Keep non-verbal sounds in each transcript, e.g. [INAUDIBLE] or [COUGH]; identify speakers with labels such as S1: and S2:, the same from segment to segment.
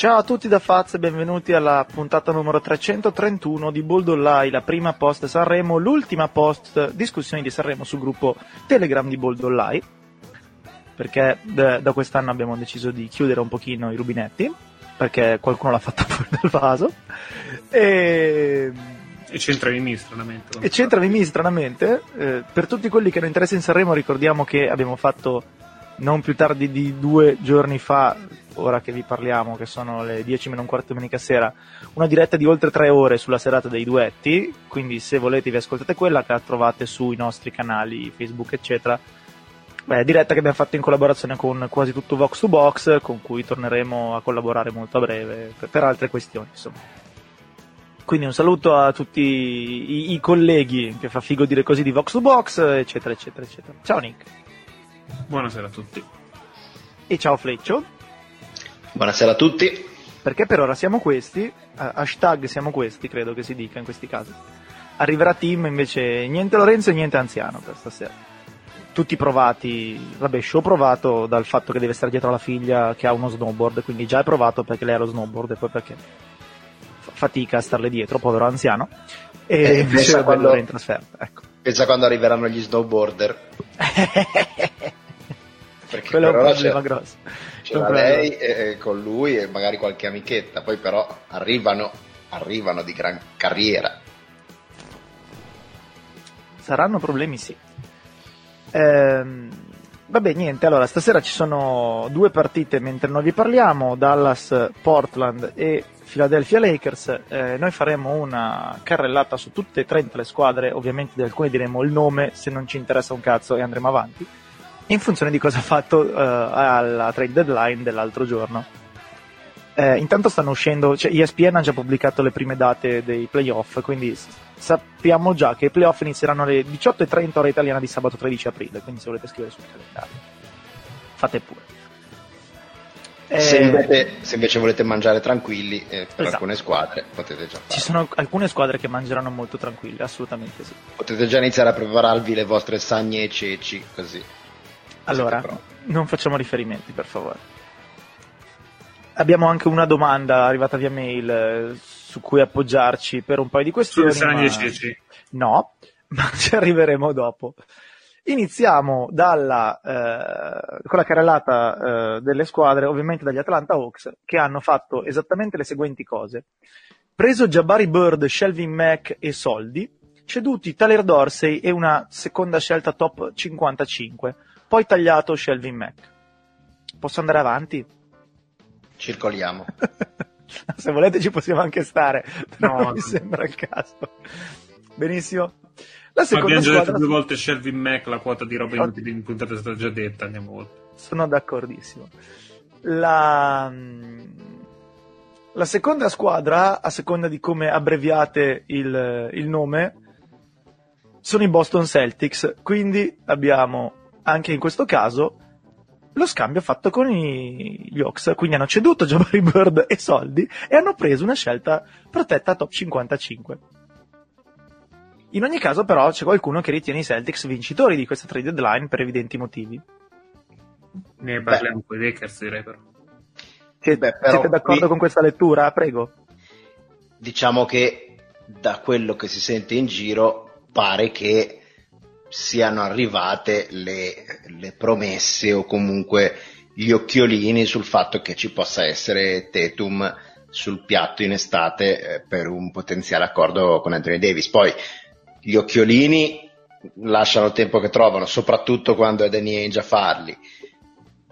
S1: Ciao a tutti da Faz e benvenuti alla puntata numero 331 di Bold Online, la prima post Sanremo, l'ultima post discussioni di Sanremo sul gruppo Telegram di Bold Online, perché da, quest'anno abbiamo deciso di chiudere un pochino i rubinetti, perché qualcuno l'ha fatta [LAUGHS] fuori dal vaso. E
S2: e c'entra Mimì stranamente.
S1: E c'entra Mimì stranamente. Eh, per tutti quelli che non interessa in Sanremo ricordiamo che abbiamo fatto non più tardi di due giorni fa, ora che vi parliamo, che sono le 10 meno un quarto domenica sera, una diretta di oltre tre ore sulla serata dei duetti, quindi se volete vi ascoltate quella che la trovate sui nostri canali Facebook eccetera. Beh, diretta che abbiamo fatto in collaborazione con quasi tutto Vox to Box, con cui torneremo a collaborare molto a breve per, per altre questioni, insomma. Quindi un saluto a tutti i, i colleghi, che fa figo dire così, di Vox to Box, eccetera, eccetera, eccetera. Ciao Nick.
S2: Buonasera a tutti.
S1: E ciao Fleccio.
S3: Buonasera a tutti.
S1: Perché per ora siamo questi, uh, hashtag siamo questi, credo che si dica in questi casi. Arriverà Tim invece niente Lorenzo e niente Anziano per stasera. Tutti provati, vabbè, show provato dal fatto che deve stare dietro alla figlia che ha uno snowboard, quindi già è provato perché lei ha lo snowboard e poi perché fatica a starle dietro, povero anziano, e, e invece quando, in trasferta. Ecco.
S3: Pensa quando arriveranno gli snowboarder. [LAUGHS]
S1: Perché Quello è un problema grosso.
S3: C'era lei e, con lui e magari qualche amichetta, poi però arrivano, arrivano di gran carriera.
S1: Saranno problemi, sì. Ehm, vabbè, niente, allora stasera ci sono due partite mentre noi vi parliamo, Dallas, Portland e Philadelphia Lakers, eh, noi faremo una carrellata su tutte e 30 le squadre, ovviamente di alcune diremo il nome se non ci interessa un cazzo e andremo avanti, in funzione di cosa ha fatto eh, alla trade deadline dell'altro giorno. Eh, intanto stanno uscendo, cioè ESPN ha già pubblicato le prime date dei playoff, quindi sappiamo già che i playoff inizieranno alle 18.30 ora italiana di sabato 13 aprile, quindi se volete scrivere sul calendario, fate pure.
S3: Se, eh, invece, se, invece, volete mangiare tranquilli, eh, per esatto. alcune squadre potete già fare.
S1: Ci sono alcune squadre che mangeranno molto tranquille, assolutamente sì.
S3: Potete già iniziare a prepararvi le vostre sagne e ceci, così.
S1: Allora, non facciamo riferimenti, per favore. Abbiamo anche una domanda arrivata via mail eh, su cui appoggiarci per un paio di questioni.
S2: Ma...
S1: No, [LAUGHS] ma ci arriveremo dopo. Iniziamo dalla, eh, con la carrellata eh, delle squadre, ovviamente dagli Atlanta Hawks, che hanno fatto esattamente le seguenti cose. Preso Jabari Bird, Shelvin Mack e soldi, ceduti Tyler Dorsey e una seconda scelta top 55, poi tagliato Shelvin Mack. Posso andare avanti?
S3: Circoliamo. [LAUGHS]
S1: Se volete ci possiamo anche stare, però no, non mi sembra il caso. Benissimo.
S2: La seconda Abbiamo già detto due volte Shelvin Mac, la quota di roba inutile in puntata è stata già detta, andiamo oltre.
S1: Sono d'accordissimo. La... la seconda squadra, a seconda di come abbreviate il, il nome, sono i Boston Celtics, quindi abbiamo anche in questo caso lo scambio fatto con i, gli Hawks, quindi hanno ceduto Jabari Bird e soldi e hanno preso una scelta protetta top 55. In ogni caso, però, c'è qualcuno che ritiene i Celtics vincitori di questa trade deadline per evidenti motivi.
S2: Ne parliamo con i Lakers, direi però.
S1: Che, Beh, però siete d'accordo qui, con questa lettura? Prego.
S3: Diciamo che da quello che si sente in giro pare che siano arrivate le, le promesse o comunque gli occhiolini sul fatto che ci possa essere Tetum sul piatto in estate eh, per un potenziale accordo con Anthony Davis. Poi gli occhiolini lasciano il tempo che trovano, soprattutto quando è Danny Ainge a farli.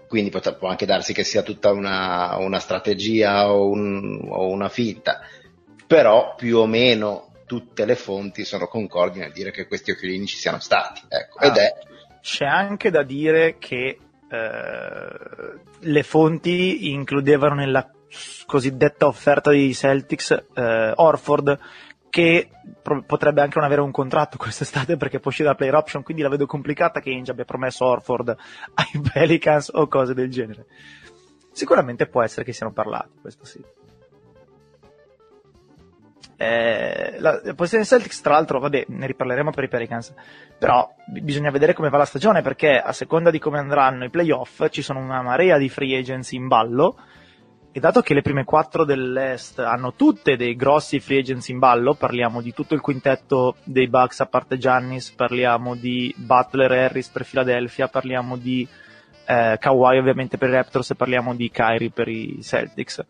S3: Quindi può anche darsi che sia tutta una, una strategia o, un, o una finta, però più o meno tutte le fonti sono concordi nel dire che questi occhiolini ci siano stati. Ecco. Ah, Ed è...
S1: C'è anche da dire che eh, le fonti includevano nella cosiddetta offerta dei Celtics eh, Orford che pro- potrebbe anche non avere un contratto [LAUGHS] quest'estate perché può uscire da player option, quindi la vedo complicata che Inge abbia promesso Orford ai [LAUGHS] Pelicans o cose del genere. Sicuramente può essere che siano parlati, questo sì. Eh, la, la posizione Celtics, tra l'altro, vabbè, ne riparleremo per i Pelicans, però bisogna vedere come va la stagione perché a seconda di come andranno i playoff ci sono una marea di free agents in ballo E dato che le prime quattro dell'Est hanno tutte dei grossi free agents in ballo, parliamo di tutto il quintetto dei Bucks a parte Giannis, parliamo di Butler Harris per Philadelphia, parliamo di eh, Kawhi ovviamente per i Raptors e parliamo di Kyrie per i Celtics.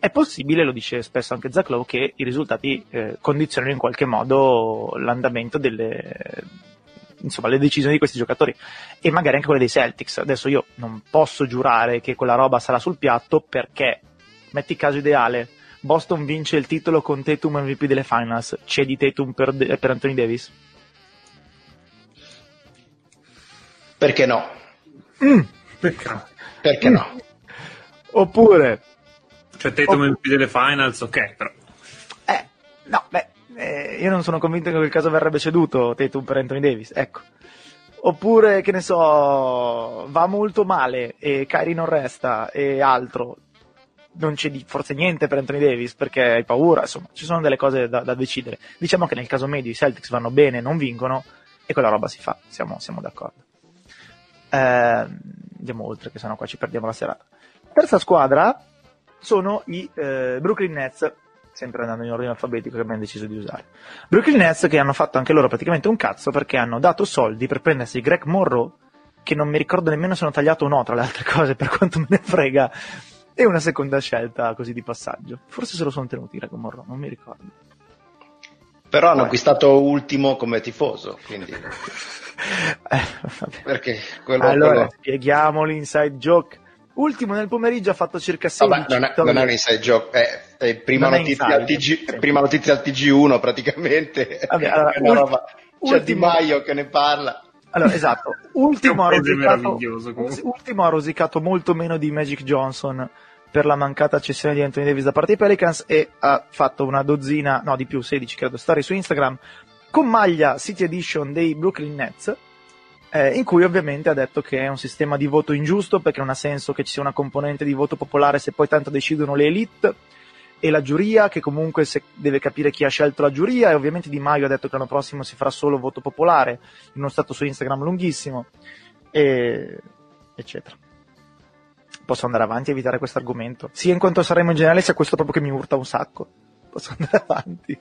S1: È possibile, lo dice spesso anche Zach Lowe, che i risultati eh, condizionino in qualche modo l'andamento delle, insomma, le decisioni di questi giocatori e magari anche quelle dei Celtics. Adesso io non posso giurare che quella roba sarà sul piatto perché, metti caso ideale, Boston vince il titolo con Tatum MVP delle finals, c'è di Tatum per, per Anthony Davis?
S3: Perché no?
S1: Mm.
S2: Perché?
S3: Perché mm. no?
S1: Oppure...
S2: Cioè Tatum MVP delle finals, ok, però...
S1: Eh, no, beh, eh, io non sono convinto che in quel caso verrebbe ceduto Tatum per Anthony Davis, ecco. Oppure, che ne so, va molto male e Kyrie non resta e altro. Non c'è forse niente per Anthony Davis perché hai paura, insomma, ci sono delle cose da, da decidere. Diciamo che nel caso medio i Celtics vanno bene, non vincono e quella roba si fa, siamo, siamo d'accordo. Eh, andiamo oltre, che sennò qua ci perdiamo la serata. Terza squadra sono i eh, Brooklyn Nets sempre andando in ordine alfabetico che abbiamo deciso di usare. Brooklyn Nets che hanno fatto anche loro praticamente un cazzo perché hanno dato soldi per prendersi Greg Monroe, che non mi ricordo nemmeno se hanno tagliato o no tra le altre cose, [LAUGHS] per quanto me ne frega, e una seconda scelta così di passaggio. Forse se lo sono tenuti Greg Monroe, non mi ricordo.
S3: Però hanno acquistato ultimo come tifoso, quindi... [LAUGHS] eh, perché quello,
S1: allora,
S3: quello...
S1: spieghiamo l'inside joke Ultimo nel pomeriggio ha fatto circa 16
S3: Vabbè, non, è, non è un inside joke, è, è prima, notizia inside, TG, sì. prima, notizia al TG1 praticamente. Vabbè, [LAUGHS] allora, ult- roba, c'è ultimo... Di Maio che ne parla.
S1: Allora, esatto, [LAUGHS] ultimo ha, rosicato, ultimo ha rosicato molto meno di Magic Johnson per la mancata cessione di Anthony Davis da parte dei Pelicans e ha fatto una dozzina, no di più, 16 credo, storie su Instagram con maglia City Edition dei Brooklyn Nets eh, in cui ovviamente ha detto che è un sistema di voto ingiusto perché non ha senso che ci sia una componente di voto popolare se poi tanto decidono le elite e la giuria che comunque deve capire chi ha scelto la giuria e ovviamente Di Maio ha detto che l'anno prossimo si farà solo voto popolare in uno stato su Instagram lunghissimo e... eccetera. Posso andare avanti e evitare questo argomento? Sia in quanto saremo in generale sia questo proprio che mi urta un sacco. Posso andare avanti.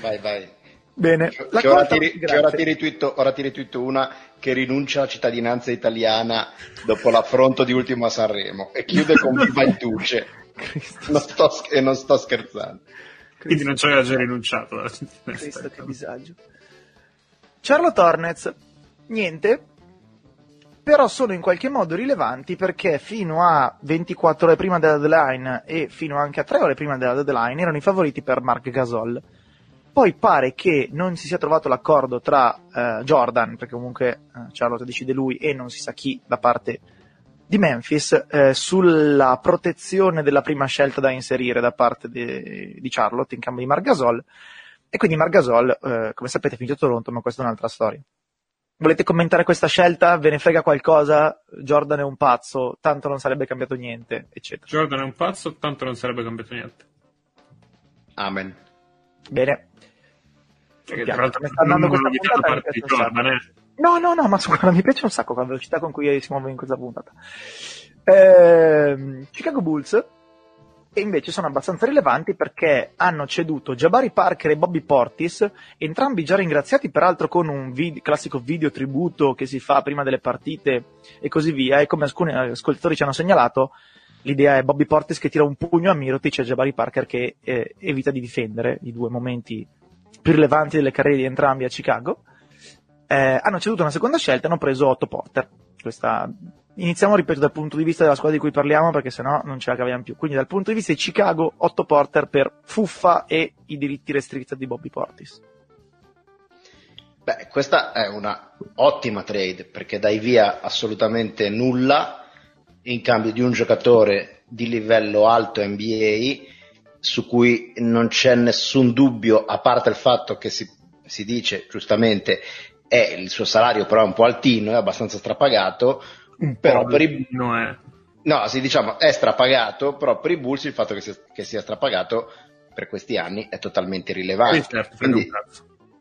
S3: Vai vai
S1: Bene,
S3: la che, ora, ti, che ora, ti ritwitto, ora ti ritwitto una che rinuncia alla cittadinanza italiana dopo l'affronto di ultimo a Sanremo e chiude con Viva il Duce. [LAUGHS] non sto, e non sto scherzando.
S2: Quindi non ci aveva già rinunciato alla
S1: Cristo, che disagio. Charlotte Hornets, niente, però sono in qualche modo rilevanti perché fino a 24 ore prima della deadline e fino anche a 3 ore prima della deadline erano i favoriti per Mark Gasol poi pare che non si sia trovato l'accordo tra uh, Jordan, perché comunque uh, Charlotte decide lui e non si sa chi da parte di Memphis, uh, sulla protezione della prima scelta da inserire da parte de- di Charlotte in cambio di Margasol. E quindi Margasol, come sapete, è finito a Toronto, ma questa è un'altra storia. Volete commentare questa scelta? Ve ne frega qualcosa? Jordan è un pazzo, tanto non sarebbe cambiato niente, eccetera.
S2: Jordan è un pazzo, tanto non sarebbe cambiato niente.
S3: Amen.
S1: Bene,
S2: tra l'altro mi sta andando questa puntata parte di Jordan, eh.
S1: No, no, no, ma guarda, mi piace un sacco la velocità con cui si muove in questa puntata. Eh, Chicago Bulls e invece sono abbastanza rilevanti perché hanno ceduto Jabari Parker e Bobby Portis, entrambi già ringraziati peraltro con un vid- classico video tributo che si fa prima delle partite e così via, e come alcuni ascoltatori ci hanno segnalato, l'idea è Bobby Portis che tira un pugno a Mirotic e Jabari Parker che eh, evita di difendere i due momenti più rilevanti delle carriere di entrambi a Chicago, eh, hanno ceduto una seconda scelta e hanno preso Otto Porter. Questa... Iniziamo, ripeto, dal punto di vista della squadra di cui parliamo, perché sennò non ce la caviamo più. Quindi, dal punto di vista di Chicago, Otto Porter per fuffa e i diritti restritti di Bobby Portis.
S3: Beh, questa è una ottima trade perché dai via assolutamente nulla in cambio di un giocatore di livello alto NBA su cui non c'è nessun dubbio, a parte il fatto che si, si dice giustamente è il suo salario però è un po' altino, è abbastanza strapagato,
S2: un
S3: però
S2: per i... No, è.
S3: no, sì, diciamo è strapagato, però per i Bulls il fatto che sia, che sia strapagato per questi anni è totalmente rilevante.
S2: Sì, certo,
S3: quindi,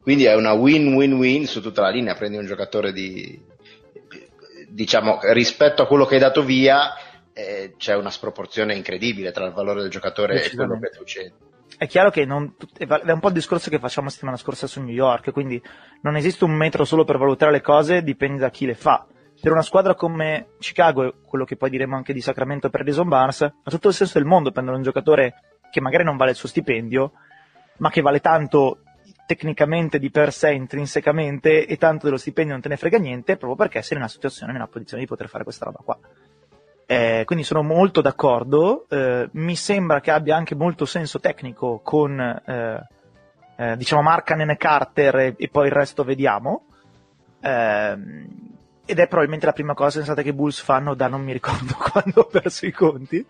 S3: quindi, è una win-win-win su tutta la linea, prendi un giocatore di diciamo rispetto a quello che hai dato via eh, c'è una sproporzione incredibile tra il valore del giocatore e quello che succede.
S1: È chiaro che non, è un po' il discorso che facciamo settimana scorsa su New York, quindi non esiste un metro solo per valutare le cose, dipende da chi le fa. Per una squadra come Chicago, e quello che poi diremo anche di Sacramento per Jason Barnes, ha tutto il senso del mondo prendere un giocatore che magari non vale il suo stipendio, ma che vale tanto tecnicamente di per sé, intrinsecamente, e tanto dello stipendio non te ne frega niente, proprio perché sei in una situazione, nella posizione di poter fare questa roba qua. Eh, quindi sono molto d'accordo, eh, mi sembra che abbia anche molto senso tecnico con, eh, eh diciamo, Markanen e Carter e, e, poi il resto vediamo. Ehm, ed è probabilmente la prima cosa sensata che i Bulls fanno da non mi ricordo [LAUGHS] quando ho perso i conti.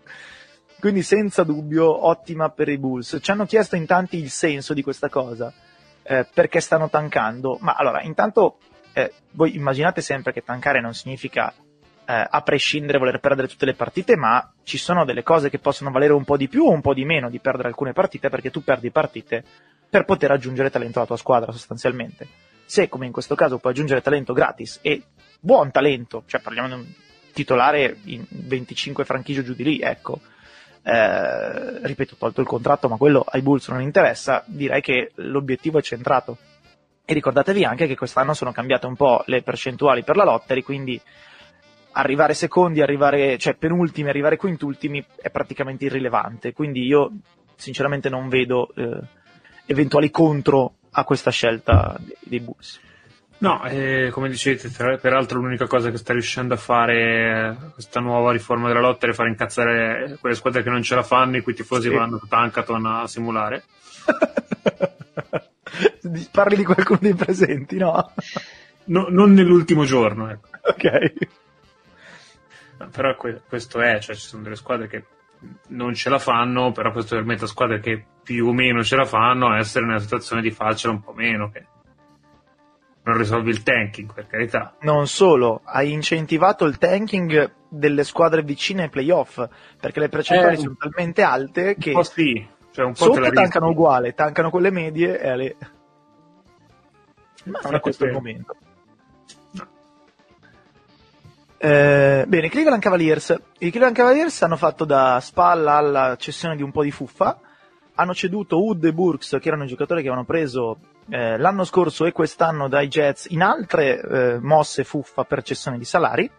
S1: Quindi senza dubbio ottima per i Bulls. Ci hanno chiesto in tanti il senso di questa cosa, eh, perché stanno tankando. Ma allora, intanto eh, voi immaginate sempre che tankare non significa eh, a prescindere voler perdere tutte le partite, ma ci sono delle cose che possono valere un po' di più o un po' di meno di perdere alcune partite perché tu perdi partite per poter aggiungere talento alla tua squadra sostanzialmente. Se come in questo caso puoi aggiungere talento gratis e buon talento, cioè parliamo di un titolare in 25 franchigie giù di lì, ecco, eh, ripeto, tolto il contratto, ma quello ai Bulls non interessa, direi che l'obiettivo è centrato. E ricordatevi anche che quest'anno sono cambiate un po' le percentuali per la lottery, quindi arrivare secondi, arrivare, cioè penultimi, arrivare quintultimi è praticamente irrilevante. Quindi io sinceramente non vedo eh, eventuali contro a questa scelta dei, dei Bulls.
S2: No, eh, come dicete, peraltro l'unica cosa che sta riuscendo a fare questa nuova riforma della lotta è fare incazzare quelle squadre che non ce la fanno, i cui tifosi sì. vanno a Tankaton a simulare. [LAUGHS]
S1: Parli di qualcuno dei presenti, no?
S2: no non nell'ultimo giorno, ecco.
S1: Ok
S2: però que- questo è, cioè ci sono delle squadre che non ce la fanno, però questo permette a squadre che più o meno ce la fanno a essere in una situazione di farcela un po' meno, che non risolvi il tanking, per carità.
S1: Non solo, hai incentivato il tanking delle squadre vicine ai playoff, perché le percentuali eh, sono talmente alte che...
S2: Un po' sì, cioè un po'
S1: sotto tankano uguale, tankano quelle medie e alle... Ma non è questo il momento. Eh, bene, Cleveland Cavaliers. I Cleveland Cavaliers hanno fatto da spalla alla cessione di un po' di fuffa. Hanno ceduto Wood e Burks, che erano i giocatori che avevano preso eh, l'anno scorso e quest'anno dai Jets in altre eh, mosse fuffa per cessione di salari.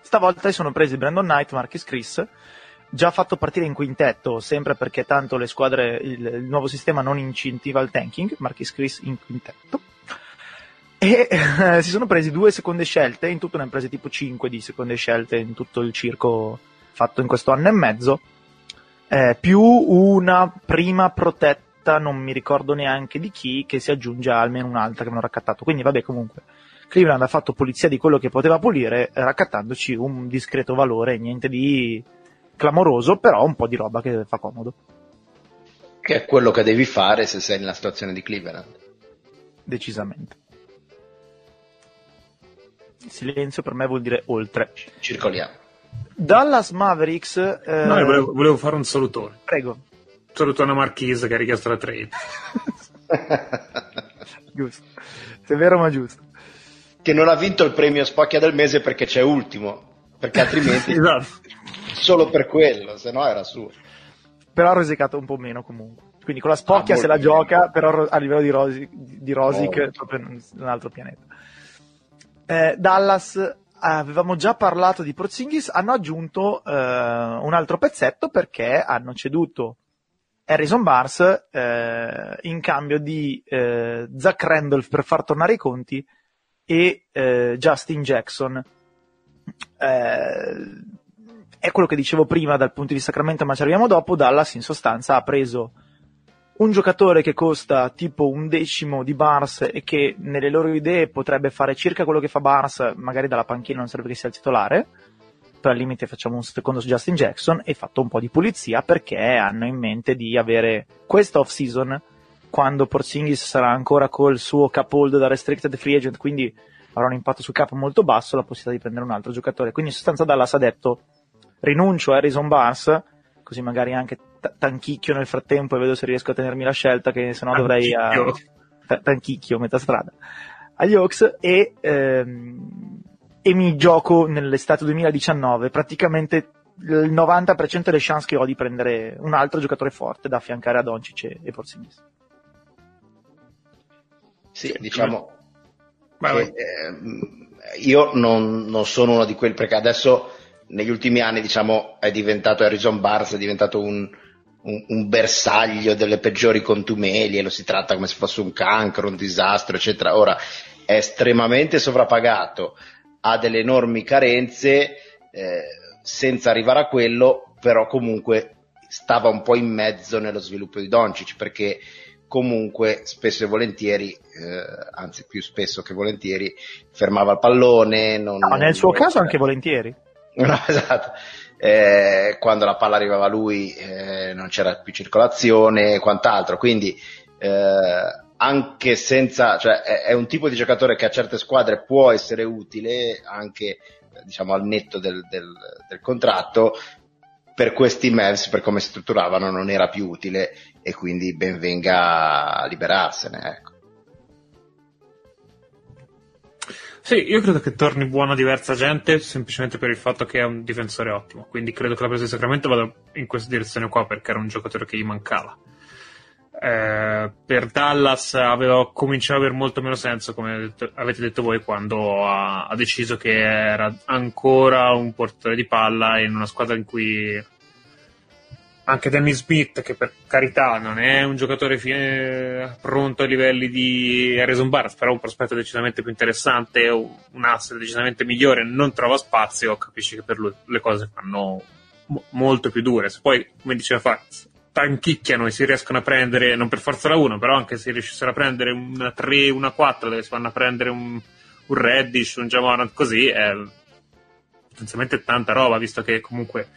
S1: Stavolta si sono presi Brandon Knight, Marcus Chris, già fatto partire in quintetto, sempre perché tanto le squadre, il, il nuovo sistema non incentiva il tanking, Marcus Chris in quintetto. E eh, si sono presi due seconde scelte, in tutto ne hanno prese tipo 5 di seconde scelte in tutto il circo fatto in questo anno e mezzo, eh, più una prima protetta, non mi ricordo neanche di chi, che si aggiunge a almeno un'altra che hanno raccattato. Quindi vabbè comunque, Cleveland ha fatto pulizia di quello che poteva pulire, raccattandoci un discreto valore, niente di clamoroso, però un po' di roba che fa comodo.
S3: Che è quello che devi fare se sei nella situazione di Cleveland.
S1: Decisamente. Silenzio per me vuol dire oltre.
S3: Circoliamo.
S1: Dallas Mavericks.
S2: Eh... No, volevo, volevo, fare un salutone.
S1: Prego.
S2: Salutone a Marchese che ha richiesto la trade. [LAUGHS]
S1: giusto. Se è vero, ma giusto.
S3: Che non ha vinto il premio Spocchia del mese perché c'è ultimo. Perché [LAUGHS] altrimenti. esatto. Solo per quello, se no era suo.
S1: Però ha rosicato un po' meno comunque. Quindi con la Spocchia ah, se la meno. gioca, però a livello di, Rosi, di Rosic, oh. proprio in un altro pianeta eh, Dallas avevamo già parlato di Porzingis, hanno aggiunto eh, un altro pezzetto perché hanno ceduto Harrison Barnes eh, in cambio di eh, Zach Randolph per far tornare i conti e eh, Justin Jackson. Eh, è quello che dicevo prima dal punto di vista Sacramento, ma ci arriviamo dopo. Dallas in sostanza ha preso un giocatore che costa tipo un decimo di Barnes e che nelle loro idee potrebbe fare circa quello che fa Barnes, magari dalla panchina non serve che sia il titolare, al limite facciamo un secondo su Justin Jackson e fatto un po' di pulizia perché hanno in mente di avere questa off season quando Porzingis sarà ancora col suo cap hold da restricted free agent, quindi avrà un impatto sul cap molto basso, la possibilità di prendere un altro giocatore. Quindi in sostanza Dallas ha detto rinuncio a Harrison Barnes, così magari anche t- tanchicchio nel frattempo e vedo se riesco a tenermi la scelta, che se no dovrei a t- tanchicchio, metà strada, agli Hawks e, ehm, e mi gioco nell'estate 2019. Praticamente il 90% delle chance che ho di prendere un altro giocatore forte da affiancare a Doncic e, e Porzingis.
S3: Sì, diciamo che, eh, io non, non, sono uno di quelli perché adesso negli ultimi anni diciamo è diventato Harrison Barnes, è diventato un, un, un, bersaglio delle peggiori contumeli e lo si tratta come se fosse un cancro, un disastro, eccetera. Ora è estremamente sovrapagato, ha delle enormi carenze, eh, senza arrivare a quello, però comunque stava un po' in mezzo nello sviluppo di Doncic perché comunque spesso e volentieri, eh, anzi più spesso che volentieri, fermava il pallone. Non,
S1: no, nel suo caso anche volentieri. [LAUGHS]
S3: No, esatto. Eh, quando la palla arrivava a lui eh, non c'era più circolazione e quant'altro, quindi eh, anche senza, cioè è, è, un tipo di giocatore che a certe squadre può essere utile anche diciamo al netto del, del, del contratto, per questi Mavs, per come si strutturavano, non era più utile e quindi ben venga a liberarsene. Ecco.
S2: Sì, io credo che torni buono a diversa gente semplicemente per il fatto che è un difensore ottimo. Quindi credo che la presa di Sacramento vada in questa direzione qua perché era un giocatore che gli mancava. Eh, per Dallas aveva cominciato ad avere molto meno senso, come detto, avete detto voi, quando ha, ha, deciso che era ancora un portatore di palla in una squadra in cui anche Danny Smith, che per carità non è un giocatore fine, pronto ai livelli di Harrison Barnes, però un prospetto decisamente più interessante, un asset decisamente migliore, non trova spazio, capisci che per lui le cose fanno mo- molto più dure. Se poi, come diceva Fax, tanchicchiano e si riescono a prendere, non per forza la 1, però anche se riuscissero a prendere una 3, una 4, dove si vanno a prendere un, un Reddish, un Jamorant così, è potenzialmente tanta roba, visto che comunque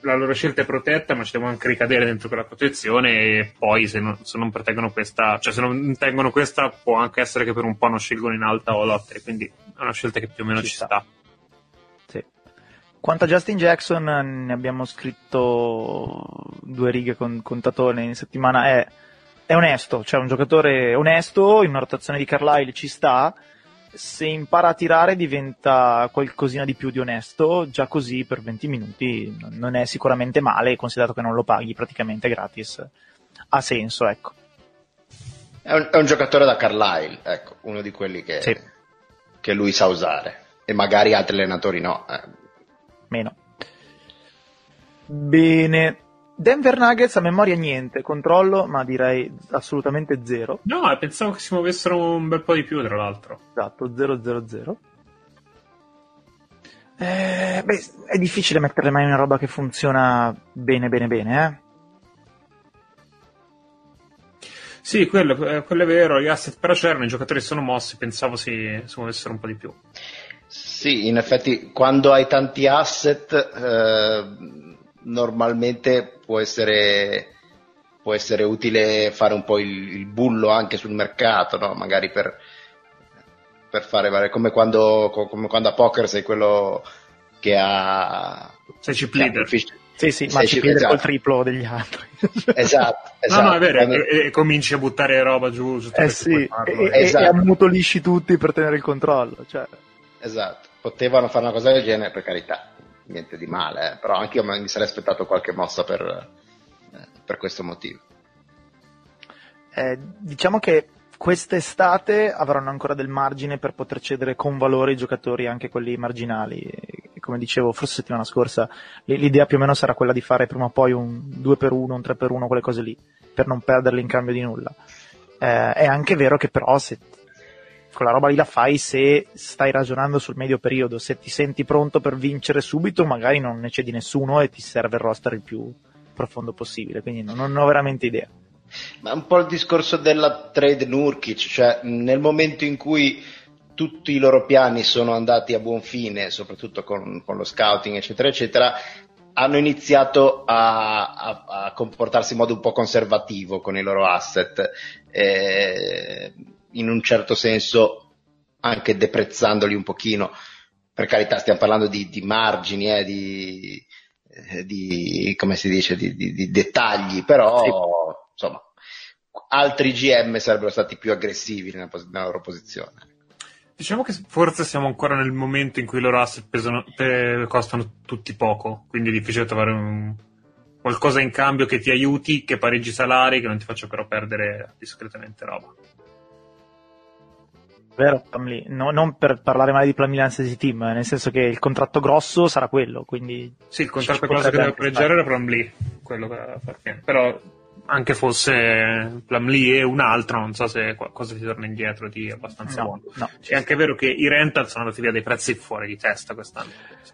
S2: la loro scelta è protetta, ma ci devono anche ricadere dentro quella protezione e poi se non, se non proteggono questa, cioè se non tengono questa può anche essere che per un po' non scelgono in alta o lottere, quindi è una scelta che più o meno ci, ci sta.
S1: Sì. Quanto a Justin Jackson ne abbiamo scritto due righe con, con Tatone in settimana, è, è onesto, cioè un giocatore onesto, in una rotazione di Carlisle ci sta, se impara a tirare diventa qualcosina di più di onesto, già così per 20 minuti non è sicuramente male, considerato che non lo paghi praticamente gratis. Ha senso, ecco.
S3: È un, è un giocatore da Carlisle, ecco, uno di quelli che, sì. che, lui sa usare. E magari altri allenatori no. Eh.
S1: Meno. Bene, Denver Nuggets a memoria niente, controllo, ma direi assolutamente zero.
S2: No, pensavo che si muovessero un bel po' di più, tra l'altro.
S1: Esatto, 0-0-0. Eh, beh, è difficile mettere mai una roba che funziona bene, bene, bene, eh?
S2: Sì, quello, eh, quello, è vero, gli asset però c'erano, i giocatori sono mossi, pensavo si, si muovessero un po' di più.
S3: Sì, in effetti quando hai tanti asset eh, normalmente può essere, può essere utile fare un po' il, il bullo anche sul mercato, no? magari per, per fare varie, come quando, come quando a poker sei quello che ha...
S2: Sei chip leader.
S1: Sì, sì, ma ci esatto. col triplo degli altri.
S3: esatto, [LAUGHS] esatto.
S2: No, no, è vero, quando... e, e, cominci a buttare roba giù. su
S1: eh sì, e, esatto. e ammutolisci tutti per tenere il controllo. Cioè.
S3: Esatto, potevano fare una cosa del genere, per carità niente di male, eh. però anche io mi sarei aspettato qualche mossa per, eh, per questo motivo.
S1: Eh, diciamo che quest'estate avranno ancora del margine per poter cedere con valore i giocatori, anche quelli marginali. Come dicevo, forse settimana scorsa l'idea più o meno sarà quella di fare prima o poi un 2x1, un 3x1, quelle cose lì, per non perderli in cambio di nulla. Eh, è anche vero che però se quella roba lì la fai se stai ragionando sul medio periodo, se ti senti pronto per vincere subito, magari non ne cedi nessuno e ti serve il roster il più profondo possibile, quindi non, non ho veramente idea.
S3: Ma un po' il discorso della trade Nurkic, cioè nel momento in cui tutti i loro piani sono andati a buon fine, soprattutto con, con lo scouting, eccetera, eccetera, hanno iniziato a, a, a, comportarsi in modo un po' conservativo con i loro asset. Eh, in un certo senso anche deprezzandoli un pochino. Per carità, stiamo parlando di, di margini, eh, di, eh, di, come si dice, di, di dettagli, però sì. insomma, altri GM sarebbero stati più aggressivi nella, nella loro posizione.
S2: Diciamo che forse siamo ancora nel momento in cui i loro asset pesano, pe- costano tutti poco, quindi è difficile trovare un, qualcosa in cambio che ti aiuti, che pareggi salari, che non ti faccia però perdere discretamente roba.
S1: Vero, Plumlee. No, non per parlare male di Plumlee Fantasy Team, nel senso che il contratto grosso sarà quello, quindi...
S2: Sì, il contratto grosso che deve pareggiare era Plumlee, quello che fa Però anche fosse Plumlee e un altro, non so se qualcosa ti torna indietro di abbastanza
S1: no,
S2: buono.
S1: No,
S2: è anche vero che i rental sono andati via dei prezzi fuori di testa quest'anno.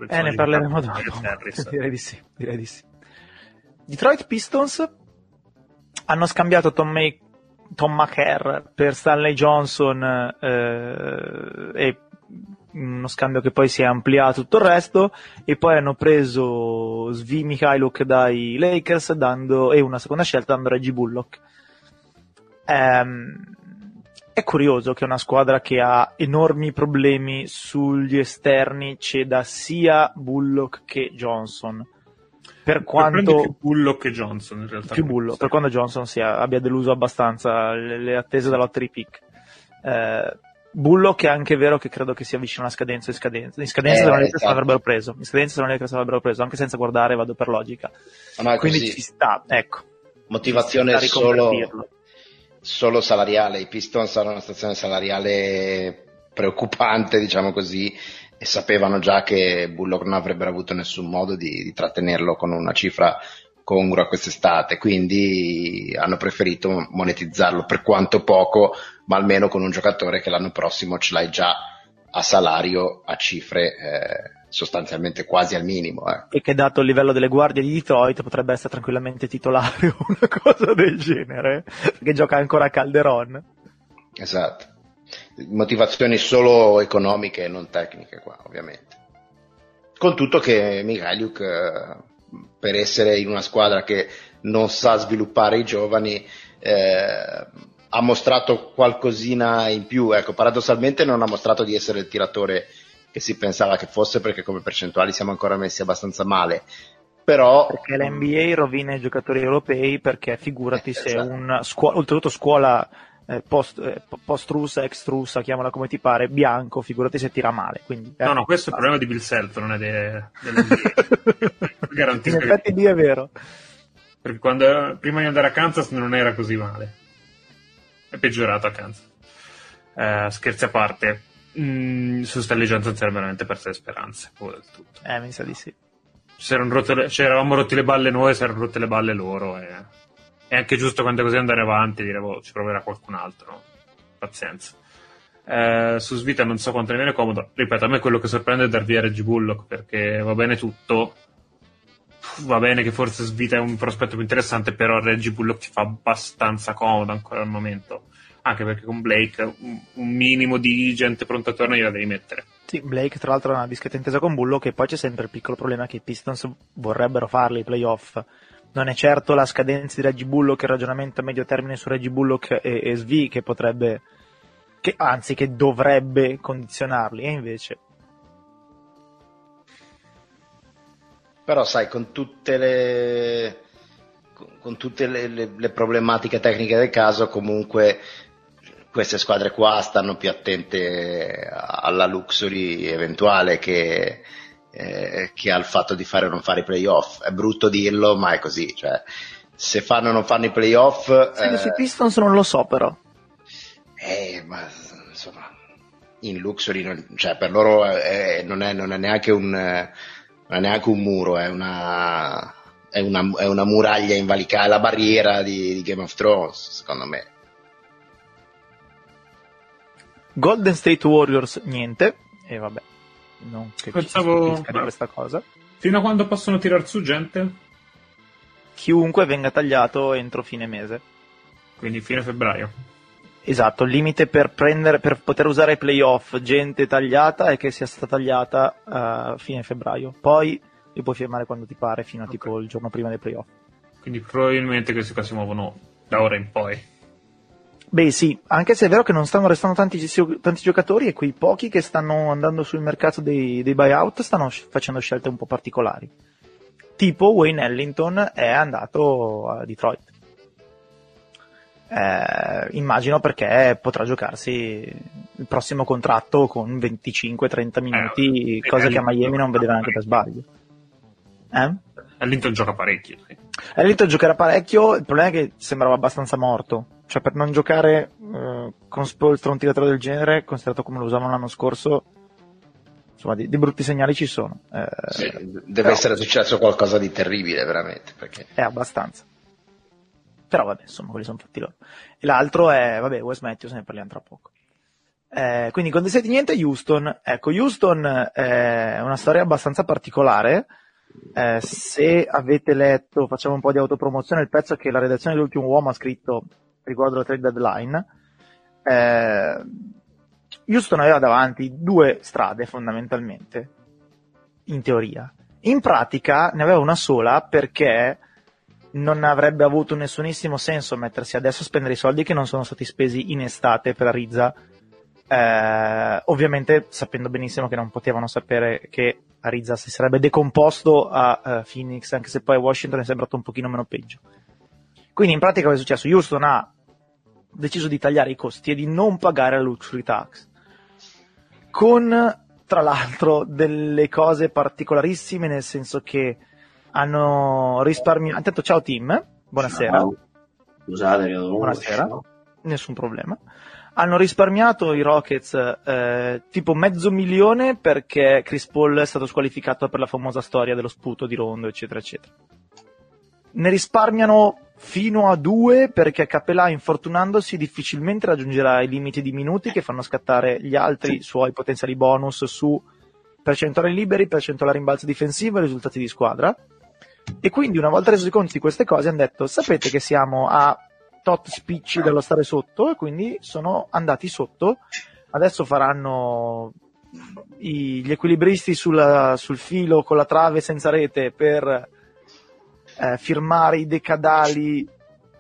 S1: Eh, ne parleremo dopo. [LAUGHS] direi di sì, direi di sì. Detroit Pistons hanno scambiato Tom, May, Tom McHare per Stanley Johnson eh, e uno scambio che poi si è ampliato tutto il resto e poi hanno preso Svi Mikhailuk dai Lakers dando, e una seconda scelta dando Reggie Bullock. Ehm, è curioso che una squadra che ha enormi problemi sugli esterni ceda sia Bullock che Johnson per quanto
S2: più Bullock che Johnson in realtà
S1: più Bullock, per quanto Johnson sia, abbia deluso abbastanza le, le attese della lottery pick eh, Bullock è anche vero che credo che sia vicino alla scadenza in scadenza. In scadenza eh, se non esatto. l'avrebbero preso. In scadenza se non l'avrebbero preso, anche senza guardare vado per logica.
S3: Ma
S1: Quindi
S3: così.
S1: ci sta, ecco.
S3: Motivazione sta solo, solo salariale. I Pistons hanno una situazione salariale preoccupante, diciamo così, e sapevano già che Bullock non avrebbero avuto nessun modo di, di trattenerlo con una cifra congrua quest'estate, quindi hanno preferito monetizzarlo per quanto poco, ma almeno con un giocatore che l'anno prossimo ce l'hai già a salario a cifre eh, sostanzialmente quasi al minimo. Eh.
S1: E che dato il livello delle guardie di Detroit potrebbe essere tranquillamente titolare o [LAUGHS] una cosa del genere, perché gioca ancora a Calderon.
S3: Esatto. Motivazioni solo economiche e non tecniche qua, ovviamente. Con tutto che Mikhaiuk eh, per essere in una squadra che non sa sviluppare i giovani, eh, ha mostrato qualcosina in più. Ecco, paradossalmente non ha mostrato di essere il tiratore che si pensava che fosse perché come percentuali siamo ancora messi abbastanza male. Però,
S1: perché l'NBA rovina i giocatori europei perché figurati eh, se esatto. una scuola, oltretutto scuola eh, post, eh, post-russa, ex-russa, chiamala come ti pare, bianco, figurati se tira male. Quindi,
S2: eh, no, no, questo è il problema di Bill Self, non è de, dell'NBA. [LAUGHS]
S1: In effetti lì è vero.
S2: Perché quando, prima di andare a Kansas non era così male. È peggiorato a Kansas. Eh, scherzi a parte, mm, su Stanley Johnson erano veramente perse le speranze. Tutto.
S1: Eh, mi sa di sì.
S2: Ci eravamo rotti le balle noi, si erano rotte le balle loro. E è anche giusto quando è così andare avanti e boh, ci proverà qualcun altro. Pazienza. Eh, su Svita non so quanto ne viene comodo. Ripeto, a me quello che sorprende è dar via Reggie Bullock perché va bene tutto. Va bene che forse Svita è un prospetto più interessante, però Reggie Bullock ti fa abbastanza comodo ancora al momento. Anche perché con Blake un minimo di gente pronta a tornare gliela devi mettere.
S1: Sì, Blake tra l'altro ha una discreta intesa con Bullock e poi c'è sempre il piccolo problema che i Pistons vorrebbero farli i playoff non è certo la scadenza di Reggie Bullock, il ragionamento a medio termine su Reggie Bullock e, e Svi che potrebbe, che, anzi che dovrebbe condizionarli, e invece...
S3: Però sai, con tutte le, con tutte le, le, le problematiche tecniche del caso, comunque queste squadre qua stanno più attente alla luxury eventuale che eh, che ha il fatto di fare o non fare i playoff. È brutto dirlo, ma è così. Cioè, se fanno o non fanno i playoff.
S1: Eh, sui Pistons non lo so, però.
S3: Eh, ma insomma, in Luxury, non, cioè, per loro è, non, è, non, è, neanche un, non è neanche un muro, è una, è una, è una muraglia invalicata, la barriera di, di Game of Thrones, secondo me.
S1: Golden State Warriors niente, e vabbè non che
S2: Pensavo...
S1: ci questa cosa.
S2: Fino a quando possono tirar su gente?
S1: Chiunque venga tagliato entro fine mese.
S2: Quindi fine febbraio.
S1: Esatto, il limite per, prendere, per poter usare i playoff gente tagliata è che sia stata tagliata a uh, fine febbraio. Poi li puoi firmare quando ti pare, fino a okay. tipo il giorno prima dei playoff.
S2: Quindi probabilmente questi qua si muovono da ora in poi.
S1: Beh sì, anche se è vero che non stanno restando tanti, tanti giocatori e quei pochi che stanno andando sul mercato dei, dei buyout stanno facendo scelte un po' particolari. Tipo Wayne Ellington è andato a Detroit. Eh, immagino perché potrà giocarsi il prossimo contratto con 25-30 minuti,
S2: Eh,
S1: cosa
S2: eh,
S1: che a Miami non vedeva neanche per sbaglio. Eh?
S2: All'Inter gioca parecchio. sì.
S1: All'inizio giocherà parecchio, il problema è che sembrava abbastanza morto. Cioè, per non giocare eh, con Spolstra un tiratore del genere, considerato come lo usavano l'anno scorso, insomma, di, di brutti segnali ci sono. Eh,
S3: Sì, deve
S1: però-
S3: essere successo qualcosa di terribile, veramente. Perché...
S1: È abbastanza. Però vabbè, insomma, quelli sono fatti loro. E l'altro è, vabbè, Wes Matthews, ne parliamo tra poco. Eh, quindi con State niente, Houston. Ecco, Houston eh, è una storia abbastanza particolare. Eh, se avete letto, facciamo un po' di autopromozione, il pezzo che la redazione dell'ultimo uomo ha scritto riguardo la trade deadline. Eh, Houston aveva davanti due strade fondamentalmente, in teoria. In pratica ne aveva una sola perché non avrebbe avuto nessunissimo senso mettersi adesso a spendere i soldi che non sono stati spesi in estate per Arizza, eh, ovviamente sapendo benissimo che non potevano sapere che Arizza si sarebbe decomposto a eh, Phoenix, anche se poi Washington è sembrato un pochino meno peggio. Quindi in pratica cosa è successo? Houston ha deciso di tagliare i costi e di non pagare la luxury tax, con tra l'altro delle cose particolarissime, nel senso che hanno risparmiato. Intanto, ciao team, buonasera.
S4: Ciao. Scusate, io dovevo-
S1: Buonasera. Nessun problema. Hanno risparmiato i Rockets eh, tipo mezzo milione perché Chris Paul è stato squalificato per la famosa storia dello sputo di Rondo, eccetera, eccetera. Ne risparmiano fino a due perché Capelà, infortunandosi, difficilmente raggiungerà i limiti di minuti che fanno scattare gli altri suoi potenziali bonus su percentuale liberi, percentuale rimbalzo difensivo e risultati di squadra. E quindi, una volta reso conto di queste cose, hanno detto: Sapete che siamo a tot spicci dallo stare sotto, e quindi sono andati sotto. Adesso faranno i- gli equilibristi sulla- sul filo con la trave senza rete per eh, firmare i decadali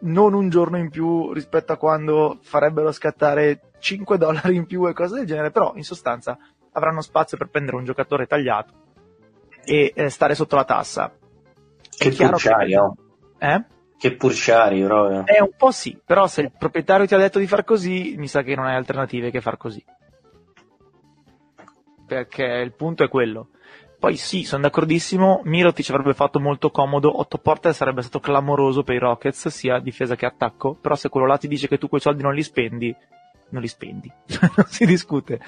S1: non un giorno in più rispetto a quando farebbero scattare 5 dollari in più e cose del genere, però in sostanza avranno spazio per prendere un giocatore tagliato e eh, stare sotto la tassa. È
S4: Che
S1: chiaro
S4: purciari,
S1: che-. Eh?
S4: Che purciari, proprio.
S1: Eh, un po' sì, però se il proprietario ti ha detto di far così, mi sa che non hai alternative che far così. Perché il punto è quello. Poi sì, sono d'accordissimo, Mirotic avrebbe fatto molto comodo, Otto Porter sarebbe stato clamoroso per i Rockets, sia difesa che attacco, però se quello là ti dice che tu quei soldi non li spendi, non li spendi, [LAUGHS] non si discute.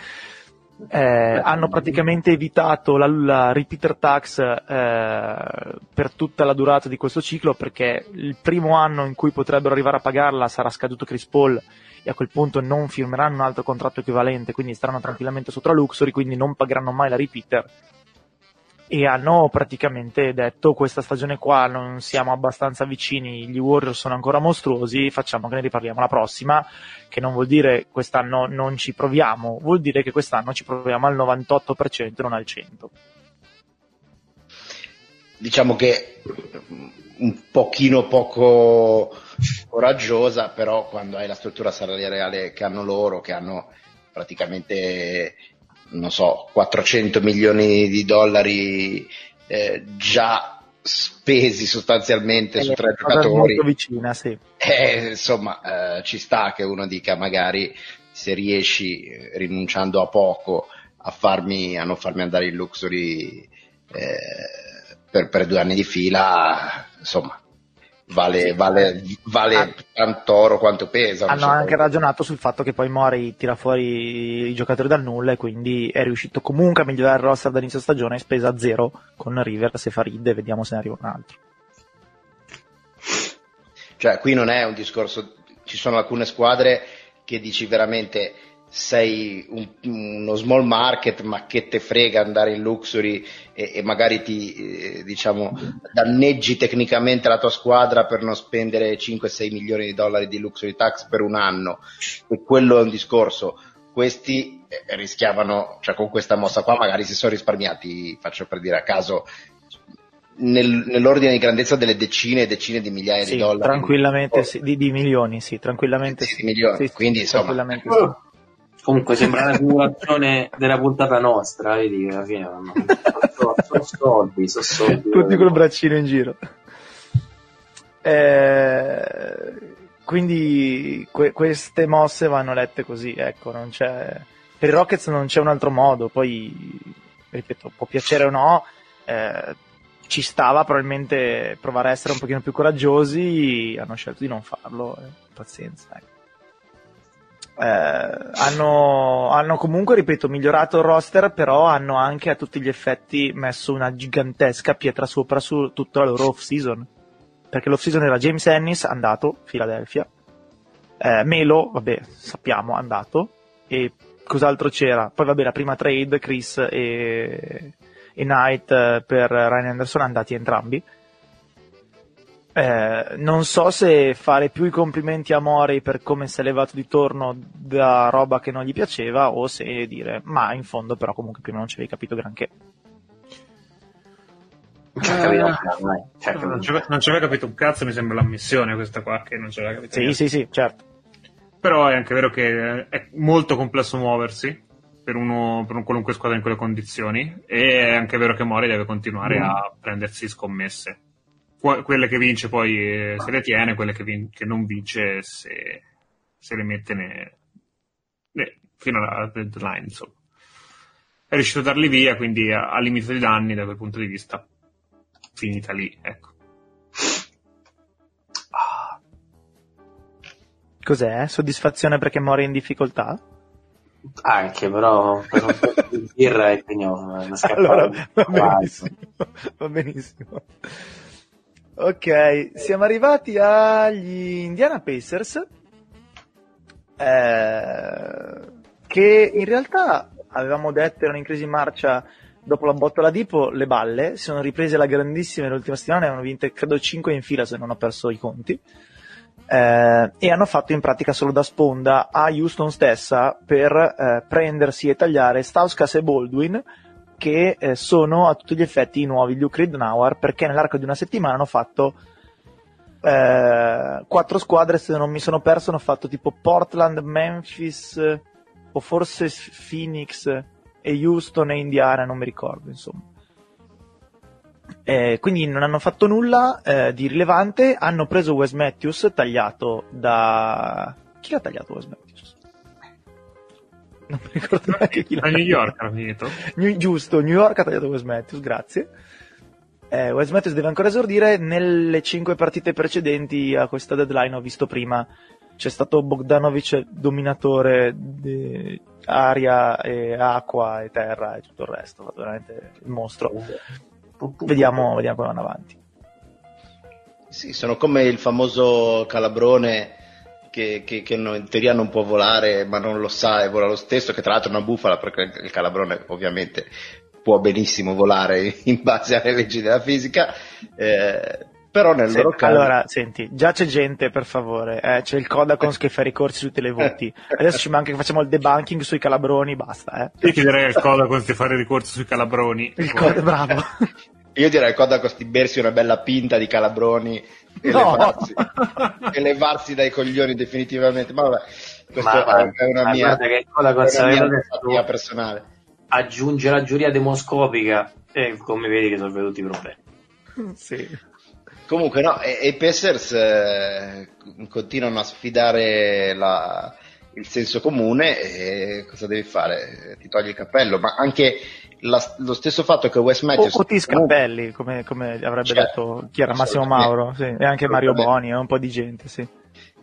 S1: Eh, hanno praticamente evitato la, la repeater tax eh, per tutta la durata di questo ciclo perché il primo anno in cui potrebbero arrivare a pagarla sarà scaduto Chris Paul e a quel punto non firmeranno un altro contratto equivalente quindi staranno tranquillamente sotto la Luxury quindi non pagheranno mai la repeater e hanno praticamente detto questa stagione qua non siamo abbastanza vicini, gli Warriors sono ancora mostruosi, facciamo che ne riparliamo la prossima, che non vuol dire quest'anno non ci proviamo, vuol dire che quest'anno ci proviamo al 98% e non al 100%.
S3: Diciamo che un pochino poco coraggiosa, però quando hai la struttura salariale che hanno loro, che hanno praticamente non so, 400 milioni di dollari eh, già spesi sostanzialmente su tre giocatori.
S1: molto vicina, sì.
S3: Eh, insomma, eh, ci sta che uno dica magari se riesci eh, rinunciando a poco a farmi a non farmi andare in luxury eh, per, per due anni di fila, insomma, vale, vale, vale
S1: Ah.
S3: tanto oro quanto pesa.
S1: Hanno anche ragionato sul fatto che poi Mori tira fuori i giocatori dal nulla e quindi è riuscito comunque a migliorare il roster dall'inizio stagione, spesa a zero con Rivers e Farid e vediamo se ne arriva un altro.
S3: Cioè, qui non è un discorso, ci sono alcune squadre che dici veramente sei un- uno small market, ma che te frega andare in luxury e, e magari ti, eh, diciamo, danneggi tecnicamente la tua squadra per non spendere 5-6 milioni di dollari di luxury tax per un anno. E quello è un discorso. Questi eh, rischiavano, cioè con questa mossa qua magari si sono risparmiati, faccio per dire a caso, nel- nell'ordine di grandezza delle decine e decine di migliaia
S1: Sì,
S3: di dollari.
S1: tranquillamente sì, di, di milioni, sì, tranquillamente
S3: Sì,
S1: sì.
S3: di milioni, quindi, insomma.
S4: Comunque sembra la simulazione della puntata nostra, vedi alla fine sono soldi, sono soldi.
S1: Tutti col braccino in giro. Eh, quindi que- queste mosse vanno lette così, ecco, non c'è... Per i Rockets non c'è un altro modo, poi, ripeto, può piacere o no, eh, ci stava probabilmente provare a essere un pochino più coraggiosi, hanno scelto di non farlo, eh, pazienza. Ecco. Eh, hanno, hanno, comunque, ripeto, migliorato il roster, però hanno anche a tutti gli effetti messo una gigantesca pietra sopra su tutta la loro off-season. Perché l'off-season era James Ennis, andato, Philadelphia, eh, Melo, vabbè, sappiamo, andato, e cos'altro c'era? Poi vabbè, la prima trade, Chris e, e Knight eh, per Ryan Anderson, andati entrambi eh, non so se fare più i complimenti a Mori per come si è levato di torno da roba che non gli piaceva o se dire ma in fondo però comunque prima non ci avevi capito granché.
S2: Eh, non, ci aveva capito un cazzo, mi sembra l'ammissione questa qua che non ci aveva capito.
S1: Sì, sì, sì, certo.
S2: Però è anche vero che è molto complesso muoversi per, uno, per un qualunque squadra in quelle condizioni e è anche vero che Mori deve continuare mm. a prendersi scommesse quelle che vince poi eh, se le tiene, quelle che, vin- che non vince se, se le mette ne, ne, fino alla deadline. Insomma. È riuscito a darli via, quindi ha, limite di danni da quel punto di vista. Finita lì, ecco.
S1: Cos'è? Soddisfazione perché muore in difficoltà?
S4: Anche, però per un po' di birra e quindi [LAUGHS]
S1: allora, va benissimo. va benissimo. Ok, siamo arrivati agli Indiana Pacers, eh, che in realtà avevamo detto erano in crisi in marcia dopo la botta alla Dipo, le balle, si sono riprese la grandissima nell'ultima settimana, avevano vinto credo 5 in fila se non ho perso i conti, eh, e hanno fatto in pratica solo da sponda a Houston stessa per eh, prendersi e tagliare Stauskas e Baldwin, che eh, sono a tutti gli effetti i nuovi Luke Ridnour perché nell'arco di una settimana hanno fatto eh, quattro squadre se non mi sono perso hanno fatto tipo Portland, Memphis o forse Phoenix e Houston e Indiana non mi ricordo insomma eh, quindi non hanno fatto nulla eh, di rilevante hanno preso Wes Matthews tagliato da chi l'ha tagliato Wes Matthews? Non mi ricordo neanche chi l'ha
S2: A New York ha finito.
S1: New, giusto, New York ha tagliato Wes Matthews, grazie. Eh, Wes Matthews deve ancora esordire. Nelle cinque partite precedenti a questa deadline ho visto prima c'è stato Bogdanovic dominatore di aria e acqua e terra e tutto il resto, veramente il mostro. Vediamo, vediamo come vanno avanti.
S3: Sì, sono come il famoso calabrone che, che, che in teoria non può volare ma non lo sa e vola lo stesso, che tra l'altro è una bufala perché il calabrone ovviamente può benissimo volare [LAUGHS] in base alle leggi della fisica, eh, però nel
S1: sì,
S3: loro caso...
S1: Allora, senti, già c'è gente per favore, eh, c'è il Codacons che fa ricorsi su tutti i [LAUGHS] voti, adesso ci manca che facciamo il debunking sui calabroni, basta. Eh.
S2: Io chiederei al Codacons di fare ricorso sui calabroni.
S1: Il Cod- bravo. [LAUGHS]
S3: Io direi al Codacons di bersi una bella pinta di calabroni e, no. levarsi, e levarsi dai coglioni definitivamente. Ma vabbè, questa ma, è una mia,
S4: che una
S3: mia personale.
S4: Aggiunge la giuria demoscopica e come vedi risolve tutti i problemi.
S1: sì.
S3: Comunque no, e, i Pacers eh, continuano a sfidare la, il senso comune e cosa devi fare? Ti togli il cappello, ma anche la, lo stesso fatto che Wes Matthews...
S1: O, o ti scappelli, come, come, avrebbe cioè, detto chi era Massimo Mauro, sì. e anche Mario Boni e un po' di gente, sì.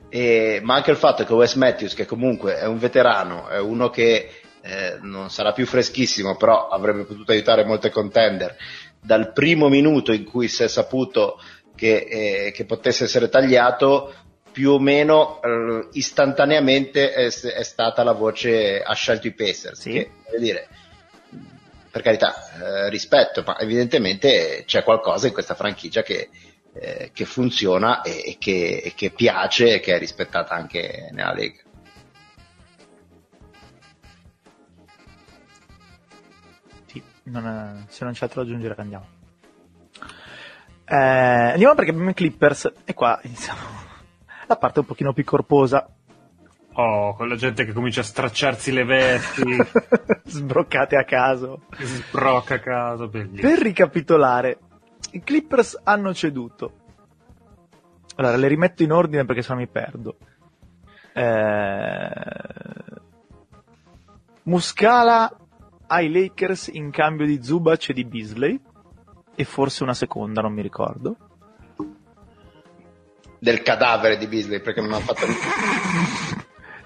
S3: E, ma anche il fatto che Wes Matthews, che comunque è un veterano, è uno che eh, non sarà più freschissimo, però avrebbe potuto aiutare molte contender, dal primo minuto in cui si è saputo che, eh, che potesse essere tagliato, più o meno eh, istantaneamente è, è, stata la voce ha scelto i Pacers. Sì. Che, dire, per carità, eh, rispetto, ma evidentemente c'è qualcosa in questa franchigia che, eh, che funziona e, e, che, e, che, piace e che è rispettata anche nella Lega.
S1: Sì, non è, se non c'è altro da aggiungere andiamo. Eh, andiamo perché abbiamo i Clippers e qua iniziamo [LAUGHS] la parte un pochino più corposa
S2: Oh, con la gente che comincia a stracciarsi le vesti. [LAUGHS]
S1: Sbroccate a caso.
S2: Sbrocca a caso,
S1: bellissimo. Per ricapitolare, i Clippers hanno ceduto Allora, le rimetto in ordine perché sennò mi perdo. Eh... Muscala ai Lakers in cambio di Zubac e di Beasley e forse una seconda, non mi ricordo.
S3: Del cadavere di Beasley perché non ha fatto [LAUGHS]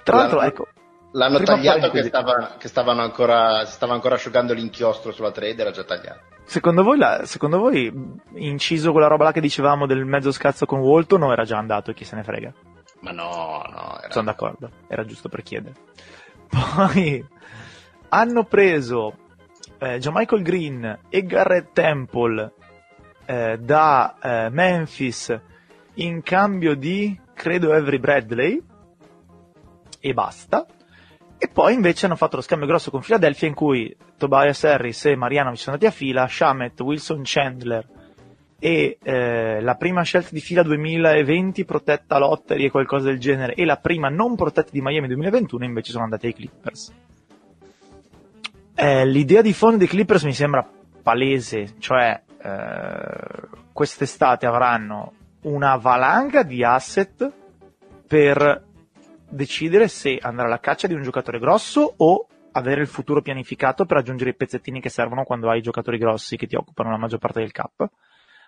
S1: Tra l'altro,
S3: L'hanno-
S1: ecco,
S3: L'hanno tagliato che, stava- che stavano ancora, stava ancora asciugando l'inchiostro sulla trade, era già tagliato.
S1: secondo voi, la- secondo voi inciso quella roba là che dicevamo del mezzo scazzo con Walton o era già andato e chi se ne frega?
S3: Ma no, no, era...
S1: Sono d'accordo, era giusto per chiedere. [LAUGHS] Poi hanno preso eh, Michael Green e Garrett Temple eh, da eh, Memphis in cambio di, credo, Avery Bradley e basta. E poi invece hanno fatto lo scambio grosso con Philadelphia in cui Tobias Harris e Marianovic sono andati a fila, Shamet, Wilson Chandler e eh, la prima scelta di fila 2020 protetta lottery e qualcosa del genere e la prima non protetta di Miami 2021 invece sono andate ai Clippers. Eh, l'idea di fondo dei Clippers mi sembra palese, cioè eh, quest'estate avranno una valanga di asset per decidere se andare alla caccia di un giocatore grosso o avere il futuro pianificato per aggiungere i pezzettini che servono quando hai giocatori grossi che ti occupano la maggior parte del cap.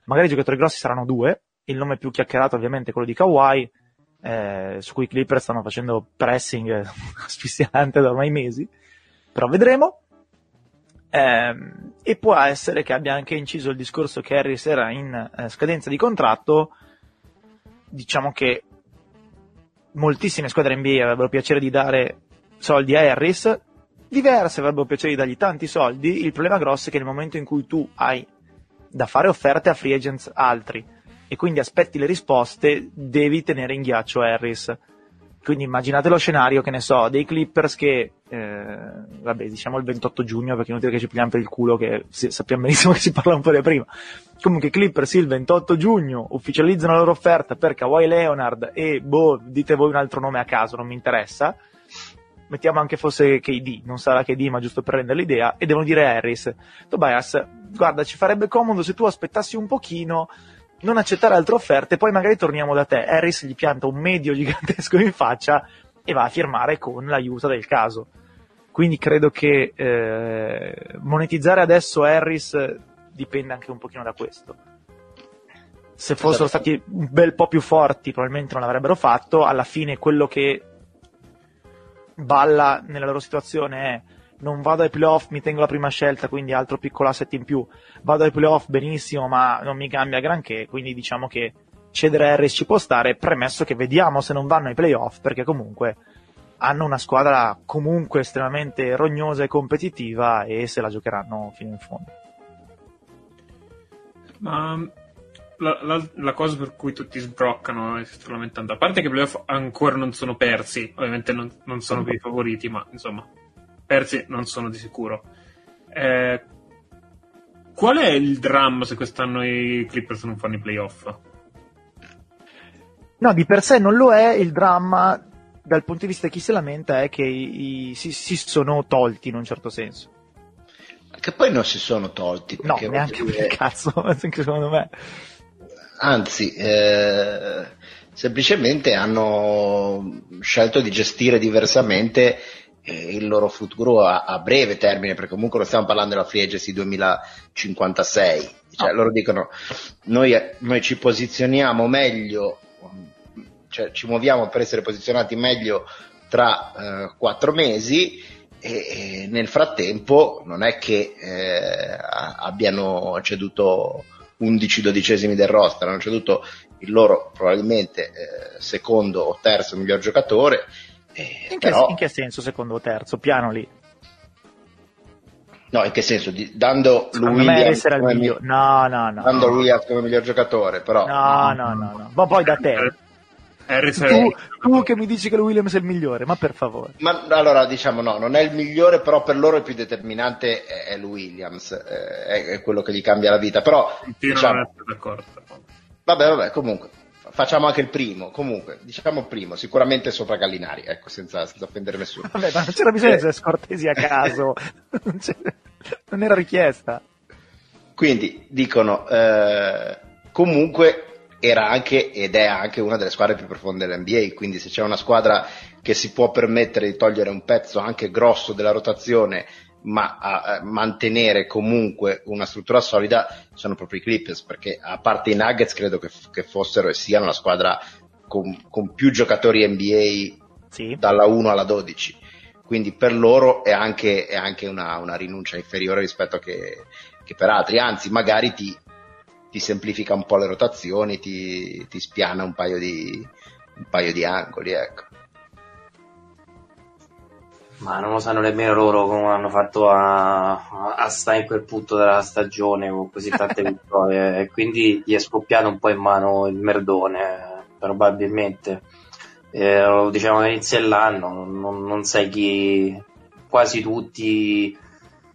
S1: Magari i giocatori grossi saranno due, il nome più chiacchierato ovviamente è quello di Kawhi, eh, su cui i Clippers stanno facendo pressing eh, [LAUGHS] asfissiante da ormai mesi, però vedremo. Ehm, e può essere che abbia anche inciso il discorso che Harris era in eh, scadenza di contratto, diciamo che moltissime squadre NBA avrebbero piacere di dare soldi a Harris, diverse avrebbero piacere di dargli tanti soldi, il problema grosso è che nel momento in cui tu hai da fare offerte a free agents altri e quindi aspetti le risposte, devi tenere in ghiaccio Harris. Quindi immaginate lo scenario, che ne so, dei Clippers che, eh, vabbè, diciamo il 28 giugno, perché è inutile che ci pigliamo per il culo, che sappiamo benissimo [LAUGHS] che si parla un po' di prima. Comunque Clippers il 28 giugno ufficializzano la loro offerta per Kawhi Leonard e, boh, dite voi un altro nome a caso, non mi interessa. Mettiamo anche fosse KD, non sarà KD, ma giusto per rendere l'idea, e devono dire Harris, Tobias, guarda, ci farebbe comodo se tu aspettassi un pochino, non accettare altre offerte, poi magari torniamo da te. Harris gli pianta un medio gigantesco in faccia e va a firmare con l'aiuto del caso. Quindi credo che eh, monetizzare adesso Harris dipende anche un pochino da questo. Se fossero stati un bel po' più forti, probabilmente non l'avrebbero fatto. Alla fine, quello che balla nella loro situazione è non vado ai playoff, mi tengo la prima scelta, quindi altro piccolo asset in più. Vado ai playoff benissimo, ma non mi cambia granché, quindi diciamo che cedere a Harris ci può stare, premesso che vediamo se non vanno ai playoff, perché comunque hanno una squadra comunque estremamente rognosa e competitiva e se la giocheranno fino in fondo.
S2: Ma la, la- la cosa per cui tutti sbroccano e si stanno lamentando, a parte che i playoff ancora non sono persi, ovviamente non, non sono più i favoriti, ma insomma, persi non sono di sicuro. Eh, qual è il dramma se quest'anno i Clippers non fanno i playoff?
S1: No, di per sé non lo è, il dramma dal punto di vista di chi si lamenta è che i- i- si, si sono tolti in un certo senso.
S3: Che poi non si sono tolti.
S1: No, neanche
S3: voglio
S1: per
S3: dire-
S1: cazzo, [LAUGHS] secondo me.
S3: Anzi, eh, semplicemente hanno scelto di gestire diversamente eh, il loro futuro a, a breve termine, perché comunque non stiamo parlando della Free Agency 2056. Cioè,
S1: No.
S3: loro dicono, noi, noi ci posizioniamo meglio, cioè ci muoviamo per essere posizionati meglio tra eh, quattro mesi e, e nel frattempo non è che eh, abbiano ceduto 11 dodicesimi del roster, hanno ceduto il loro probabilmente eh, secondo o terzo miglior giocatore. eh,
S1: In che,
S3: però,
S1: in che senso secondo o terzo? Piano lì.
S3: No, in che senso? Di- dando
S1: il
S3: come,
S1: migliore. No, no, no.
S3: dando Williams come miglior giocatore, però
S1: No, no, no, no. Ma poi da te.
S2: Harris
S1: Tu, tu che mi dici che il Williams è il migliore, ma per favore.
S3: Ma allora diciamo no, non è il migliore, però per loro il più determinante è, il Williams, eh, è, è quello che gli cambia la vita. Però
S2: Continuo
S3: diciamo,
S2: non essere d'accordo.
S3: vabbè, vabbè, comunque facciamo anche il primo. Comunque, diciamo primo, sicuramente sopra Gallinari, ecco, senza, senza offendere nessuno. [LAUGHS]
S1: Vabbè, ma non c'era bisogno di
S3: Eh.
S1: essere scortesi a caso. [LAUGHS] non, non era richiesta.
S3: Quindi dicono eh, comunque era anche ed è anche una delle squadre più profonde dell'NBA, quindi se c'è una squadra che si può permettere di togliere un pezzo anche grosso della rotazione ma a, mantenere comunque una struttura solida sono proprio i Clippers perché a parte i Nuggets credo che, che fossero e siano la squadra con, con più giocatori NBA sì. dalla 1 alla 12 quindi per loro è anche, è anche una, una, rinuncia inferiore rispetto a che, che per altri anzi magari ti, ti semplifica un po' le rotazioni, ti, ti spiana un paio di, un paio di angoli, ecco.
S4: Ma non lo sanno nemmeno loro come hanno fatto a, a stare in quel punto della stagione con così tante [LAUGHS] vittorie e quindi gli è scoppiato un po' in mano il merdone, probabilmente. Eh, lo diciamo all'inizio dell'anno, non, non sai chi, quasi tutti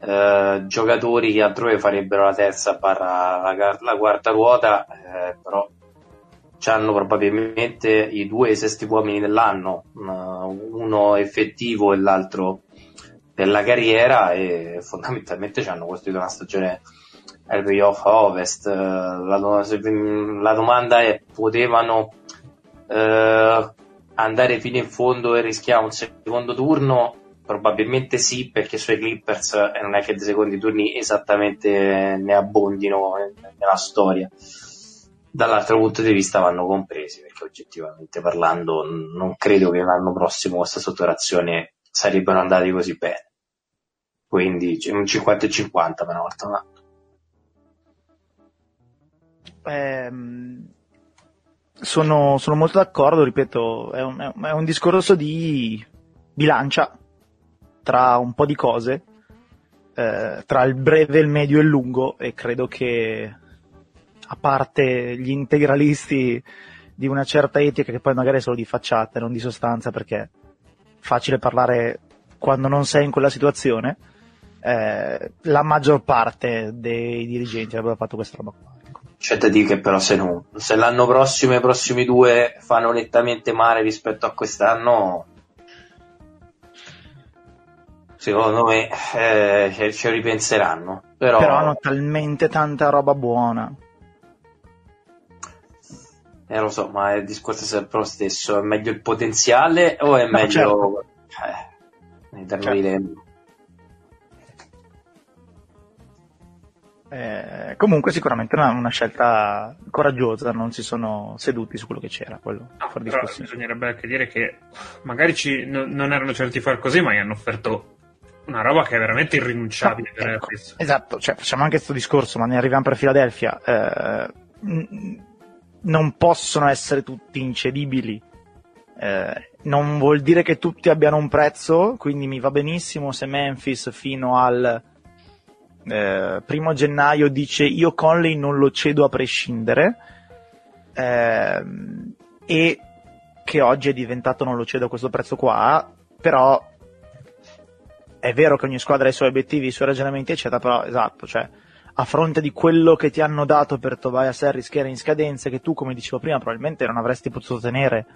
S4: eh, giocatori che altrove farebbero la terza barra la, la quarta ruota, eh, però hanno probabilmente i due sesti uomini dell'anno, uno effettivo e l'altro per la carriera e fondamentalmente ci hanno costruito una stagione al playoff a ovest. La, la, domanda è potevano eh, andare fino in fondo e rischiare un secondo turno? Probabilmente sì, perché sui Clippers non è che dei secondi turni esattamente ne abbondino nella storia dall'altro punto di vista vanno compresi perché oggettivamente parlando non credo che l'anno prossimo questa sottorazione sarebbero andati così bene. Quindi un 50 e 50 per una volta ma...
S1: ehm, sono, sono, molto d'accordo ripeto è un, è un discorso di bilancia tra un po' di cose eh, tra il breve, il medio e il lungo e credo che a parte gli integralisti di una certa etica che poi magari è solo di facciata, non di sostanza, perché è facile parlare quando non sei in quella situazione, eh, la maggior parte dei dirigenti avrebbe fatto questa roba qua.
S4: Ecco. C'è da dire che però se, no, se l'anno prossimo e i prossimi due fanno nettamente male rispetto a quest'anno, secondo me eh, ci ripenseranno. Però...
S1: però hanno talmente tanta roba buona
S4: eh, lo so, ma il discorso è sempre lo stesso. È meglio il potenziale o è no, meglio... Certo. Eh, certo.
S1: Eh, comunque sicuramente una, una, scelta coraggiosa, non si sono seduti su quello che c'era. Quello,
S2: no, però bisognerebbe anche dire che magari ci, no, non erano certi far così, ma gli hanno offerto una roba che è veramente irrinunciabile. No, ecco,
S1: esatto, cioè, facciamo anche questo discorso, ma ne arriviamo per Philadelphia. Eh, non possono essere tutti incedibili. Eh, non vuol dire che tutti abbiano un prezzo, quindi mi va benissimo se Memphis fino al eh, primo gennaio dice io Conley non lo cedo a prescindere eh, e che oggi è diventato non lo cedo a questo prezzo qua, però è vero che ogni squadra ha i suoi obiettivi, i suoi ragionamenti eccetera, però esatto, cioè a fronte di quello che ti hanno dato per Tobias Harris che era in scadenza che tu come dicevo prima probabilmente non avresti potuto tenere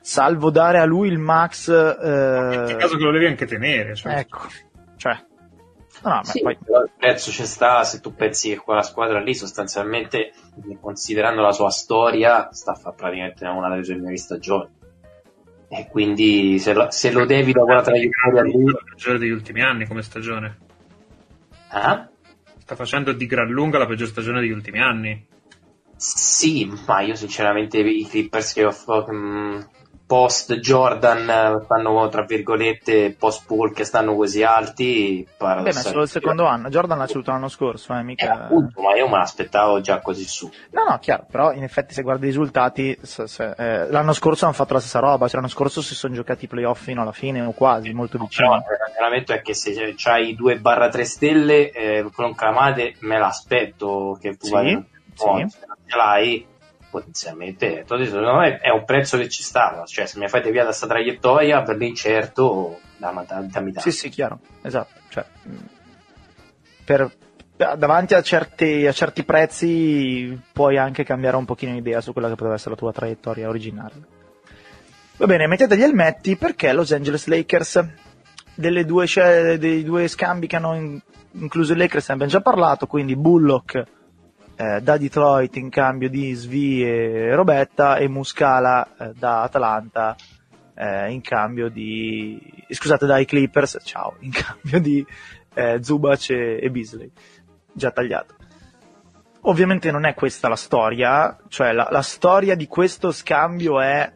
S1: salvo dare a lui il max
S2: eh... in caso che lo devi anche tenere
S1: cioè. ecco cioè
S4: no, no, sì, poi... il prezzo c'è sta se tu pensi che quella squadra lì sostanzialmente considerando la sua storia sta a fare praticamente una delle sue migliori stagioni e quindi se lo, se lo devi da quella traiettoria lì
S2: la peggiore degli ultimi anni come stagione
S4: ah?
S2: Sta facendo di gran lunga la peggior stagione degli ultimi anni.
S4: Sì, ma io sinceramente i Clippers che ho, um, post Jordan stanno tra virgolette post Paul che stanno così alti
S1: beh ma solo il secondo anno. Jordan l'ha ceduto l'anno scorso eh, mica...
S4: eh, appunto ma io me l'aspettavo già così su.
S1: No no chiaro però in effetti se guardi i risultati se, se, eh, l'anno scorso hanno fatto la stessa roba cioè l'anno scorso si sono giocati i playoff fino alla fine o quasi molto vicino. no,
S4: il ragionamento è che se c'hai 2 barra 3 stelle eh, con Clamate me l'aspetto che tu
S1: sì, vai sì.
S4: se non ce l'hai potenzialmente secondo me è un prezzo che ci sta cioè se mi fate via da questa traiettoria per l'incerto dammi tanto
S1: sì sì chiaro esatto cioè, per, davanti a certi, a certi prezzi puoi anche cambiare un pochino idea su quella che poteva essere la tua traiettoria originaria va bene mettete gli elmetti perché Los Angeles Lakers due, dei due scambi che hanno incluso i Lakers ne abbiamo già parlato quindi Bullock eh, da Detroit in cambio di Svi e Robetta e Muscala eh, da Atalanta eh, in cambio di scusate dai Clippers ciao in cambio di eh, Zubac e, e Beasley. Già tagliato. Ovviamente non è questa la storia cioè la, la storia di questo scambio è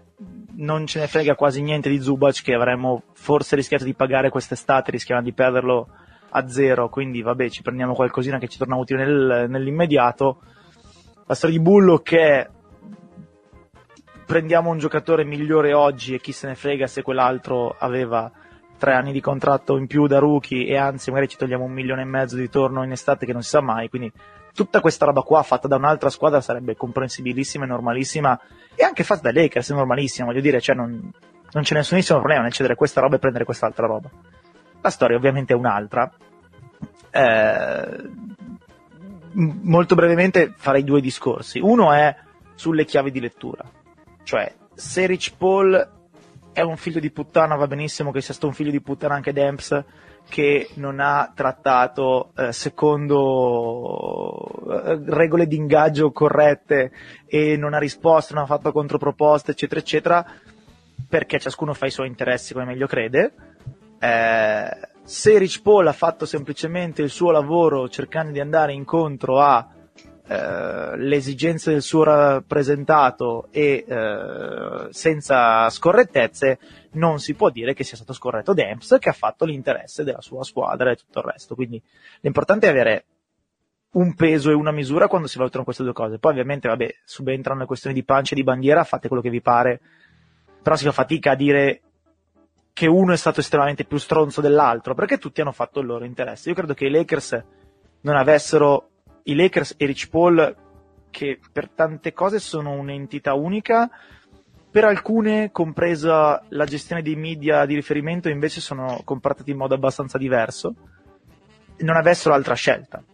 S1: non ce ne frega quasi niente di Zubac che avremmo forse rischiato di pagare quest'estate rischiamo di perderlo a zero, quindi vabbè ci prendiamo qualcosina che ci torna utile nel, nell'immediato. La storia di Bullock è prendiamo un giocatore migliore oggi e chi se ne frega se quell'altro aveva tre anni di contratto in più da rookie e anzi magari ci togliamo un milione e mezzo di torno in estate che non si sa mai, quindi tutta questa roba qua fatta da un'altra squadra sarebbe comprensibilissima e normalissima e anche fatta da Lakers è normalissima, voglio dire, cioè non, non c'è nessunissimo problema nel cedere questa roba e prendere quest'altra roba. La storia ovviamente è un'altra. Eh, molto brevemente farei due discorsi. Uno è sulle chiavi di lettura. Cioè, se Rich Paul è un figlio di puttana, va benissimo che sia stato un figlio di puttana anche Demps, che non ha trattato eh, secondo eh, regole di ingaggio corrette e non ha risposto, non ha fatto controproposte, eccetera, eccetera, perché ciascuno fa i suoi interessi come meglio crede. Eh, se Rich Paul ha fatto semplicemente il suo lavoro cercando di andare incontro alle eh, esigenze del suo rappresentato e eh, senza scorrettezze, non si può dire che sia stato scorretto Demps che ha fatto l'interesse della sua squadra e tutto il resto. Quindi l'importante è avere un peso e una misura quando si valutano queste due cose. Poi ovviamente, vabbè, subentrano le questioni di pancia e di bandiera, fate quello che vi pare, però si fa fatica a dire che uno è stato estremamente più stronzo dell'altro, perché tutti hanno fatto il loro interesse. Io credo che i Lakers non avessero i Lakers e Rich Paul che per tante cose sono un'entità unica, per alcune, compresa la gestione dei media di riferimento, invece sono comportati in modo abbastanza diverso, non avessero altra scelta.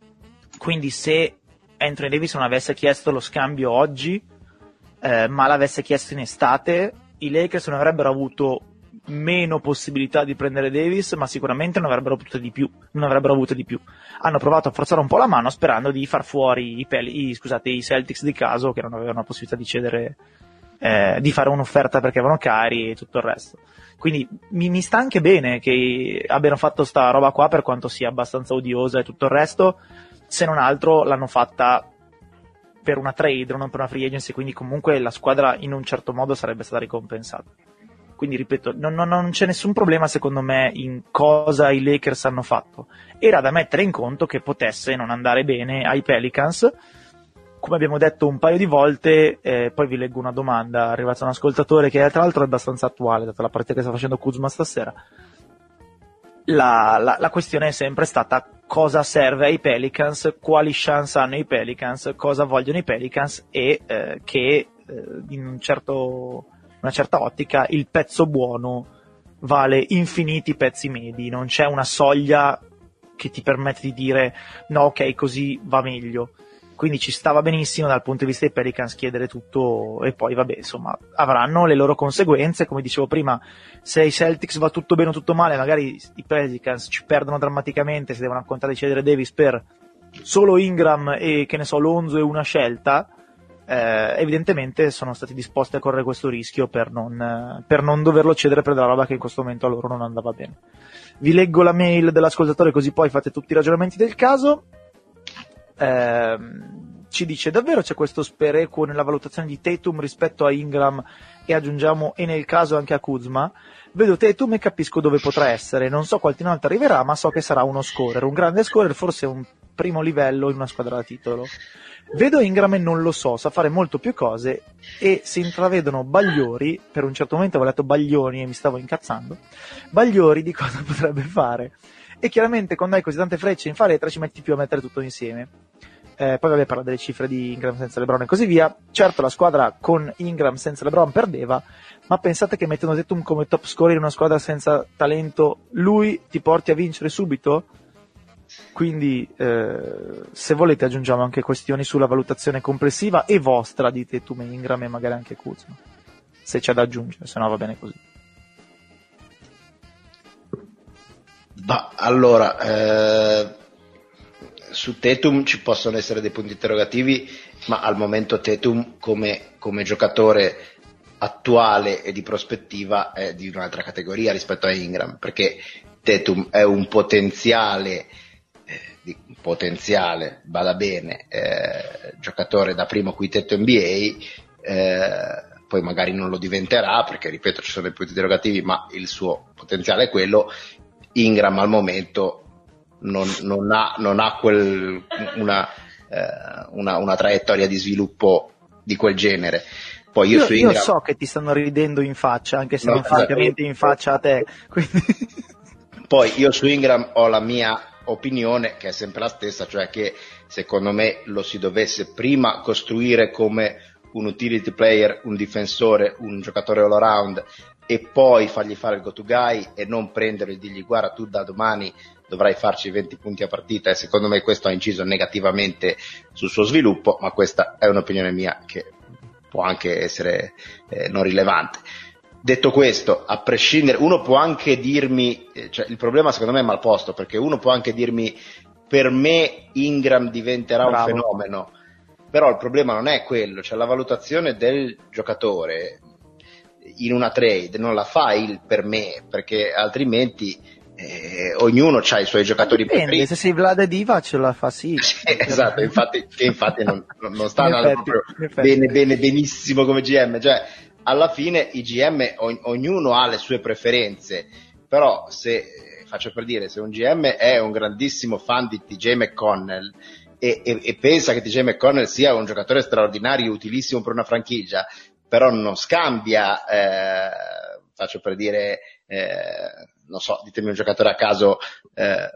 S1: Quindi se Anthony Davis non avesse chiesto lo scambio oggi, eh, ma l'avesse chiesto in estate, i Lakers non avrebbero avuto meno possibilità di prendere Davis, ma sicuramente non avrebbero potuto di più, non avrebbero avuto di più. Hanno provato a forzare un po' la mano sperando di far fuori i, peli, i, scusate, i Celtics di caso che non avevano la possibilità di cedere, eh, di fare un'offerta perché avevano cari e tutto il resto. Quindi mi, mi sta anche bene che abbiano fatto sta roba qua per quanto sia abbastanza odiosa e tutto il resto, se non altro l'hanno fatta per una trade, non per una free agency, quindi comunque la squadra in un certo modo sarebbe stata ricompensata. Quindi ripeto, non, non, non, c'è nessun problema secondo me in cosa i Lakers hanno fatto. Era da mettere in conto che potesse non andare bene ai Pelicans. Come abbiamo detto un paio di volte, eh, poi vi leggo una domanda arrivata da un ascoltatore che tra l'altro è abbastanza attuale, data la partita che sta facendo Kuzma stasera. La, la, la questione è sempre stata cosa serve ai Pelicans, quali chance hanno i Pelicans, cosa vogliono i Pelicans e eh, che eh, in un certo una certa ottica, il pezzo buono vale infiniti pezzi medi, non c'è una soglia che ti permette di dire no, ok, così va meglio. Quindi ci stava benissimo dal punto di vista dei Pelicans chiedere tutto e poi vabbè, insomma, avranno le loro conseguenze, come dicevo prima, se ai Celtics va tutto bene o tutto male, magari i Pelicans ci perdono drammaticamente se devono raccontare di cedere Davis per solo Ingram e che ne so, Lonzo e una scelta, eh, evidentemente sono stati disposti a correre questo rischio per non, per non doverlo cedere per della roba che in questo momento a loro non andava bene. Vi leggo la mail dell'ascoltatore così poi fate tutti i ragionamenti del caso. Eh, ci dice davvero c'è questo sperequo nella valutazione di Tatum rispetto a Ingram e aggiungiamo e nel caso anche a Kuzma vedo Tatum e capisco dove potrà essere non so qualche volta arriverà ma so che sarà uno scorer un grande scorer forse un primo livello in una squadra da titolo Vedo Ingram e non lo so, sa fare molto più cose e si intravedono bagliori, per un certo momento avevo letto baglioni e mi stavo incazzando, bagliori di cosa [LAUGHS] potrebbe fare. E chiaramente quando hai così tante frecce in faletta ci metti più a mettere tutto insieme. Eh, poi vabbè parla delle cifre di Ingram senza LeBron e così via. Certo la squadra con Ingram senza LeBron perdeva, ma pensate che mettendo Tatum come top scorer in una squadra senza talento, lui ti porti a vincere subito? Quindi, eh, se volete, aggiungiamo anche questioni sulla valutazione complessiva e vostra di Tatum e Ingram e magari anche Kuzma. Se c'è da aggiungere, se no va bene così.
S3: Bah, allora, eh, su Tetum ci possono essere dei punti interrogativi, ma al momento Tetum come, come giocatore attuale e di prospettiva è di un'altra categoria rispetto a Ingram, perché Tetum è un potenziale, eh, potenziale, vada bene, eh, giocatore da primo quintetto NBA, eh, poi magari non lo diventerà, perché ripeto ci sono dei punti interrogativi, ma il suo potenziale è quello. Ingram al momento non, non ha, non ha quel, una, eh, una, una, traiettoria di sviluppo di quel genere. Poi io,
S1: io,
S3: Ingram...
S1: io so che ti stanno ridendo in faccia, anche se no, non francamente in faccia a te. Quindi... [LAUGHS]
S3: Poi io su Ingram ho la mia opinione, che è sempre la stessa, cioè che secondo me lo si dovesse prima costruire come un utility player, un difensore, un giocatore all around e poi fargli fare il go to guy e non prenderlo e dirgli guarda tu da domani dovrai farci 20 punti a partita e secondo me questo ha inciso negativamente sul suo sviluppo, ma questa è un'opinione mia che può anche essere eh, non rilevante. Detto questo, a prescindere, uno può anche dirmi, eh, cioè il problema secondo me è mal posto, perché uno può anche dirmi per me Ingram diventerà Bravo. un fenomeno, però il problema non è quello, cioè la valutazione del giocatore in una trade non la fa il per me, perché altrimenti eh, ognuno ha i suoi giocatori
S1: Dipende,
S3: preferiti.
S1: Se sei Vlad Diva ce la fa sì. [LAUGHS]
S3: sì esatto, infatti, infatti non, non sta andando proprio bene, bene, benissimo come GM. Cioè, alla fine i GM, ogn- ognuno ha le sue preferenze, però se, faccio per dire, se un GM è un grandissimo fan di TJ McConnell e, e, e pensa che TJ McConnell sia un giocatore straordinario, utilissimo per una franchigia, però non scambia, eh, faccio per dire, eh, non so, ditemi un giocatore a caso, eh,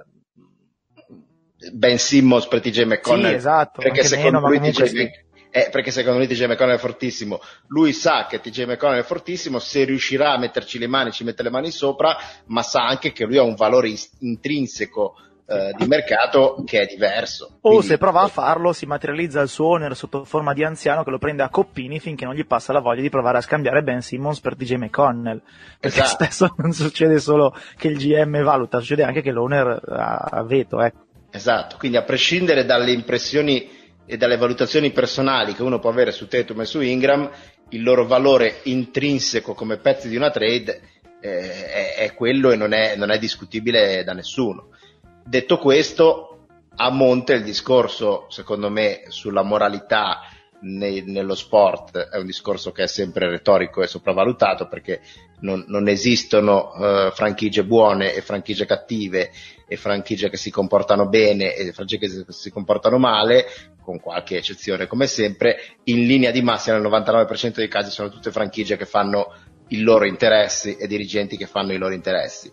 S3: Ben Simmons per TJ McConnell.
S1: Sì, esatto,
S3: perché secondo,
S1: meno,
S3: lui TJ, sì. eh, perché secondo lui TJ McConnell è fortissimo. Lui sa che TJ McConnell è fortissimo, se riuscirà a metterci le mani ci mette le mani sopra, ma sa anche che lui ha un valore intrinseco eh, di mercato che è diverso.
S1: O Quindi, se prova a farlo si materializza il suo owner sotto forma di anziano che lo prende a coppini finché non gli passa la voglia di provare a scambiare Ben Simmons per DJ McConnell. Perché esatto. spesso [LAUGHS] non succede solo che il GM valuta, succede anche che l'owner ha veto. Ecco.
S3: Esatto, quindi a prescindere dalle impressioni e dalle valutazioni personali che uno può avere su Tatum e su Ingram, il loro valore intrinseco come pezzi di una trade eh, è, è, quello e non è, non è discutibile da nessuno. Detto questo, a monte il discorso, secondo me, sulla moralità nei, nello sport. È un discorso che è sempre retorico e sopravvalutato perché non, non esistono uh, franchigie buone e franchigie cattive e franchigie che si comportano bene e franchigie che si comportano male, con qualche eccezione come sempre, in linea di massima nel 99% dei casi sono tutte franchigie che fanno i loro interessi e dirigenti che fanno i loro interessi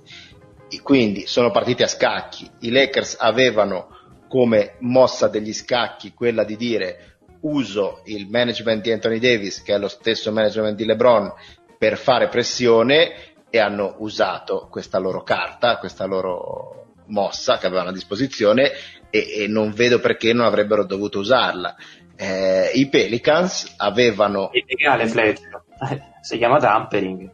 S3: quindi sono partiti a scacchi. I Lakers avevano come mossa degli scacchi quella di dire uso il management di Anthony Davis, che è lo stesso management di LeBron, per fare pressione e hanno usato questa loro carta, questa loro mossa che avevano a disposizione e, e non vedo perché non avrebbero dovuto usarla. Eh, I Pelicans avevano...
S4: È legale Fletcher, si chiama tampering.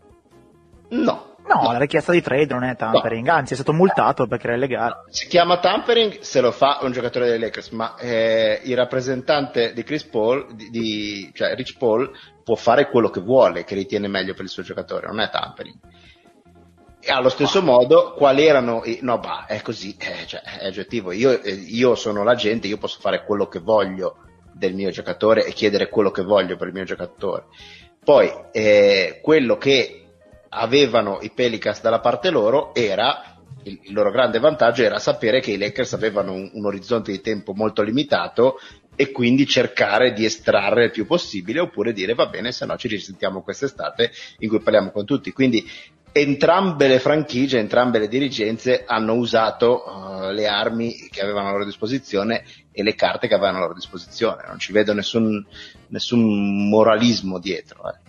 S3: No,
S1: No, la richiesta di trade non è tampering, no. anzi è stato multato perché era illegale.
S3: Si chiama tampering se lo fa un giocatore dei Lakers, ma eh, il rappresentante di Chris Paul, di, di, cioè Rich Paul, può fare quello che vuole, che ritiene meglio per il suo giocatore, non è tampering. E allo stesso oh. modo, quali erano i... No, bah, è così, eh, cioè, è oggettivo. Io, eh, io sono l'agente, io posso fare quello che voglio del mio giocatore e chiedere quello che voglio per il mio giocatore. Poi, eh, quello che avevano i Pelicans dalla parte loro era il, loro grande vantaggio era sapere che i Lakers avevano un, un, orizzonte di tempo molto limitato e quindi cercare di estrarre il più possibile oppure dire va bene se no ci risentiamo quest'estate in cui parliamo con tutti quindi entrambe le franchigie entrambe le dirigenze hanno usato uh, le armi che avevano a loro disposizione e le carte che avevano a loro disposizione non ci vedo nessun, nessun moralismo dietro eh.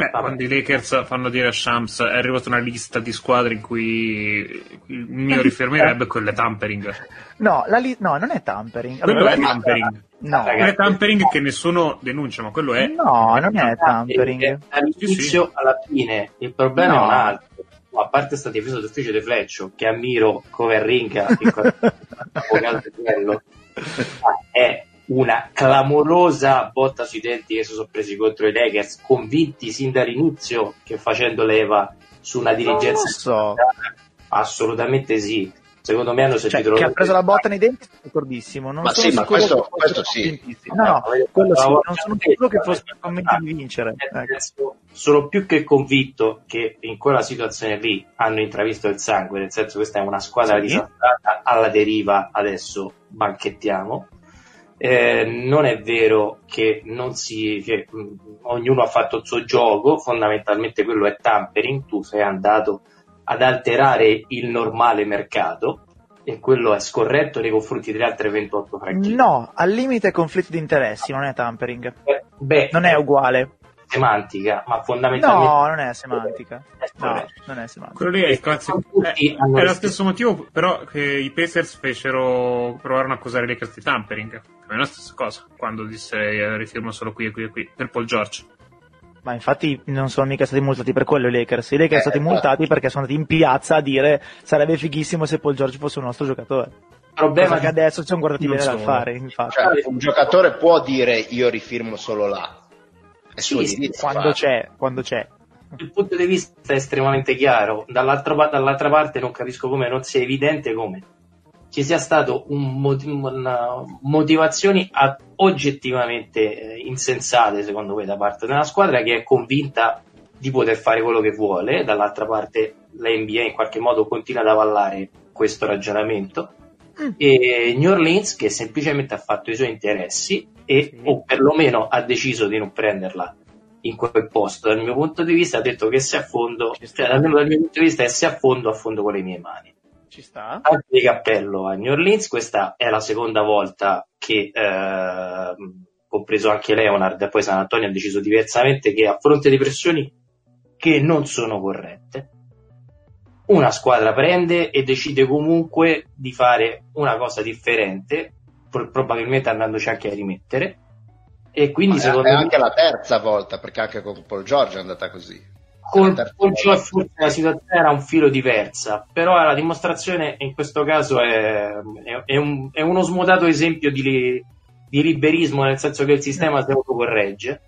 S2: Beh, Vabbè. quando i Lakers fanno dire a Shams è arrivata una lista di squadre in cui il mio rifermirebbe [LAUGHS] quelle tampering.
S1: No, li- no, non è tampering.
S2: Quello allora, è tampering. No, non è tampering che nessuno denuncia, ma quello è.
S1: No, non è tampering.
S4: Dall'inizio alla fine il problema no. è un altro. a parte sta difesa d'ufficio di Fleccio, che ammiro come ringa in quello [LAUGHS] è una clamorosa botta sui denti che si sono presi contro i Lakers, convinti sin dall'inizio che facendo leva su una dirigenza
S1: so.
S4: assolutamente sì secondo me hanno sentito
S1: cioè, che ha preso la botta nei denti d'accordissimo non
S3: ma
S1: sono
S3: sì ma questo, questo sì
S1: no no quello sì non sono sicuro che fosse convinto di vincere ecco.
S4: sono più che convinto che in quella situazione lì hanno intravisto il sangue nel senso che questa è una squadra sì. disastrata alla deriva adesso banchettiamo eh, non è vero che non si mh, ognuno ha fatto il suo gioco fondamentalmente quello è tampering tu sei andato ad alterare il normale mercato e quello è scorretto nei confronti delle altre 28 franchigie.
S1: No, al limite conflitto di interessi, non è tampering.
S4: Eh, beh,
S1: non è uguale.
S4: Semantica, ma fondamentalmente.
S1: No, non è semantica. No, non è semantica.
S2: Quello lì è il cazzo. È, è lo stesso motivo, però, che i Pacers fecero provarono a accusare i Lakers di tampering. È la stessa cosa quando disse eh, rifirmo solo qui e qui e qui per Paul George.
S1: Ma infatti non sono mica stati multati per quello i Lakers. I Lakers sono stati eh, multati perché sono andati in piazza a dire sarebbe fighissimo se Paul George fosse un nostro giocatore. Il problema è che adesso ci sono guardati bene da fare. Infatti.
S3: Cioè, un giocatore può dire io rifirmo solo là. È
S1: sì, sì, quando c'è, quando c'è.
S4: Il punto di vista è estremamente chiaro. Dall'altra, dall'altra parte non capisco come non sia evidente come ci sia stato un motiv- una motivazioni oggettivamente eh, insensate secondo me da parte della squadra che è convinta di poter fare quello che vuole dall'altra parte la NBA in qualche modo continua ad avallare questo ragionamento mm. e New Orleans che semplicemente ha fatto i suoi interessi e sì. o perlomeno ha deciso di non prenderla in quel posto dal mio punto di vista ha detto che se affondo cioè dal mio, dal mio punto di vista è se affondo affondo con le mie mani
S1: ci sta.
S4: Anche di cappello a New Orleans, questa è la seconda volta che, eh, compreso anche Leonard, e poi San Antonio ha deciso diversamente, che a fronte di pressioni che non sono corrette, una squadra prende e decide comunque di fare una cosa differente, probabilmente andandoci anche a rimettere. E quindi
S3: Ma
S4: secondo
S3: è
S4: me...
S3: anche la terza volta, perché anche con Paul George è andata così
S4: col, col Joe forse la situazione era un filo diversa, però la dimostrazione in questo caso è, è, è, un, è uno smodato esempio di, di, liberismo, nel senso che il sistema si autocorregge.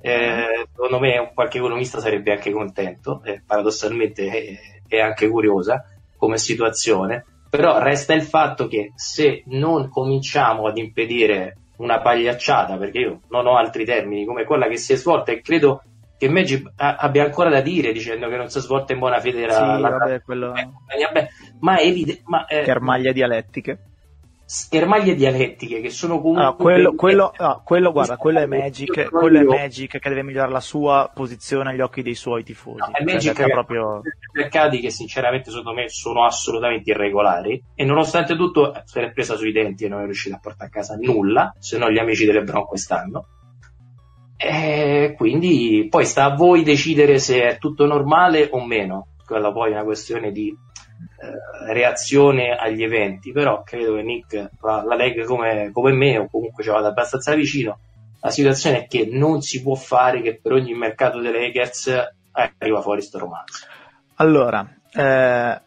S4: Eh, secondo me qualche economista sarebbe anche contento, eh, paradossalmente è, è anche curiosa come situazione, però resta il fatto che se non cominciamo ad impedire una pagliacciata, perché io non ho altri termini come quella che si è svolta e credo che Magic abbia ancora da dire dicendo che non si è svolta in buona fede
S1: sì, la, vabbè, quello...
S4: vabbè, ma è evidente ma,
S1: eh, schermaglie dialettiche
S4: schermaglie dialettiche che sono comunque
S1: no, quello, quello, no, quello guarda quello è Magic quello è Magic che deve migliorare la sua posizione agli occhi dei suoi tifosi. No,
S4: è cioè, Magic che proprio mercati che sinceramente secondo me sono assolutamente irregolari. E nonostante tutto se l'è presa sui denti e non è riuscito a portare a casa nulla se non gli amici delle Brown quest'anno. E quindi poi sta a voi decidere se è tutto normale o meno. Quella poi è una questione di eh, reazione agli eventi, però credo che Nick la, la legga come, come, me o comunque ci vada abbastanza vicino. La situazione è che non si può fare che per ogni mercato delle Lakers arriva fuori sto romanzo.
S1: Allora, eh,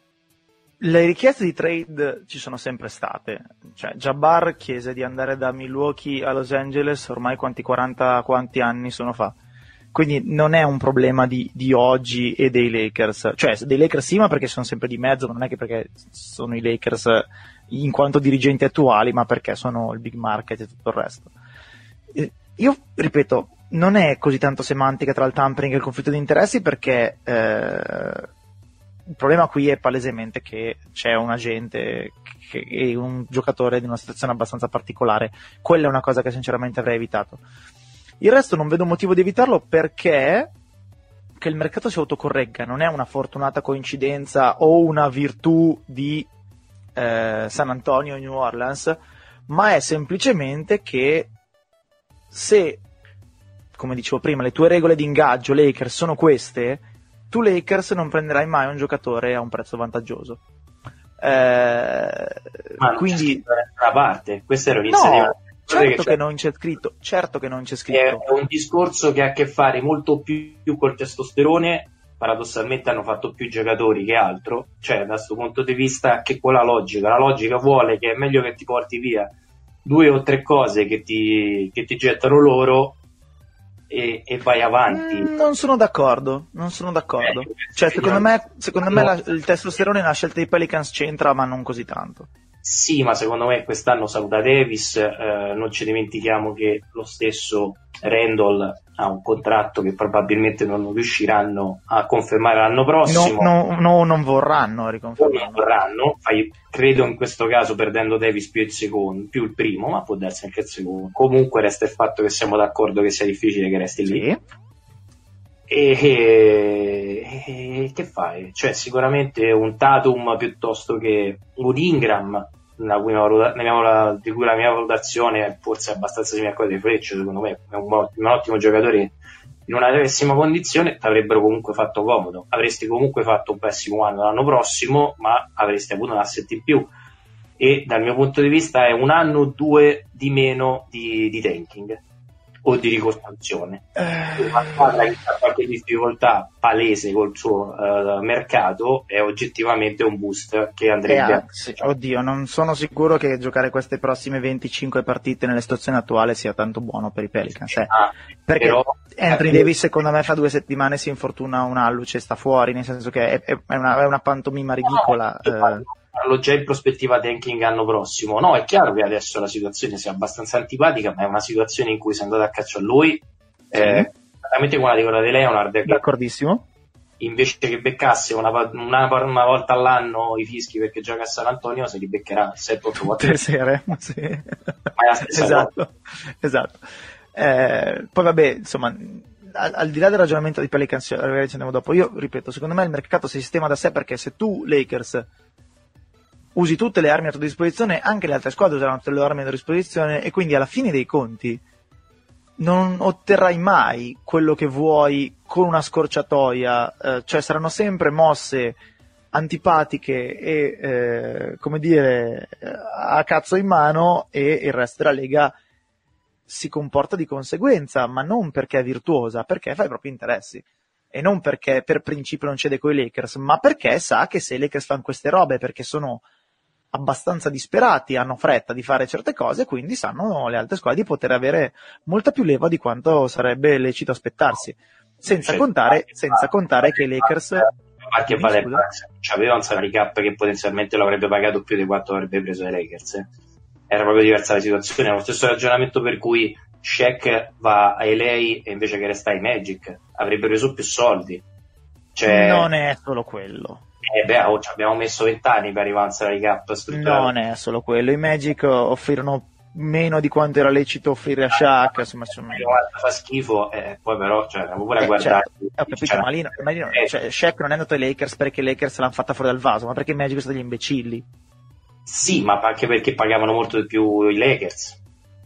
S1: le richieste di trade ci sono sempre state. Cioè, Jabbar chiese di andare da Milwaukee a Los Angeles ormai quanti 40 quanti anni sono fa. Quindi non è un problema di, di, oggi e dei Lakers. Cioè, dei Lakers sì, ma perché sono sempre di mezzo, non è che perché sono i Lakers in quanto dirigenti attuali, ma perché sono il big market e tutto il resto. Io ripeto, non è così tanto semantica tra il tampering e il conflitto di interessi perché eh, il problema qui è palesemente che c'è un agente e un giocatore di una situazione abbastanza particolare. Quella è una cosa che sinceramente avrei evitato. Il resto non vedo motivo di evitarlo perché che il mercato si autocorregga non è una fortunata coincidenza o una virtù di eh, San Antonio o New Orleans, ma è semplicemente che se, come dicevo prima, le tue regole di ingaggio Lakers sono queste, tu Lakers non prenderai mai un giocatore a un prezzo vantaggioso. Eh,
S4: Ma quindi da parte, questo era l'inizio
S1: no, certo che, non c'è scritto, certo che non c'è scritto.
S4: È un discorso che ha a che fare molto più, più col testosterone paradossalmente hanno fatto più giocatori che altro, cioè da questo punto di vista che con la logica, la logica vuole che è meglio che ti porti via due o tre cose che ti, che ti gettano loro e, e vai avanti.
S1: Mm, non sono d'accordo, non sono d'accordo.
S4: Eh,
S1: cioè, secondo me, secondo me la- il testosterone nella scelta dei Pelicans c'entra, ma non così tanto.
S4: Sì, ma secondo me quest'anno saluta Davis, eh, non ci dimentichiamo che lo stesso Randall ha un contratto che probabilmente non riusciranno a confermare l'anno
S1: No,
S4: prossimo.
S1: no, no, non vorranno
S4: non
S1: riconfermarlo.
S4: vorranno, fai- credo in questo caso perdendo Davis più il secondo, più il primo, ma può darsi anche il secondo. Comunque resta il fatto che siamo d'accordo che sia difficile che resti lì. E, e- e che fai? Cioè, sicuramente un Tatum piuttosto che un Ingram, cui valuta- la di cui la mia valutazione forse è abbastanza simile a quella di Freccia, secondo me è un, un ottimo giocatore in una pessima condizione, ti avrebbero comunque fatto comodo. Avresti comunque fatto un pessimo anno l'anno prossimo, ma avresti avuto un asset in più. E dal mio punto di vista è un anno o due di meno di, di tanking o di ricostruzione
S1: Eh,
S4: una squadra che ha qualche difficoltà palese col suo eh, mercato è oggettivamente un boost che
S1: eh,
S4: andrebbe a
S1: oddio, non sono sicuro che giocare queste prossime 25 partite nella situazione attuale sia tanto buono per i Pelicans. eh.
S4: Ah,
S1: Perché
S4: però-
S1: Anthony
S4: eh,
S1: Davis secondo me fra due settimane si infortuna una luce e sta fuori, nel senso che è, è una, è una pantomima ridicola.
S4: No,
S1: eh.
S4: Parlo già in prospettiva tanking l'anno prossimo. No, è chiaro che adesso la situazione sia abbastanza antipatica, ma è una situazione in cui sei andato a caccia a lui. Eh, esattamente la di quella di Leonard, che
S1: D'accordissimo?
S4: invece che beccasse una, una- una volta all'anno i fischi perché gioca a San Antonio, se li beccherà 7-8
S1: Tutte
S4: volte.
S1: sere, [LAUGHS] sì.
S4: Ma è la stessa
S1: esatto, esatto. Eh, poi vabbè, insomma, al, al di là del ragionamento di Pelicans, ci andiamo dopo, io ripeto, secondo me il mercato si sistema da sé perché se tu, Lakers, usi tutte le armi a tua disposizione, anche le altre squadre useranno tutte le armi a tua disposizione e quindi alla fine dei conti non otterrai mai quello che vuoi con una scorciatoia, eh, cioè saranno sempre mosse antipatiche e, eh, come dire, eh, a cazzo in mano e il resto della Lega si comporta di conseguenza, ma non perché è virtuosa, perché fa i propri interessi. E non perché per principio non cede coi Lakers, ma perché sa che se i Lakers fanno queste robe perché sono abbastanza disperati, hanno fretta di fare certe cose, quindi sanno le altre squadre di poter avere molta più leva di quanto sarebbe lecito aspettarsi. Senza
S4: Cioè,
S1: contare, senza contare che i Lakers Sì,
S4: Valle
S1: scusa.
S4: c'aveva un salary cap che potenzialmente lo avrebbe pagato più di quanto avrebbe preso ai Lakers. eh. Era proprio diversa la situazione. È lo stesso ragionamento per cui Shaq va ai lei e invece che restare ai Magic avrebbe preso più soldi. Cioè,
S1: non è solo quello.
S4: Eh, beh, oh, ci abbiamo messo vent'anni per arrivare a un salary cap strutturato.
S1: Non è solo quello. I Magic offrirono meno di quanto era lecito offrire a Shaq. Insomma, insomma.
S4: Guarda, fa schifo, e poi però, cioè, andiamo pure a
S1: Eh,
S4: guardare.
S1: certo, ho capito, ma lì, ma lì
S4: Eh,
S1: cioè, Shaq non è andato ai Lakers perché i Lakers l'hanno fatta fuori dal vaso, ma perché i Magic sono degli imbecilli.
S4: Sì, ma anche perché pagavano molto di più i Lakers.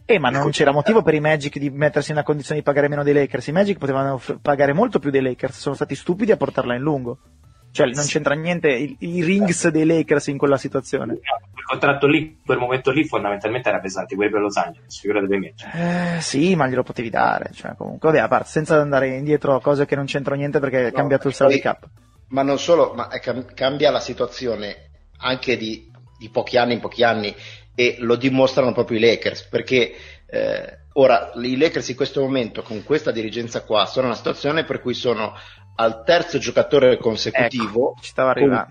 S1: Eh, ma non c'era motivo per i Magic di mettersi nella condizione di pagare meno dei Lakers. I Magic potevano off- pagare molto più dei Lakers, sono stati stupidi a portarla in lungo. Cioè, non c'entra niente i, i rings dei Lakers in quella situazione.
S4: Quel contratto lì, quel momento lì, fondamentalmente era pesante, quelli per Los Angeles, figurate per me.
S1: Eh, sì, ma glielo potevi dare. Cioè, comunque, vabbè, a parte, senza andare indietro a cose che non c'entrano niente perché è
S3: No,
S1: cambiato il salary cap.
S3: Ma non solo, ma è cam- cambia la situazione anche di, di pochi anni in pochi anni e lo dimostrano proprio i Lakers perché eh, ora i Lakers in questo momento con questa dirigenza qua sono in una situazione per cui sono al terzo giocatore consecutivo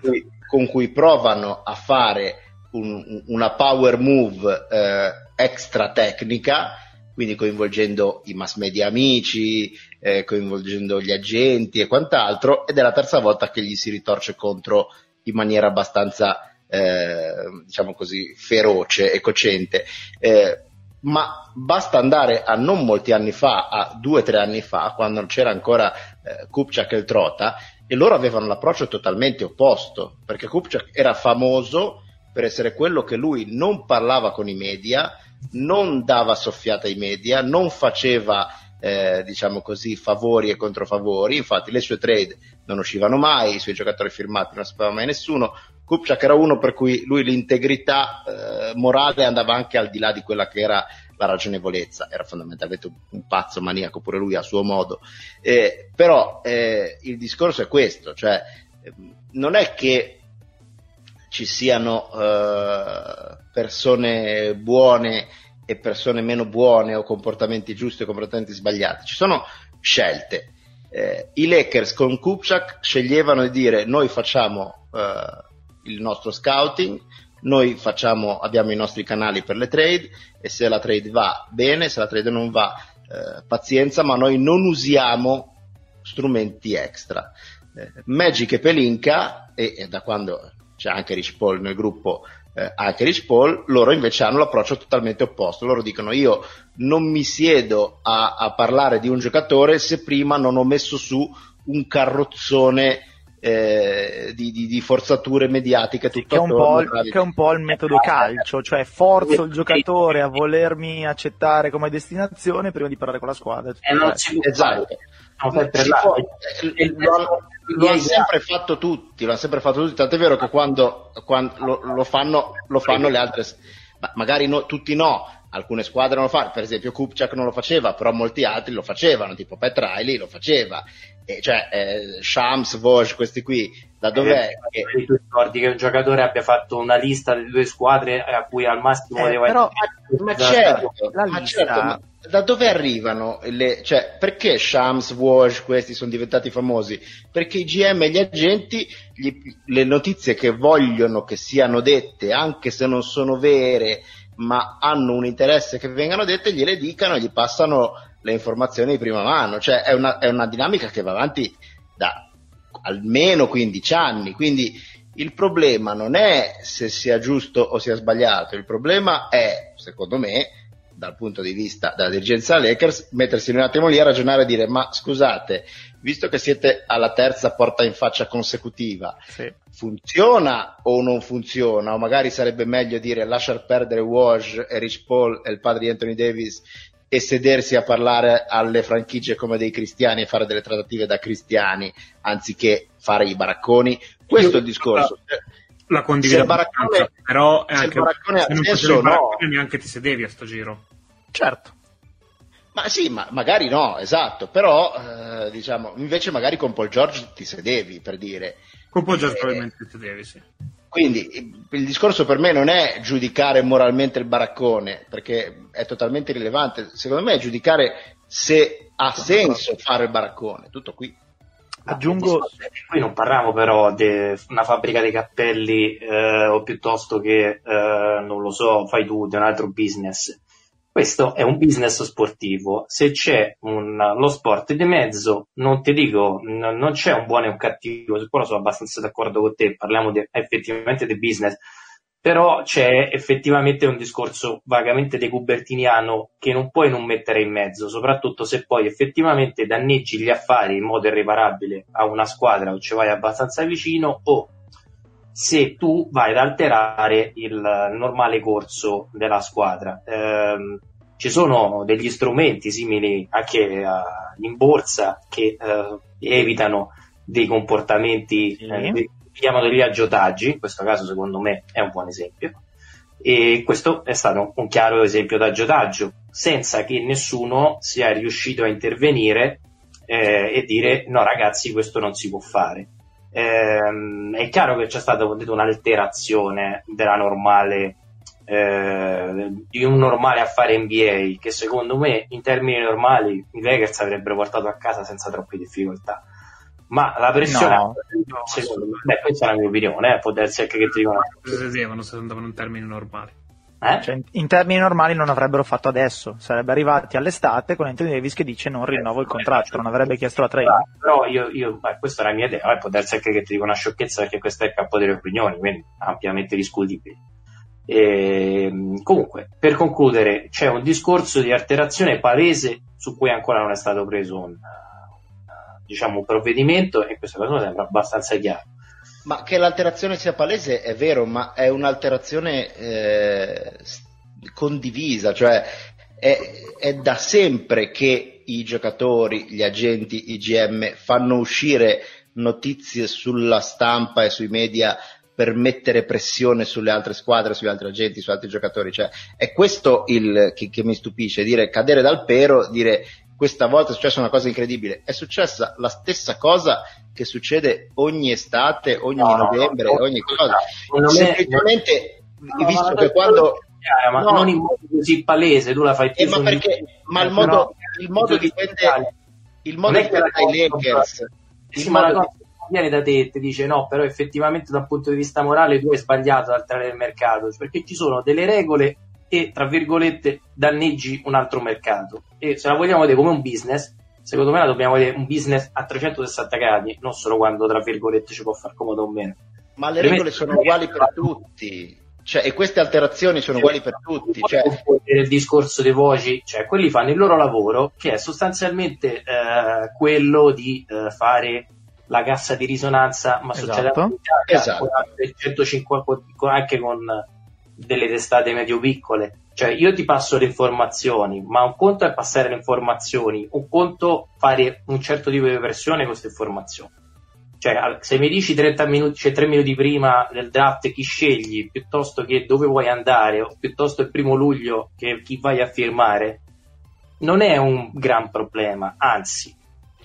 S1: Ecco,
S3: con cui, con cui provano a fare un- una power move eh, extra tecnica, quindi coinvolgendo i mass media amici, eh, coinvolgendo gli agenti e quant'altro, ed è la terza volta che gli si ritorce contro in maniera abbastanza, eh, diciamo così, feroce e cocente. Eh, ma basta andare a non molti anni fa, a due o tre anni fa, quando c'era ancora eh, Kupchak e il Trota, e loro avevano l'approccio totalmente opposto, perché Kupchak era famoso per essere quello che lui non parlava con i media, non dava soffiata ai media, non faceva eh, diciamo così favori e controfavori, infatti le sue trade non uscivano mai, i suoi giocatori firmati non sapeva mai nessuno, Kupchak era uno per cui lui l'integrità eh, morale andava anche al di là di quella che era la ragionevolezza, era fondamentalmente un, pazzo maniaco pure lui a suo modo, eh, però eh, il discorso è questo, cioè ehm, non è che ci siano eh, persone buone e persone meno buone o comportamenti giusti o comportamenti sbagliati, ci sono scelte. Eh, I Lakers con Kupchak sceglievano di dire noi facciamo eh, il nostro scouting, noi facciamo, abbiamo i nostri canali per le trade e se la trade va bene, se la trade non va eh, pazienza, ma noi non usiamo strumenti extra. Eh, Magic e Pelinka, e, e, da quando c'è anche Rich Paul nel gruppo, eh, anche Rich Paul, loro invece hanno l'approccio totalmente opposto. Loro dicono io non mi siedo a, a parlare di un giocatore se prima non ho messo su un carrozzone eh, di, di, di, forzature mediatiche tutto
S1: che, è un po', il, che è un po' il metodo calcio cioè forzo il giocatore a volermi accettare come destinazione prima di parlare con la squadra.
S3: Eh, non esatto. no, eh, lo, lo hanno sempre fatto tutti lo hanno sempre fatto tutti tant'è vero che quando, quando lo, lo, fanno, lo fanno le altre ma magari no, tutti no alcune squadre non lo fanno, per esempio Kupchak non lo faceva, però molti altri lo facevano, tipo Pat Riley lo faceva, e cioè eh, Shams, Vosge, questi qui, da dov'è?
S4: Eh, che... Tu ricordi che un giocatore abbia fatto una lista delle due squadre a cui al massimo
S3: eh,
S4: poteva
S3: però, ma, certo, ma certo, ma da dove arrivano le, cioè, perché Shams, Wash, questi sono diventati famosi? Perché i GM e gli agenti, gli, le notizie che vogliono che siano dette, anche se non sono vere, ma hanno un interesse che vengano dette, gliele dicano e gli passano le informazioni di prima mano. Cioè è una, è una dinamica che va avanti da almeno 15 anni. Quindi il problema non è se sia giusto o sia sbagliato, il problema è, secondo me, dal punto di vista della dirigenza Lakers, mettersi un attimo lì a ragionare e dire ma scusate, visto che siete alla terza porta in faccia consecutiva, sì. funziona o non funziona? O magari sarebbe meglio dire lasciar perdere Woj e Rich Paul e il padre di Anthony Davis e sedersi a parlare alle franchigie come dei cristiani e fare delle trattative da cristiani anziché fare i baracconi? Questo Io, è il discorso.
S2: La, la condivido,
S3: baraccone,
S2: però è anche
S3: se il baraccone se non adesso no.
S2: neanche ti sedevi a sto giro.
S1: Certo.
S3: Ma sì, ma magari no, esatto, però eh, diciamo, invece magari con Paul George ti sedevi per dire.
S2: Con Paul George eh, probabilmente ti sedevi, sì.
S3: Quindi il discorso per me non è giudicare moralmente il baraccone, perché è totalmente irrilevante, secondo me è giudicare se ha senso fare il baraccone, tutto qui.
S4: Aggiungo... Qui non parliamo però di una fabbrica di cappelli eh, o piuttosto che, eh, non lo so, fai tu, di un altro business questo è un business sportivo. Se c'è un, lo sport di mezzo, non ti dico, n- non c'è un buono e un cattivo, su quello sono abbastanza d'accordo con te, parliamo di, effettivamente di business, però c'è effettivamente un discorso vagamente decubertiniano che non puoi non mettere in mezzo, soprattutto se poi effettivamente danneggi gli affari in modo irreparabile a una squadra o ci vai abbastanza vicino o se tu vai ad alterare il normale corso della squadra. Eh, ci sono degli strumenti simili anche uh, in borsa che uh, evitano dei comportamenti, sì. eh, chiamano degli aggiotaggi, in questo caso secondo me è un buon esempio, e questo è stato un chiaro esempio d'aggiotaggio, senza che nessuno sia riuscito a intervenire eh, e dire no ragazzi questo non si può fare ehm, è chiaro che c'è stata detto, un'alterazione della normale eh, di un normale affare NBA che secondo me in termini normali i Lakers avrebbero portato a casa senza troppe difficoltà. Ma la pressione no, secondo me, beh, questa è la mia opinione eh, può darsi anche che ti dicono
S2: no, se andavano in termini normali
S1: eh? Cioè, in termini normali non avrebbero fatto adesso, sarebbe arrivati all'estate con Anthony Davis che dice non rinnovo il contratto, non avrebbe chiesto la trade.
S4: Però io, io beh, questa è la mia idea, eh, può darsi anche che ti dico una sciocchezza perché questo è il campo delle opinioni, quindi ampiamente discutibile. E, ehm, comunque, per concludere, c'è un discorso di alterazione palese su cui ancora non è stato preso un, diciamo, un provvedimento e questa cosa sembra abbastanza chiara
S3: ma che l'alterazione sia palese è vero, ma è un'alterazione eh, condivisa, cioè è, è, da sempre che i giocatori, gli agenti, i GM fanno uscire notizie sulla stampa e sui media per mettere pressione sulle altre squadre, sugli altri agenti, su altri giocatori. Cioè, è questo il che, che mi stupisce, dire cadere dal pero, dire questa volta è successa una cosa incredibile. È successa la stessa cosa che succede ogni estate, ogni no, novembre, no, ogni cosa. Semplicemente, no, visto che quando
S4: chiara, ma
S3: No.
S4: non in modo così palese, tu la fai più
S3: Eh, ma perché ma il
S1: Eh,
S3: modo, il modo di vendere il modo
S4: Non è
S3: di
S4: che la
S3: vendere ai
S4: cosa-
S3: Lakers
S4: Sì,
S3: il
S4: ma la cosa viene da te e ti dice no, però effettivamente dal punto di vista morale tu hai sbagliato ad entrare nel mercato, perché ci sono delle regole e, tra virgolette, danneggi un altro mercato. E se la vogliamo vedere come un business, secondo me la dobbiamo vedere un business a 360 gradi, non solo quando, tra virgolette, ci può far comodo o meno.
S3: ma le regole sono uguali per tutti cioè, e queste alterazioni sono uguali per tutti cioè,
S4: il discorso dei voci, cioè quelli fanno il loro lavoro, che è sostanzialmente eh, quello di eh, fare la cassa di risonanza, ma succede
S1: Esatto.
S4: Italia,
S3: Esatto.
S4: con altre 150 con- anche con delle testate medio piccole. Cioè, io ti passo le informazioni, ma un conto è passare le informazioni, un conto fare un certo tipo di versione con queste informazioni. Cioè, se mi dici 30 minuti, cioè 3 minuti prima del draft chi scegli, piuttosto che dove vuoi andare, o piuttosto il primo luglio che chi vai a firmare, non è un gran problema, anzi,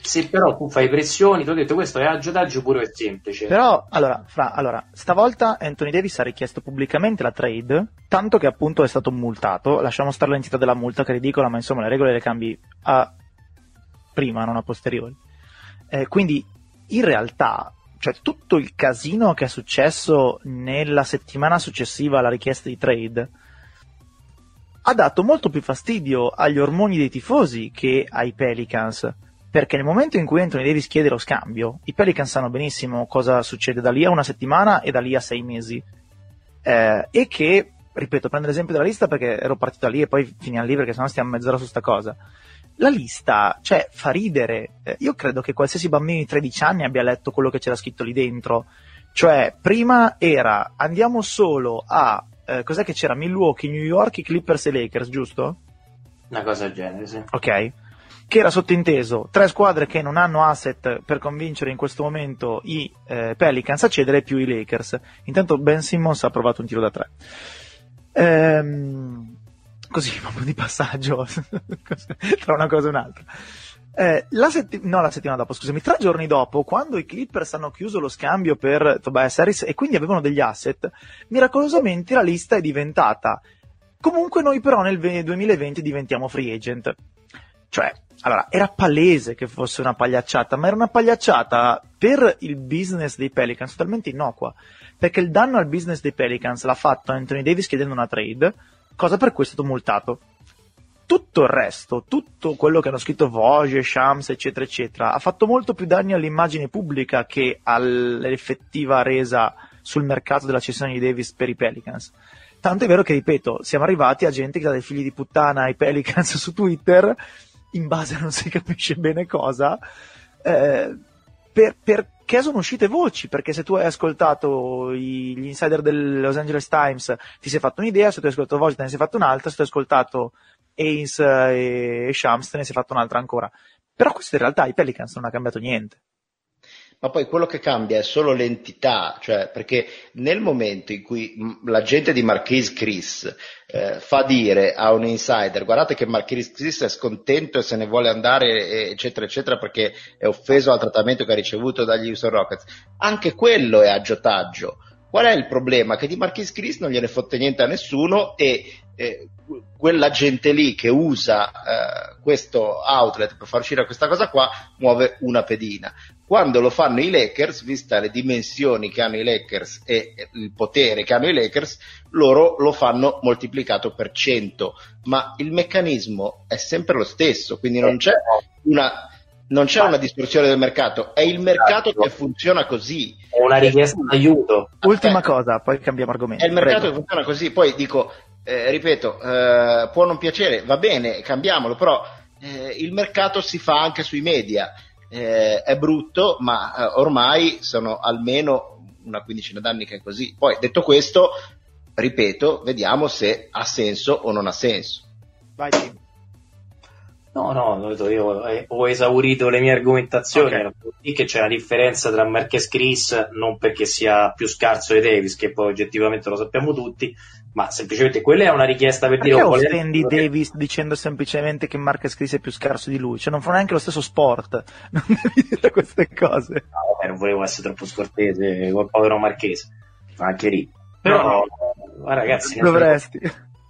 S4: se però tu fai pressioni, ti ho detto questo è agiotaggio puro e semplice.
S1: Però, allora, fra, allora, stavolta Anthony Davis ha richiesto pubblicamente la trade, tanto che appunto è stato multato. Lasciamo stare l'entità della multa, che è ridicola, ma insomma le regole le cambi a prima, non a posteriori. Eh, quindi, in realtà, cioè tutto il casino che è successo nella settimana successiva alla richiesta di trade ha dato molto più fastidio agli ormoni dei tifosi che ai Pelicans. Perché nel momento in cui Anthony Davis chiede lo scambio, i Pelicans sanno benissimo cosa succede da lì a una settimana e da lì a sei mesi. Eh, e che, ripeto, prendo l'esempio della lista perché ero partito da lì e poi finiamo lì perché sennò stiamo mezz'ora su sta cosa. La lista, cioè, fa ridere. Eh, io credo che qualsiasi bambino di 13 anni abbia letto quello che c'era scritto lì dentro. Cioè, prima era andiamo solo a eh, cos'è che c'era? Milwaukee, New York, i Clippers e Lakers, giusto?
S4: Una cosa del genere, sì.
S1: ok? Che era sottinteso tre squadre che non hanno asset per convincere in questo momento i eh, Pelicans a cedere più i Lakers. Intanto Ben Simmons ha provato un tiro da tre. Ehm, così, [LAUGHS] proprio di passaggio [LAUGHS] tra una cosa e un'altra. Eh, la setti- no, la settimana dopo, scusami, tre giorni dopo, quando i Clippers hanno chiuso lo scambio per Tobias Harris e quindi avevano degli asset, miracolosamente la lista è diventata Comunque noi però nel ve- 2020 diventiamo free agent. Cioè, allora, era palese che fosse una pagliacciata, ma era una pagliacciata per il business dei Pelicans totalmente innocua. Perché il danno al business dei Pelicans l'ha fatto Anthony Davis chiedendo una trade, cosa per cui è stato multato. Tutto il resto, tutto quello che hanno scritto Vogue, Shams, eccetera, eccetera, ha fatto molto più danni all'immagine pubblica che all'effettiva resa sul mercato della cessione di Davis per i Pelicans. Tanto è vero che, ripeto, siamo arrivati a gente che dà dei figli di puttana ai Pelicans [LAUGHS] su Twitter, in base a non si capisce bene cosa, eh, per- perché sono uscite voci, perché se tu hai ascoltato i- gli insider del Los Angeles Times ti sei fatto un'idea, se tu hai ascoltato Voci te ne sei fatto un'altra, se tu hai ascoltato Ains e Shams te ne sei fatto un'altra ancora. Però questo in realtà ai Pelicans non ha cambiato niente.
S3: Ma poi quello che cambia è solo l'entità, cioè perché nel momento in cui mh, la gente di Marquise Chris eh, fa dire a un insider guardate che Marquise Chris è scontento e se ne vuole andare eccetera eccetera perché è offeso al trattamento che ha ricevuto dagli Houston Rockets, anche quello è aggiotaggio. Qual è il problema? Che di Marquise Chris non gliene fotte niente a nessuno e eh, quella gente lì che usa eh, questo outlet per far uscire questa cosa qua muove una pedina. Quando lo fanno i Lakers, vista le dimensioni che hanno i Lakers e il potere che hanno i Lakers, loro lo fanno moltiplicato per 100, ma il meccanismo è sempre lo stesso, quindi non c'è una, non c'è una distorsione del mercato, è il mercato che funziona così.
S4: È una richiesta d'aiuto.
S1: Ultima
S3: Aspetta.
S1: cosa, poi cambiamo argomento.
S3: È il mercato
S1: Prego.
S3: che funziona così, poi dico, eh, ripeto, eh, può non piacere, va bene, cambiamolo, però eh, il mercato si fa anche sui media. Eh, è brutto, ma eh, ormai sono almeno una quindicina d'anni che è così. Poi, detto questo, ripeto, vediamo se ha senso o non ha senso.
S1: Vai, Tim.
S4: No, no, io ho esaurito le mie argomentazioni.
S1: Ok.
S4: Era per dire che c'è una differenza tra Marquez Chris, non perché sia più scarso di Davis, che poi oggettivamente lo sappiamo tutti, ma semplicemente quella è una richiesta per
S1: Perché
S4: dire. oh, volete-
S1: offendi Davis dicendo semplicemente che Marcus Chris è più scarso di lui? Cioè non fa neanche lo stesso sport. [LAUGHS] Non devi dire queste cose.
S4: No, vabbè, non volevo essere troppo scortese col povero Marchese, anche lì. Però,
S1: No.
S4: ma ragazzi,
S1: Dovresti.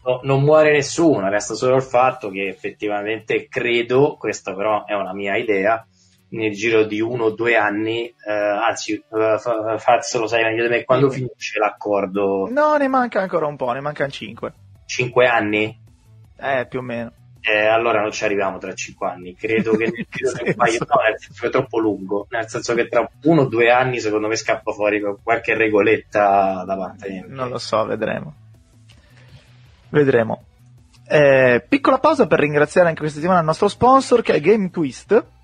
S4: no, non muore nessuno, resta solo il fatto che effettivamente credo, questa però è una mia idea, nel giro di uno o due anni, eh, anzi, eh, Faz lo sai meglio di me, quando finisce l'accordo?
S1: No, ne manca ancora un po', ne mancano cinque.
S4: Cinque anni?
S1: Eh, più o meno.
S4: Eh, allora non ci arriviamo tra cinque anni. Credo che nel [LAUGHS] di un paio, no, nel senso che è troppo lungo. Nel senso che tra uno o due anni, secondo me, scappa fuori qualche regoletta da parte.
S1: Non lo so, vedremo. Vedremo. Eh, piccola pausa per ringraziare anche questa settimana il nostro sponsor che è Game Twist.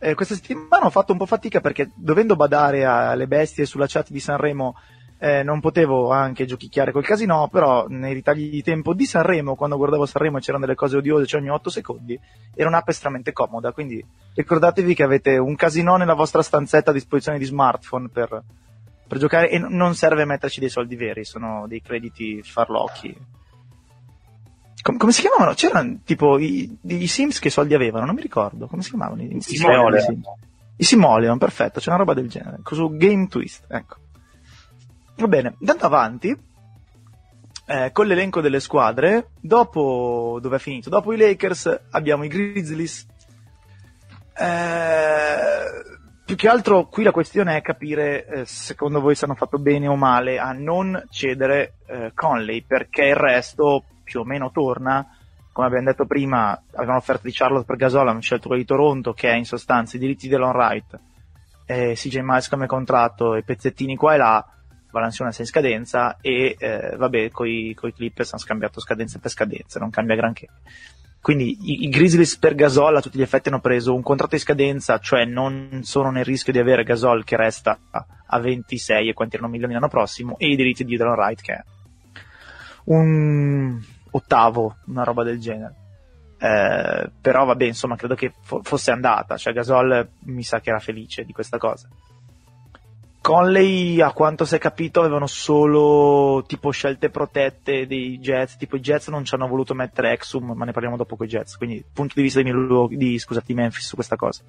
S1: Eh, questa settimana ho fatto un po' fatica perché dovendo badare alle bestie sulla chat di Sanremo eh, non potevo anche giochicchiare col casino, però nei ritagli di tempo di Sanremo, quando guardavo Sanremo c'erano delle cose odiose cioè ogni 8 secondi, era un'app estremamente comoda, quindi ricordatevi che avete un casino nella vostra stanzetta a disposizione di smartphone per, per giocare e non serve metterci dei soldi veri, sono dei crediti farlocchi. Com- come si chiamavano? C'erano tipo i, i, Sims che soldi avevano, non mi ricordo, come si chiamavano? I,
S4: i Simoleon.
S1: I Simoleon, perfetto, c'è una roba del genere, su Game Twist, ecco. Va bene, andando avanti, eh, con l'elenco delle squadre, dopo dove è finito? Dopo i Lakers abbiamo i Grizzlies. Eh, più che altro qui la questione è capire eh, secondo voi se hanno fatto bene o male a non cedere eh, Conley, perché il resto più o meno torna. Come abbiamo detto prima, avevano offerto di Charlotte per Gasol, hanno scelto quello di Toronto, che è in sostanza i diritti dell'on right, CJ Miles come contratto e pezzettini qua e là Valanciunas è in scadenza e eh, vabbè coi, coi Clippers hanno scambiato scadenze per scadenze, non cambia granché. Quindi i, i, Grizzlies per Gasol a tutti gli effetti hanno preso un contratto di scadenza, cioè non sono nel rischio di avere Gasol che resta a 26 e quanti erano milioni l'anno prossimo e i diritti di Dylan Wright che è un ottavo, una roba del genere. Eh, però vabbè, insomma, credo che fo- fosse andata, cioè Gasol mi sa che era felice di questa cosa. Conley, a quanto si è capito, avevano solo tipo scelte protette dei Jets, tipo i Jets non ci hanno voluto mettere Exum, ma ne parliamo dopo con i Jets, quindi punto di vista di, Mil- di, scusate, Memphis su questa cosa.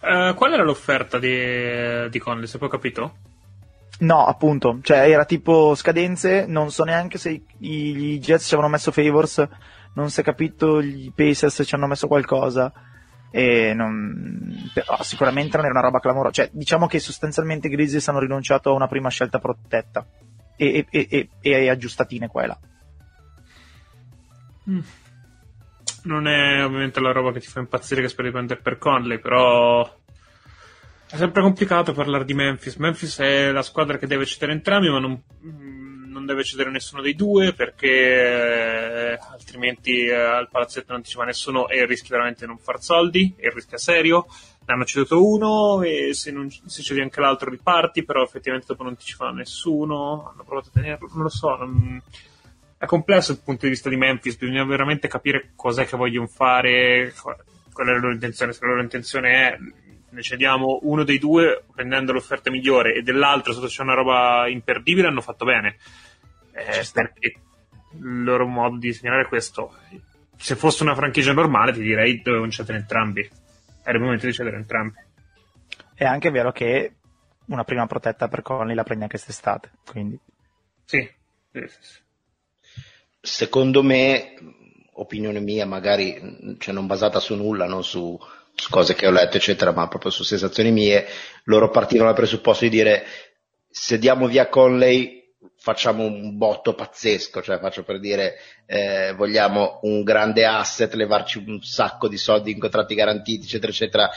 S2: Uh, qual era l'offerta di, di Conley, se poi ho capito?
S1: No, appunto, cioè era tipo scadenze, non so neanche se i, i Jets ci avevano messo favors, non si è capito, gli Pacers ci hanno messo qualcosa e non, però sicuramente non era una roba clamorosa. Cioè, diciamo che sostanzialmente i Grizzlies hanno rinunciato a una prima scelta protetta e, e, e, e aggiustatine qua e là.
S2: Mm. Non è ovviamente la roba che ti fa impazzire che speri di prendere per Conley, però è sempre complicato parlare di Memphis. Memphis è la squadra che deve cedere entrambi, ma non, non deve cedere nessuno dei due perché eh, altrimenti eh, al palazzetto non ci va nessuno e rischi veramente di non far soldi, e il rischio è serio. Ne hanno ceduto uno e se, non, se cedi anche l'altro riparti, però effettivamente dopo non ti ci fa nessuno. Hanno provato a tenerlo, non lo so. Non... È complesso dal punto di vista di Memphis, bisogna veramente capire cos'è che vogliono fare, qual è la loro intenzione. Se la loro intenzione è ne cediamo uno dei due prendendo l'offerta migliore e dell'altro sotto c'è una roba imperdibile, hanno fatto bene. Eh, perché il loro modo di segnalare questo. Se fosse una franchigia normale, ti direi dovevano cedere entrambi. Era il momento di cedere entrambi.
S1: È anche vero che una prima protetta per Conley la prendi anche quest'estate. Quindi.
S2: Sì. sì, sì.
S3: Secondo me, opinione mia, magari cioè non basata su nulla, non su cose che ho letto, eccetera, ma proprio su sensazioni mie, loro partivano dal presupposto di dire se diamo via Conley facciamo un botto pazzesco, cioè faccio per dire eh, vogliamo un grande asset, levarci un sacco di soldi in contratti garantiti, eccetera, eccetera,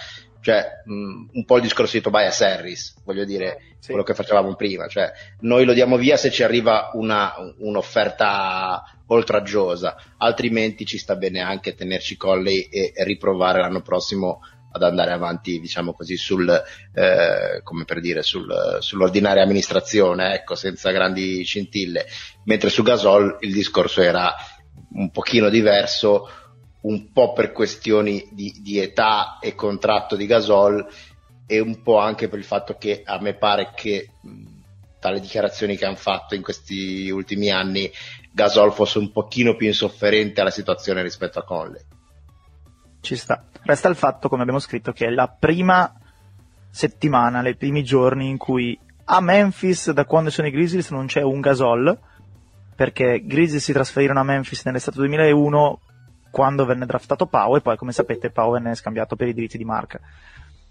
S3: cioè mh, un po' il discorso di Tobias Harris, voglio dire, sì. quello che facevamo prima, cioè noi lo diamo via se ci arriva una, un'offerta oltraggiosa, altrimenti ci sta bene anche tenerci Colley e, e riprovare l'anno prossimo ad andare avanti, diciamo così, sul, eh, come per dire, sul, sull'ordinaria amministrazione, ecco, senza grandi scintille. Mentre su Gasol il discorso era un pochino diverso, un po' per questioni di, di età e contratto di Gasol e un po' anche per il fatto che a me pare che dalle dichiarazioni che hanno fatto in questi ultimi anni Gasol fosse un pochino più insofferente alla situazione rispetto a Conley.
S1: Ci sta. Resta il fatto, come abbiamo scritto, che è la prima settimana, nei primi giorni in cui a Memphis da quando sono i Grizzlies non c'è un Gasol perché Grizzlies si trasferirono a Memphis nell'estate 2001 quando venne draftato Pau e poi come sapete Pau venne scambiato per i diritti di marca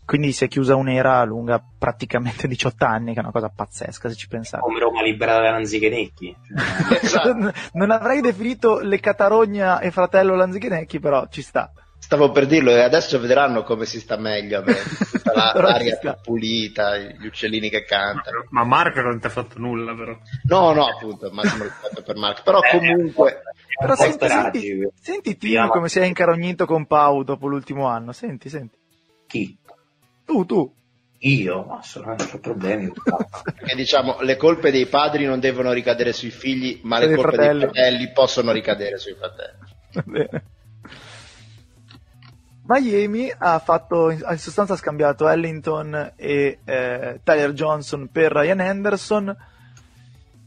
S1: quindi si è chiusa un'era lunga praticamente [LAUGHS] 18 anni che è una cosa pazzesca se ci pensate.
S4: Come Roma liberata da Lanzichenecchi. [LAUGHS]
S1: Non avrei definito le Catarogna e fratello Lanzichenecchi però ci sta
S3: Stavo per dirlo e adesso vedranno come si sta meglio me. Tutta la- [LAUGHS] l'aria più pulita, gli uccellini che cantano.
S2: Ma Marco non ti ha fatto nulla, però.
S3: No, no, appunto, massimo rispetto per Marco. Però
S4: Eh,
S3: comunque,
S1: Però senti, senti, senti
S4: Vediamo.
S1: come si è incarognito con Pau dopo l'ultimo anno. Senti, senti.
S4: Chi?
S1: Tu, tu.
S4: Io? Ma sono- non ho problemi.
S3: perché, diciamo, le colpe dei padri non devono ricadere sui figli, ma le
S1: Dei
S3: colpe
S1: fratelli.
S3: dei fratelli possono ricadere sui fratelli.
S1: Va [LAUGHS] bene. Miami ha fatto, in sostanza ha scambiato Ellington e eh, Tyler Johnson per Ryan Henderson.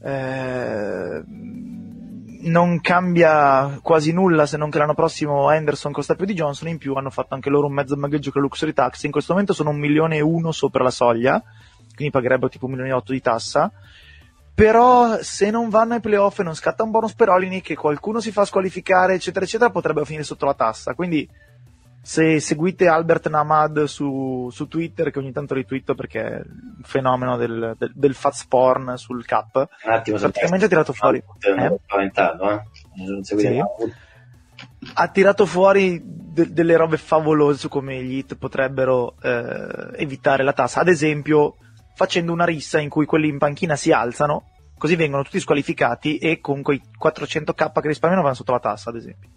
S1: Eh, non cambia quasi nulla se non che l'anno prossimo Henderson costa più di Johnson. In più hanno fatto anche loro un mezzo magheggio con Luxury Tax. In questo momento sono un milione e uno sopra la soglia, quindi pagherebbero tipo un milione e otto di tassa. Però se non vanno ai playoff e non scatta un bonus per Olini che qualcuno si fa squalificare, eccetera, eccetera, potrebbero finire sotto la tassa. Quindi se seguite Albert Namad su, su Twitter, che ogni tanto ritwitto perché è un fenomeno del, del, del fats porn sul cap,
S4: Un attimo,
S1: praticamente ha tirato fuori.
S4: Non
S1: Eh?
S4: spaventato, eh? Non
S1: Sì. Ha tirato fuori de- delle robe favolose su come gli hit potrebbero eh, evitare la tassa. Ad esempio, facendo una rissa in cui quelli in panchina si alzano, così vengono tutti squalificati e con quei 400k che risparmiano vanno sotto la tassa, ad esempio.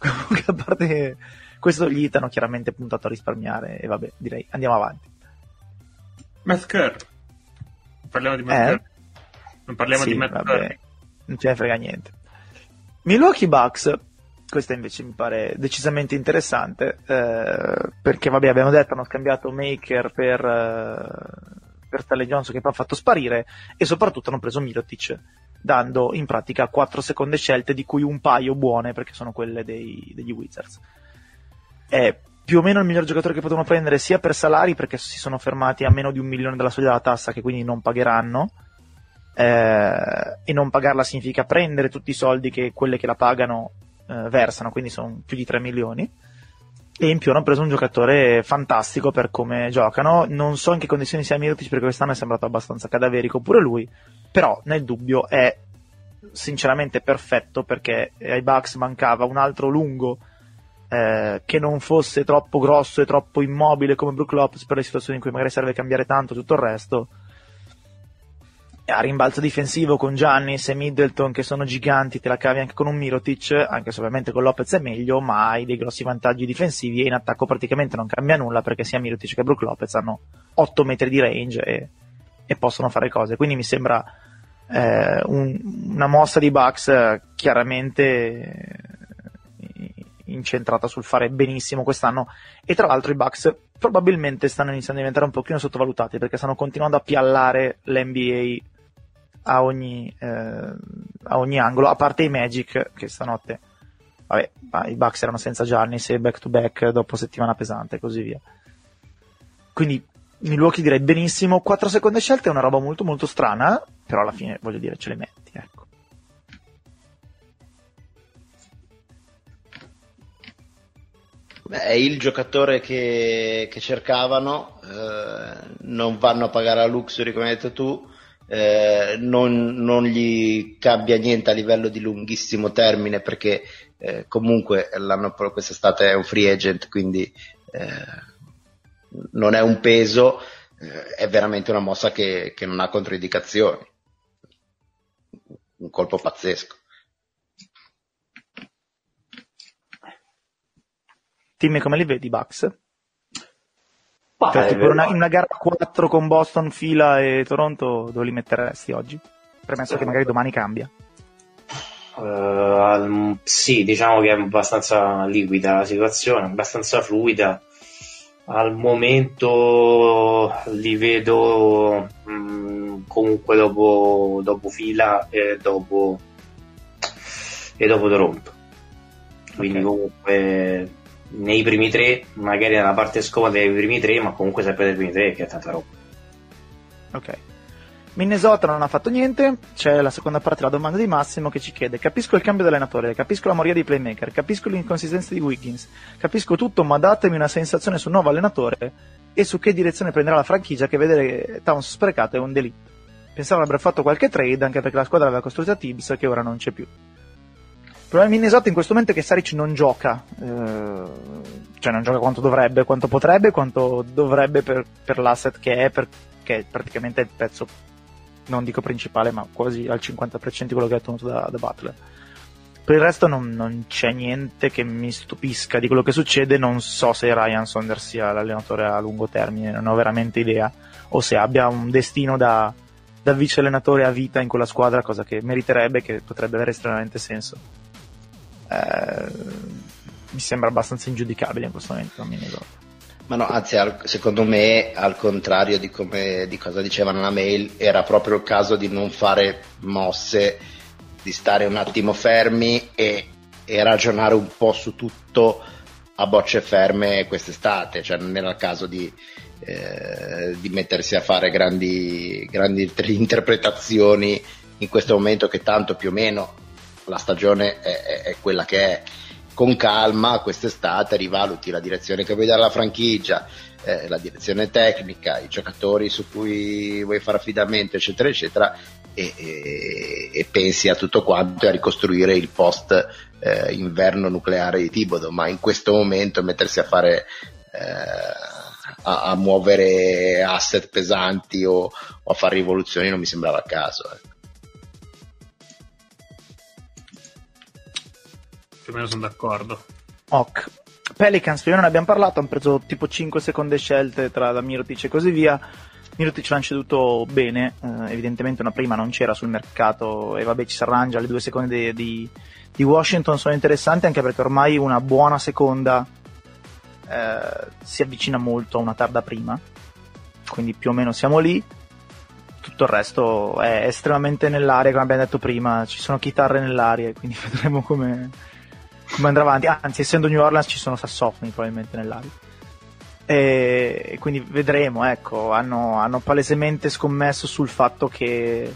S1: [LAUGHS] Comunque, a parte questo, gli hit hanno chiaramente puntato a risparmiare e vabbè, direi andiamo avanti.
S2: Matt Kerr. Parliamo di Matt
S1: Eh?
S2: Non parliamo
S1: Sì,
S2: di Kerr.
S1: non ce ne frega niente. Milwaukee Bucks, questa invece mi pare decisamente interessante, eh, perché vabbè abbiamo detto hanno scambiato Maker per, eh, per Stanley Johnson che poi ha fatto sparire e soprattutto hanno preso Mirotic dando in pratica quattro seconde scelte di cui un paio buone perché sono quelle dei- degli Wizards. È più o meno il miglior giocatore che potevano prendere sia per salari perché si sono fermati a meno di un milione dalla soglia della tassa che quindi non pagheranno eh, e non pagarla significa prendere tutti i soldi che quelle che la pagano eh, versano, quindi sono più di 3 milioni. E in più hanno preso un giocatore fantastico per come giocano. Non so in che condizioni sia Mirotic perché quest'anno è sembrato abbastanza cadaverico pure lui, però nel dubbio è sinceramente perfetto perché ai Bucks mancava un altro lungo eh, che non fosse troppo grosso e troppo immobile come Brook Lopez per le situazioni in cui magari serve cambiare tanto tutto il resto a rimbalzo difensivo con Giannis e Middleton che sono giganti, te la cavi anche con un Mirotic, anche se ovviamente con Lopez è meglio, ma hai dei grossi vantaggi difensivi e in attacco praticamente non cambia nulla perché sia Mirotic che Brook Lopez hanno 8 metri di range e, e possono fare cose. Quindi mi sembra eh, un- una mossa di Bucks eh, chiaramente incentrata sul fare benissimo quest'anno e tra l'altro i Bucks probabilmente stanno iniziando a diventare un pochino sottovalutati perché stanno continuando a piallare l'NBA a ogni, eh, a ogni angolo, a parte i Magic che stanotte, vabbè, i Bucks erano senza Giannis e back to back dopo settimana pesante e così via. Quindi Milwaukee direi benissimo, 4 seconde scelte è una roba molto molto strana, però alla fine voglio dire ce le metti, ecco.
S3: Beh, è il giocatore che, che cercavano, eh, non vanno a pagare a Luxury come hai detto tu, eh, non, non gli cambia niente a livello di lunghissimo termine perché eh, comunque l'anno quest'estate è un free agent, quindi eh, non è un peso, eh, è veramente una mossa che, che non ha controindicazioni. Un colpo pazzesco.
S1: Timmy come li vedi Bucks?
S4: Ma,
S1: Cioè,
S4: eh,
S1: una, in una gara 4 con Boston, Fila e Toronto, dove li metteresti oggi? Premesso che magari domani cambia.
S4: eh, al- sì, diciamo che è abbastanza liquida la situazione, abbastanza fluida. Al momento li vedo mh, comunque dopo, dopo fila e dopo, e dopo Toronto. Quindi
S1: Ok.
S4: comunque nei primi tre, magari nella parte scomoda dei primi tre, ma comunque sempre nei primi tre, che è tanta roba.
S1: Ok. Minnesota non ha fatto niente, c'è la seconda parte della domanda di Massimo che ci chiede capisco il cambio dell'allenatore, capisco la moria dei playmaker, capisco l'inconsistenza di Wiggins, capisco tutto ma datemi una sensazione sul nuovo allenatore e su che direzione prenderà la franchigia che vedere Towns sprecato è un delitto. Pensavo avrebbero fatto qualche trade anche perché la squadra aveva costruito a Tibbs che ora non c'è più. Il problema di Minnesota in questo momento è che Saric non gioca, eh, cioè non gioca quanto dovrebbe, quanto potrebbe, quanto dovrebbe per, per l'asset che è, perché è praticamente il pezzo non dico principale, ma quasi al 50% di quello che ha ottenuto da, da Butler. Per il resto non, non, c'è niente che mi stupisca di quello che succede, non so se Ryan Saunders sia l'allenatore a lungo termine, non ho veramente idea, o se abbia un destino da, da vice allenatore a vita in quella squadra, cosa che meriterebbe, che potrebbe avere estremamente senso. Eh, mi sembra abbastanza ingiudicabile in questo momento, non mi nego.
S3: Ma no, anzi, secondo me, al contrario di, come, di cosa dicevano nella mail, era proprio il caso di non fare mosse, di stare un attimo fermi e, e ragionare un po' su tutto a bocce ferme quest'estate, cioè non era il caso di, eh, di mettersi a fare grandi, grandi [LAUGHS] interpretazioni in questo momento che tanto più o meno la stagione è, è, è quella che è con calma quest'estate rivaluti la direzione che vuoi dare alla franchigia, eh, la direzione tecnica, i giocatori su cui vuoi fare affidamento, eccetera, eccetera, e, e, e pensi a tutto quanto e a ricostruire il post eh, inverno nucleare di Tibodo, ma in questo momento mettersi a fare eh, a, a, muovere asset pesanti o, o, a fare rivoluzioni non mi sembrava il caso. Eh.
S2: Più o meno sono d'accordo.
S1: Ok. Pelicans, prima non abbiamo parlato, hanno preso tipo 5 seconde scelte tra da Mirotic e così via. Mirotic l'hanno ceduto bene, eh, evidentemente una prima non c'era sul mercato e vabbè ci si arrangia, le due seconde di, di, di Washington sono interessanti anche perché ormai una buona seconda eh, si avvicina molto a una tarda prima, quindi più o meno siamo lì. Tutto il resto è estremamente nell'aria, come abbiamo detto prima, ci sono chitarre nell'aria, quindi [LAUGHS] vedremo come, come andrà avanti. Anzi, essendo New Orleans ci sono sassofoni probabilmente nell'aria. E quindi vedremo, ecco, hanno, hanno palesemente scommesso sul fatto che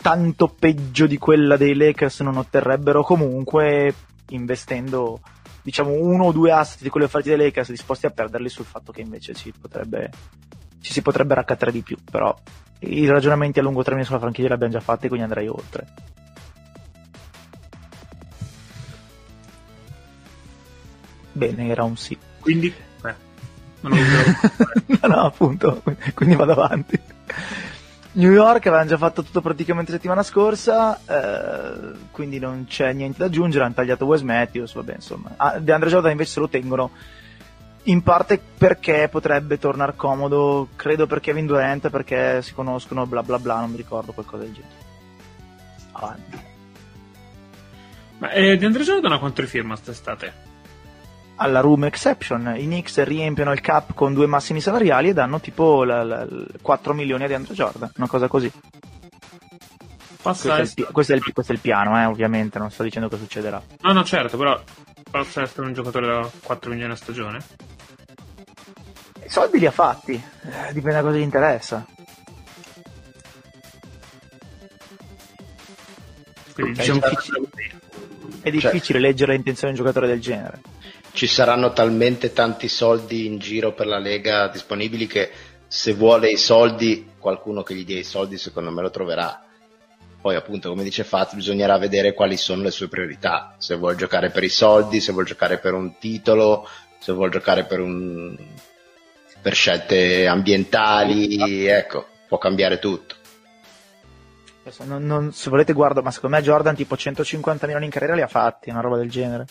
S1: tanto peggio di quella dei Lakers non otterrebbero comunque investendo diciamo uno o due asset di quelle fatti dei Lakers disposti a perderli sul fatto che invece ci, potrebbe, ci si potrebbe raccattare di più però i ragionamenti a lungo termine sulla franchigia li abbiamo già fatti quindi andrei oltre Bene, era un sì.
S2: Quindi? Eh,
S1: non [LAUGHS] no, no, appunto, quindi vado avanti. New York avevano già fatto tutto praticamente settimana scorsa, eh, quindi non c'è niente da aggiungere, hanno tagliato Wes Matthews, vabbè insomma. Ah, DeAndre Jordan invece se lo tengono, in parte perché potrebbe tornare comodo, credo per Kevin Durant, perché si conoscono, bla bla bla, non mi ricordo qualcosa del genere. Avanti.
S2: Ma eh, DeAndre Jordan a quanto rifirma quest'estate?
S1: Alla room exception. I Knicks riempiono il cap con due massimi salariali e danno tipo la, la, 4 milioni a DeAndre Jordan, una cosa così. Questo è, il, questo, è il, questo è, il, piano, eh, ovviamente, non sto dicendo che succederà.
S2: No, no, certo, però possa essere un giocatore da 4 milioni a stagione?
S1: I soldi li ha fatti, eh, dipende da cosa gli interessa. Quindi diciamo è difficile, è difficile cioè, leggere le intenzioni di un giocatore del genere
S3: ci saranno talmente tanti soldi in giro per la Lega disponibili che se vuole i soldi, qualcuno che gli dia i soldi secondo me lo troverà. Poi appunto, come dice Faz, bisognerà vedere quali sono le sue priorità. Se vuole giocare per i soldi, se vuole giocare per un titolo, se vuole giocare per, un... per scelte ambientali, ecco, può cambiare tutto.
S1: Non, non, se volete guardo, ma secondo me Jordan tipo 150 milioni in carriera li ha fatti, una roba del genere.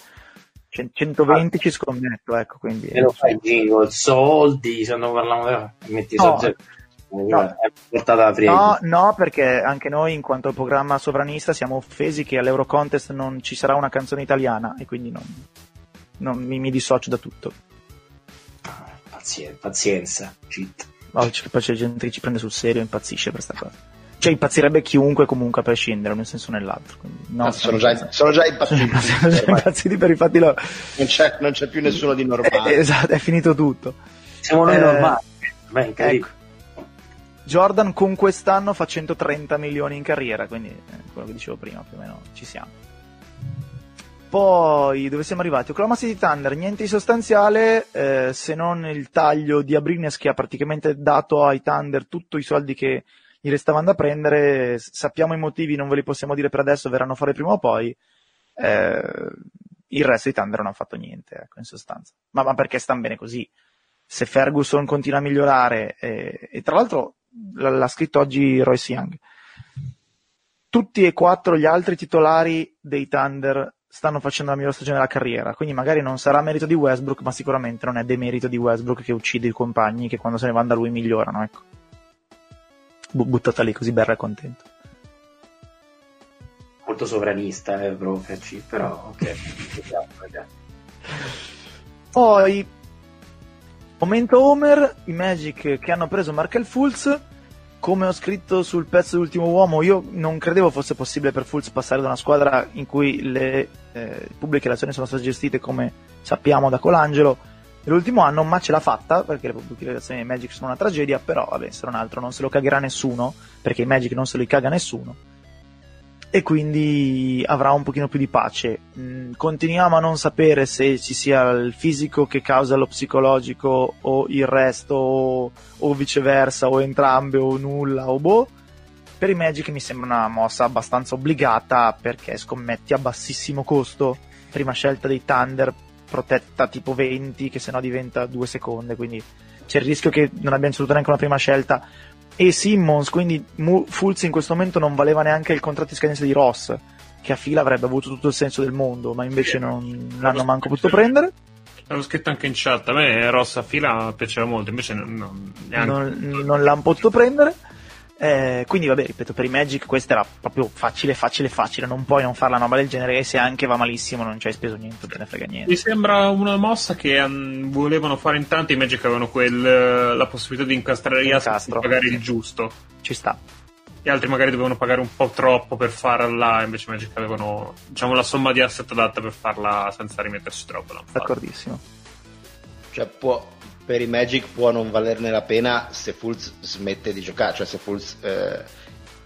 S1: 120 ci scommetto, ecco, quindi...
S4: E lo fai jingle, soldi, se non parliamo di... metti no, soggetto. No.
S1: No, no, perché anche noi in quanto programma sovranista siamo offesi che all'Eurocontest non ci sarà una canzone italiana e quindi non, non mi, mi, dissocio da tutto.
S4: Pazienza, pazienza, cheat.
S1: Oh, c'è gente che ci prende sul serio e impazzisce per questa cosa cioè impazzirebbe chiunque comunque a prescindere, in un senso o nell'altro.
S3: No, no, sono, già, [LAUGHS] sono, già, impazziti. sono
S1: già impazziti per i fatti loro.
S3: Non c'è, non c'è più nessuno di normale.
S1: Eh, esatto, è finito tutto.
S4: Siamo noi eh, normali. Beh, ecco.
S1: Jordan con quest'anno fa 130 milioni in carriera, quindi eh, quello che dicevo prima, più o meno ci siamo. Poi, dove siamo arrivati? Oklahoma City Thunder, niente di sostanziale, eh, se non il taglio di Abrines che ha praticamente dato ai Thunder tutti i soldi che gli restavano da prendere, sappiamo i motivi, non ve li possiamo dire per adesso, verranno fuori prima o poi. Eh, il resto di Thunder non ha fatto niente, ecco, in sostanza. Ma, ma perché stanno bene così? Se Ferguson continua a migliorare, eh, e tra l'altro l'ha scritto oggi Royce Young, tutti e quattro gli altri titolari dei Thunder stanno facendo la migliore stagione della carriera, quindi magari non sarà merito di Westbrook, ma sicuramente non è demerito di Westbrook che uccide i compagni che quando se ne vanno da lui migliorano, ecco. Buttata lì così Berra è contento.
S4: Molto sovranista, eh, bro, però ok.
S1: Poi, momento Homer, i Magic che hanno preso Markel Fultz, come ho scritto sul pezzo dell'ultimo uomo, io non credevo fosse possibile per Fultz passare da una squadra in cui le eh, pubbliche relazioni sono state gestite come sappiamo da Colangelo nell'ultimo anno, ma ce l'ha fatta perché le pubbliche relazioni dei Magic sono una tragedia, però vabbè, se non altro non se lo cagherà nessuno, perché i Magic non se li caga nessuno e quindi avrà un pochino più di pace. Mm, continuiamo a non sapere se ci sia il fisico che causa lo psicologico o il resto o, o viceversa o entrambe o nulla o boh. Per i Magic mi sembra una mossa abbastanza obbligata perché scommetti a bassissimo costo. Prima scelta dei Thunder protetta tipo 20 che sennò diventa 2 secondi, quindi c'è il rischio che non abbiamo ceduto neanche una prima scelta e Simmons, quindi Fulz in questo momento non valeva neanche il contratto di scadenza di Ross, che a fila avrebbe avuto tutto il senso del mondo, ma invece non l'hanno manco potuto prendere.
S2: L'avevo scritto anche in chat, a me Ross a fila piaceva molto, invece non,
S1: non, non l'hanno potuto prendere. Eh, quindi vabbè, ripeto, per i Magic questa era proprio facile, facile, facile, non puoi non fare la roba del genere e se anche va malissimo non ci hai speso niente, te ne frega niente.
S2: Mi sembra una mossa che um, volevano fare in tanti, i Magic avevano quel, la possibilità di incastrare Yas e pagare il giusto.
S1: Ci sta.
S2: Gli altri magari dovevano pagare un po' troppo per farla, invece Magic avevano diciamo la somma di asset adatta per farla senza rimetterci troppo.
S1: D'accordissimo.
S3: Cioè può, per i Magic può non valerne la pena se Fulz smette di giocare, cioè se Fulz eh,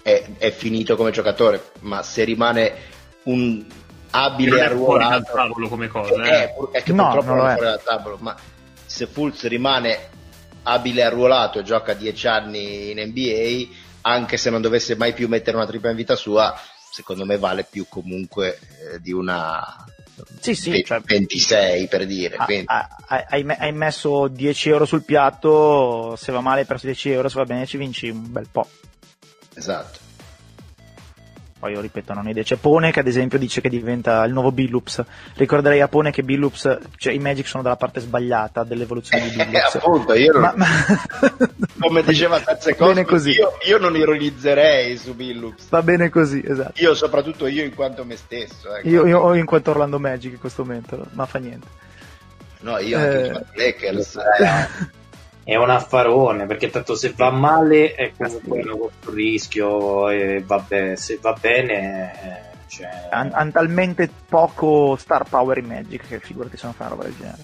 S3: è, è, finito come giocatore, ma se rimane un abile arruolato
S2: tavolo come cosa,
S3: eh. è, è che no, purtroppo non è fuori dal tavolo, ma se Fulz rimane abile arruolato e gioca 10 anni in NBA, anche se non dovesse mai più mettere una tripla in vita sua, secondo me vale più comunque eh, di una
S1: sì, sì,
S3: cioè, 26 per dire.
S1: Hai, hai, messo 10 euro sul piatto, se va male hai perso 10 euro, se va bene ci vinci un bel po'.
S3: Esatto.
S1: Poi io ripeto, non ho idea. C'è Pone che ad esempio dice che diventa il nuovo Billups. Ricorderei a Pone che Billups, cioè i Magic sono dalla parte sbagliata dell'evoluzione di Billups.
S3: Eh, appunto, io non... ma, ma... [LAUGHS] come diceva Tazzecosco, io, io non ironizzerei su Billups.
S1: Va bene così, esatto.
S3: Io soprattutto io in quanto me stesso.
S1: Ecco. Io, io in quanto Orlando Magic in questo momento, ma fa niente.
S3: No, io anche eh... Lakers. [LAUGHS]
S4: è un affarone perché tanto se va male è comunque un rischio e vabbè, se va bene cioè...
S1: hanno talmente poco star power in Magic che figurati se non fa una roba del genere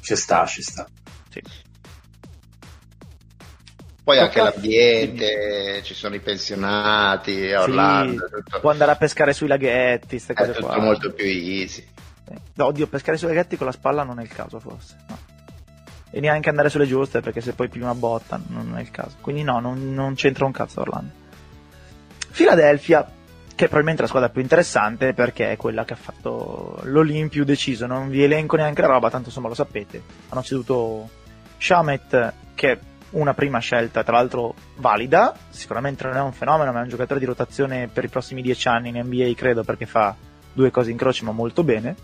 S4: ci sta ci sta sì.
S3: poi anche l'ambiente, ci sono i pensionati Orlando.
S1: Sì, può andare a pescare sui laghetti, queste cose
S3: è tutto
S1: qua.
S3: molto più easy.
S1: No, oddio, pescare sui laghetti con la spalla non è il caso forse. No e neanche andare sulle giuste perché se poi una botta non è il caso. Quindi no, non, non c'entra un cazzo Orlando. Philadelphia, che è probabilmente la squadra più interessante perché è quella che ha fatto l'Olim più deciso, non vi elenco neanche la roba, tanto insomma lo sapete. Hanno ceduto Shamet che è una prima scelta, tra l'altro valida, sicuramente non è un fenomeno, ma è un giocatore di rotazione per i prossimi dieci anni in NBA, credo, perché fa due cose in croce, ma molto bene.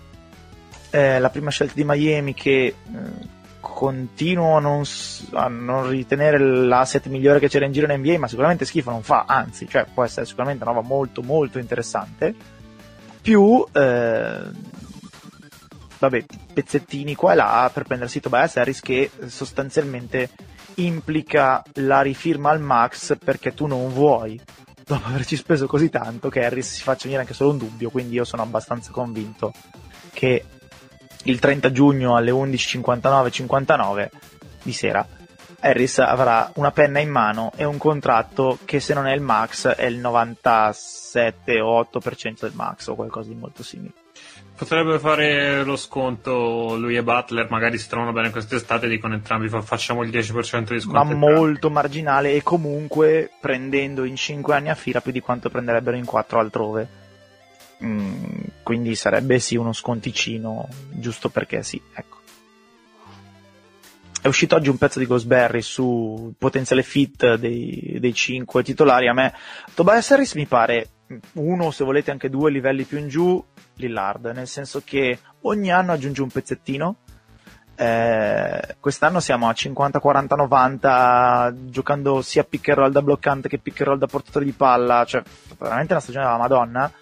S1: Eh, la prima scelta di Miami che eh, continuo a non, a non, ritenere l'asset migliore che c'era in giro in NBA, ma sicuramente schifo non fa, anzi, cioè può essere sicuramente una roba molto molto interessante. Più, eh, vabbè, pezzettini qua e là per prendersi Tobias Harris che sostanzialmente implica la rifirma al max perché tu non vuoi dopo averci speso così tanto che Harris si faccia venire anche solo un dubbio, quindi io sono abbastanza convinto che il 30 giugno alle 11.59-59 di sera Harris avrà una penna in mano e un contratto che se non è il max è il 97 o 8% del max o qualcosa di molto simile.
S2: Potrebbe fare lo sconto lui e Butler, magari si trovano bene quest'estate e dicono entrambi facciamo il 10% di sconto.
S1: Ma molto marginale e comunque prendendo in 5 anni a fila più di quanto prenderebbero in 4 altrove. Mm, quindi sarebbe sì uno sconticino, giusto perché sì, ecco. È uscito oggi un pezzo di Ghostberry su potenziale fit dei, dei 5 titolari. A me Tobias Harris mi pare uno, se volete anche due livelli più in giù, Lillard, nel senso che ogni anno aggiunge un pezzettino. Eh, quest'anno siamo a 50, 40, 90 giocando sia pick and roll da bloccante che pick and roll da portatore di palla, cioè veramente una stagione della Madonna.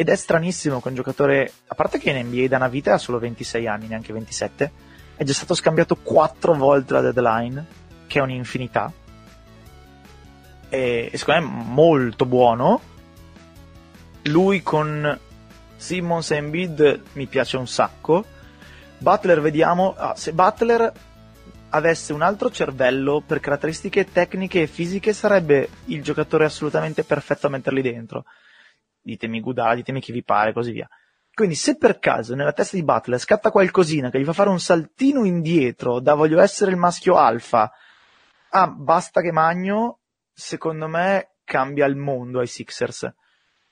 S1: Ed è stranissimo che un giocatore, a parte che in NBA da una vita ha solo 26 anni, neanche 27, è già stato scambiato 4 volte la deadline, che è un'infinità. E, e secondo me è molto buono. Lui con Simmons e Embiid mi piace un sacco. Butler vediamo, ah, se Butler avesse un altro cervello per caratteristiche tecniche e fisiche sarebbe il giocatore assolutamente perfetto a metterli dentro ditemi Gudala, ditemi chi vi pare, così via. Quindi se per caso nella testa di Butler scatta qualcosina che gli fa fare un saltino indietro da voglio essere il maschio alfa a basta che magno, secondo me cambia il mondo ai Sixers.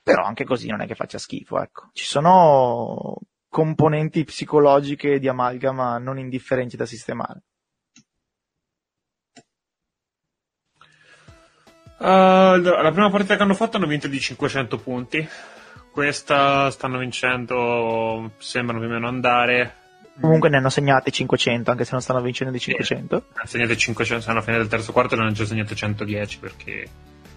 S1: Però anche così non è che faccia schifo, ecco. Ci sono componenti psicologiche di amalgama non indifferenti da sistemare.
S2: Uh, la prima partita che hanno fatto hanno vinto di 500 punti. Questa stanno vincendo, sembrano più o meno andare.
S1: Comunque ne hanno segnate 500, anche se non stanno vincendo di 500.
S2: Sì, hanno segnate 500, se alla fine del terzo quarto ne hanno già segnate 110 perché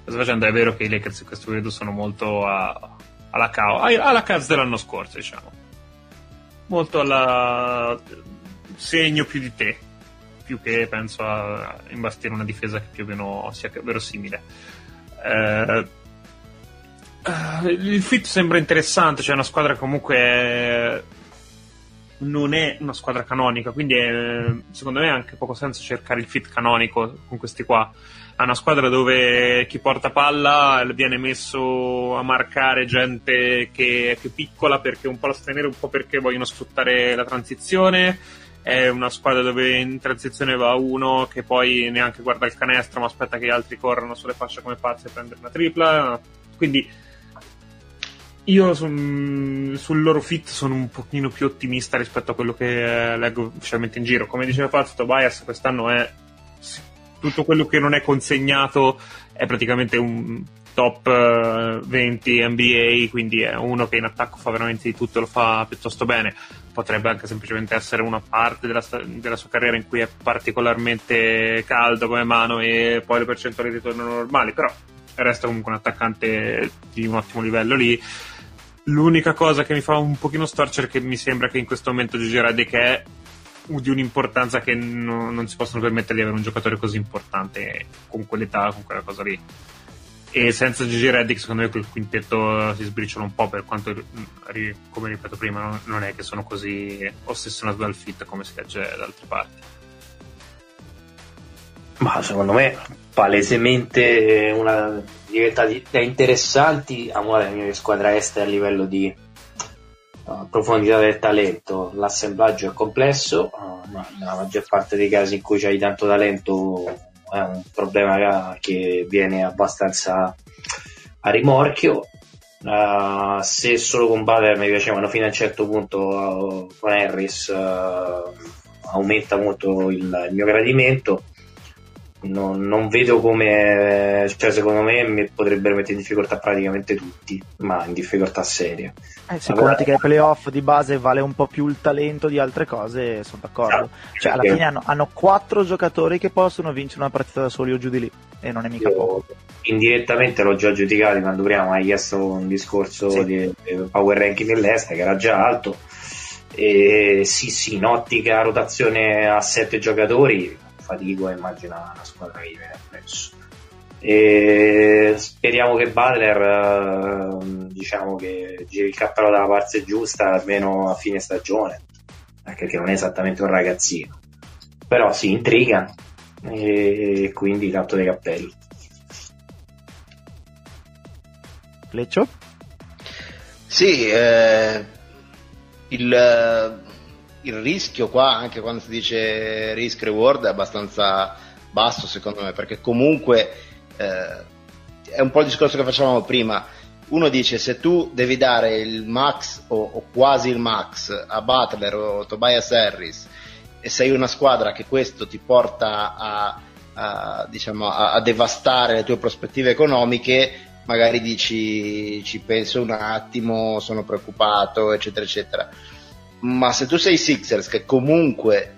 S2: sta facendo è vero che i Lakers in questo periodo sono molto a, alla, cao, alla Cavs dell'anno scorso, diciamo. Molto alla segno più di te più che penso a imbastire una difesa che più o meno sia verosimile. Eh, eh, il fit sembra interessante, cioè una squadra comunque non è una squadra canonica, quindi è, secondo me ha anche poco senso cercare il fit canonico con questi qua. È una squadra dove chi porta palla viene messo a marcare gente che è più piccola perché un po' la sostenere, un po' perché vogliono sfruttare la transizione è una squadra dove in transizione va uno che poi neanche guarda il canestro ma aspetta che gli altri corrano sulle fasce come pazzi e prendere una tripla. Quindi io sul, sul loro fit sono un pochino più ottimista rispetto a quello che leggo ufficialmente in giro. Come diceva Fazio Tobias quest'anno è tutto quello che non è consegnato è praticamente un top 20 eh, NBA quindi è uno che in attacco fa veramente di tutto e lo fa piuttosto bene potrebbe anche semplicemente essere una parte della, della, sua carriera in cui è particolarmente caldo come mano e poi le percentuali ritornano normali, però resta comunque un attaccante di un ottimo livello lì. L'unica cosa che mi fa un pochino storcere è che mi sembra che in questo momento Gigi Redick è di un'importanza che no, non si possono permettere di avere un giocatore così importante con quell'età, con quella cosa lì e senza Gigi Reddick secondo me quel quintetto si sbriciola un po' per quanto come ripeto prima non è che sono così ossessionato dal fit come si legge da altre parti
S4: ma secondo me palesemente una diventa da interessanti a una delle mie squadre estere a livello di uh, profondità del talento. L'assemblaggio è complesso uh, ma nella maggior parte dei casi in cui c'hai tanto talento è un problema che viene abbastanza a rimorchio. Uh, se solo con Butler mi piacevano fino a un certo punto uh, con Harris uh, aumenta molto il, il mio gradimento non, non, vedo come, cioè secondo me mi potrebbero mettere in difficoltà praticamente tutti, ma in difficoltà seria.
S1: Eh, se allora, conti che ai playoff di base vale un po' più il talento di altre cose, sono d'accordo. Esatto, cioè, alla fine hanno, hanno, quattro giocatori che possono vincere una partita da soli o giù di lì, e non è mica poco.
S4: Indirettamente l'ho già giudicato quando prima hai chiesto un discorso sì. di power ranking nell'est, che era già alto. E sì, sì, in ottica rotazione a sette giocatori fatico a immaginare una squadra che gli viene appresso. E speriamo che Butler eh, diciamo che giri il cappello dalla parte giusta almeno a fine stagione anche perché non è esattamente un ragazzino però si intriga e quindi tanto dei cappelli.
S1: Leccio?
S3: Sì, eh, il, il rischio qua, anche quando si dice risk reward, è abbastanza basso secondo me, perché comunque eh, è un po' il discorso che facevamo prima. Uno dice se tu devi dare il max o, o quasi il max a Butler o Tobias Harris e sei una squadra che questo ti porta a, a, diciamo, a, a devastare le tue prospettive economiche, magari dici ci penso un attimo, sono preoccupato, eccetera, eccetera. Ma se tu sei Sixers che comunque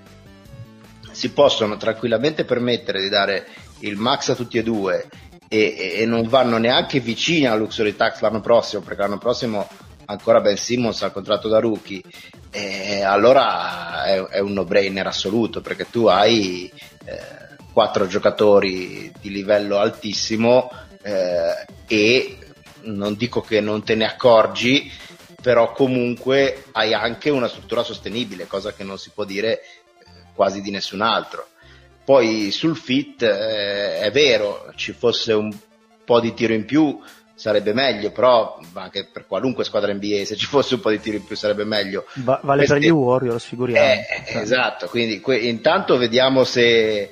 S3: si possono tranquillamente permettere di dare il max a tutti e due e, e non vanno neanche vicini al luxury tax l'anno prossimo, perché l'anno prossimo ancora Ben Simmons al contratto da rookie, eh, allora è, è, un no-brainer assoluto perché tu hai eh, quattro giocatori di livello altissimo eh, e non dico che non te ne accorgi, però comunque hai anche una struttura sostenibile, cosa che non si può dire eh, quasi di nessun altro. Poi sul fit eh, è vero, ci fosse un po' di tiro in più sarebbe meglio, però anche per qualunque squadra NBA se ci fosse un po' di tiro in più sarebbe meglio.
S1: Va- vale Questi... per gli Warriors, figuriamo.
S3: Eh, cioè. Esatto, quindi que- intanto vediamo se,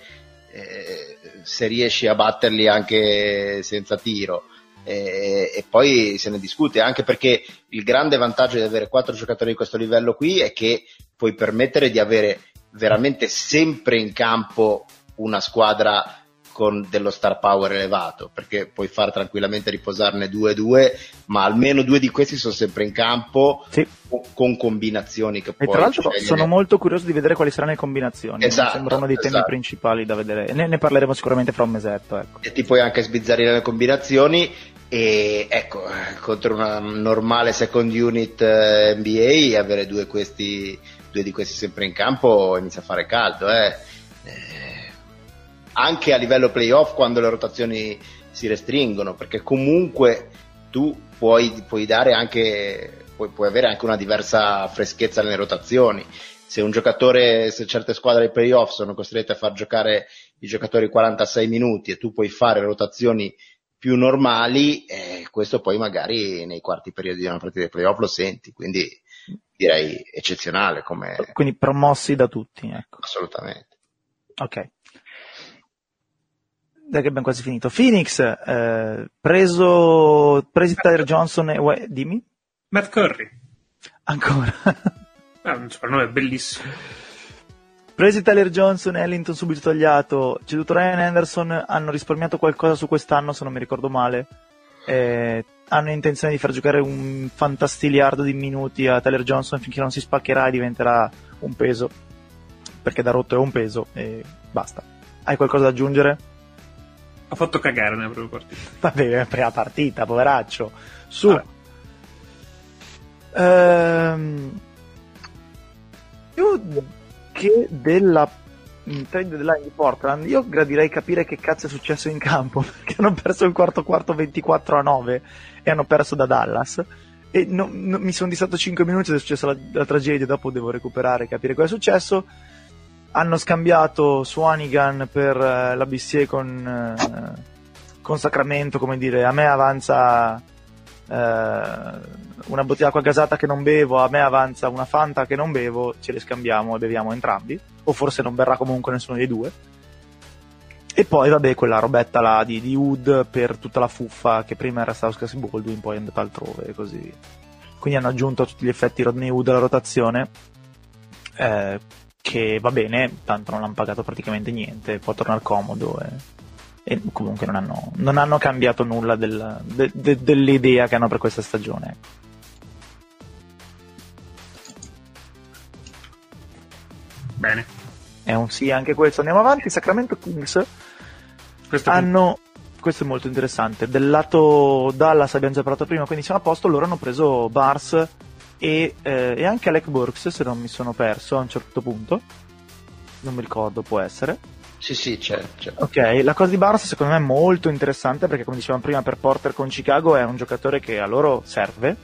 S3: eh, se riesci a batterli anche senza tiro. E, e, poi se ne discute anche perché il grande vantaggio di avere quattro giocatori di questo livello qui è che puoi permettere di avere veramente sempre in campo una squadra con dello star power elevato, perché puoi far tranquillamente riposarne due e due, ma almeno due di questi sono sempre in campo
S1: sì.
S3: con combinazioni che
S1: e tra l'altro scegliere. sono molto curioso di vedere quali saranno le combinazioni,
S3: esatto,
S1: mi sembrano dei
S3: esatto.
S1: temi principali da vedere, ne, ne, parleremo sicuramente fra un mesetto. Ecco.
S3: E ti puoi anche sbizzarrire le combinazioni e ecco, contro una normale second unit eh, NBA avere due, questi, due, di questi sempre in campo inizia a fare caldo. Eh. Eh, anche a livello playoff quando le rotazioni si restringono, perché comunque tu puoi, puoi dare anche, puoi, puoi avere anche una diversa freschezza nelle rotazioni. Se un giocatore, se certe squadre ai playoff sono costrette a far giocare i giocatori 46 minuti e tu puoi fare rotazioni più normali, eh, questo poi magari nei quarti periodi di una partita di playoff lo senti, quindi direi eccezionale come...
S1: Quindi promossi da tutti, ecco.
S3: Assolutamente.
S1: Ok. Dai che abbiamo quasi finito. Phoenix, eh, preso, presi Tyler Johnson e... Uè, dimmi?
S2: Matt Curry.
S1: Ancora.
S2: ah, un soprannome bellissimo.
S1: Presi Tyler Johnson e Ellington subito tagliato, ceduto Ryan Anderson, hanno risparmiato qualcosa su quest'anno se non mi ricordo male. Eh, hanno intenzione di far giocare un fantastiliardo di minuti a Tyler Johnson finché non si spaccherà e diventerà un peso. Perché da rotto è un peso e basta. Hai qualcosa da aggiungere?
S2: Ha fatto cagare nella prima partita.
S1: Vabbè, prima partita, poveraccio. Su. Ehm, io che della trade deadline di Portland, io gradirei capire che cazzo è successo in campo, [LAUGHS] perché hanno perso il quarto quarto 24 a 9 e hanno perso da Dallas. E non, non, mi sono distratto 5 minuti ed è successa la, la, tragedia, dopo devo recuperare e capire cosa è successo. Hanno scambiato Swanigan per uh, la BCA con, uh, con Sacramento, come dire, a me avanza una bottiglia d'acqua gasata che non bevo, a me avanza una Fanta che non bevo, ce le scambiamo e beviamo entrambi, o forse non berrà comunque nessuno dei due. E poi, vabbè, quella robetta là di, di Wood per tutta la fuffa che prima era Stauskas Baldwin, poi è andata altrove e così via. Quindi hanno aggiunto tutti gli effetti Rodney Wood alla rotazione, eh, che va bene, tanto non hanno pagato praticamente niente, può tornare comodo e, e comunque non hanno, non hanno, cambiato nulla del, de, de, dell'idea che hanno per questa stagione.
S2: Bene.
S1: È un sì anche questo. Andiamo avanti. Sacramento Kings questo hanno. Questo è molto interessante. Del lato Dallas abbiamo già parlato prima, quindi siamo a posto. Loro hanno preso Bars e, eh, e anche Alec Burks, se non mi sono perso a un certo punto. Non mi ricordo, può essere.
S3: Sì, sì, c'è, c'è.
S1: Ok, la cosa di Barnes secondo me è molto interessante perché, come dicevamo prima, per Porter con Chicago è un giocatore che a loro serve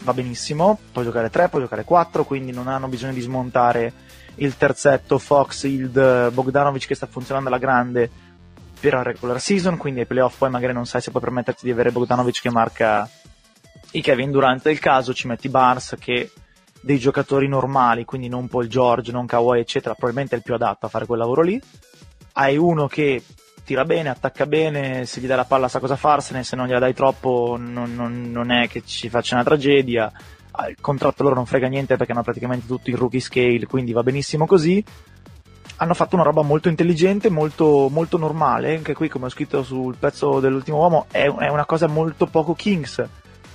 S1: va benissimo, può giocare 3, può giocare 4, quindi non hanno bisogno di smontare il terzetto Fox, Hild, Bogdanovic che sta funzionando alla grande per la regular season, quindi ai playoff poi magari non sai se puoi permetterti di avere Bogdanovic che marca i Kevin Durant del caso, ci metti Barnes che dei giocatori normali, quindi non Paul George, non Kawhi eccetera, probabilmente è il più adatto a fare quel lavoro lì. Hai uno che tira bene, attacca bene, se gli dai la palla sa cosa farsene, se non gliela dai troppo non, non, non è che ci faccia una tragedia. Ah, il contratto loro non frega niente perché hanno praticamente tutto il rookie scale, quindi va benissimo così. Hanno fatto una roba molto intelligente, molto, molto normale, anche qui come ho scritto sul pezzo dell'ultimo uomo è, è una cosa molto poco Kings.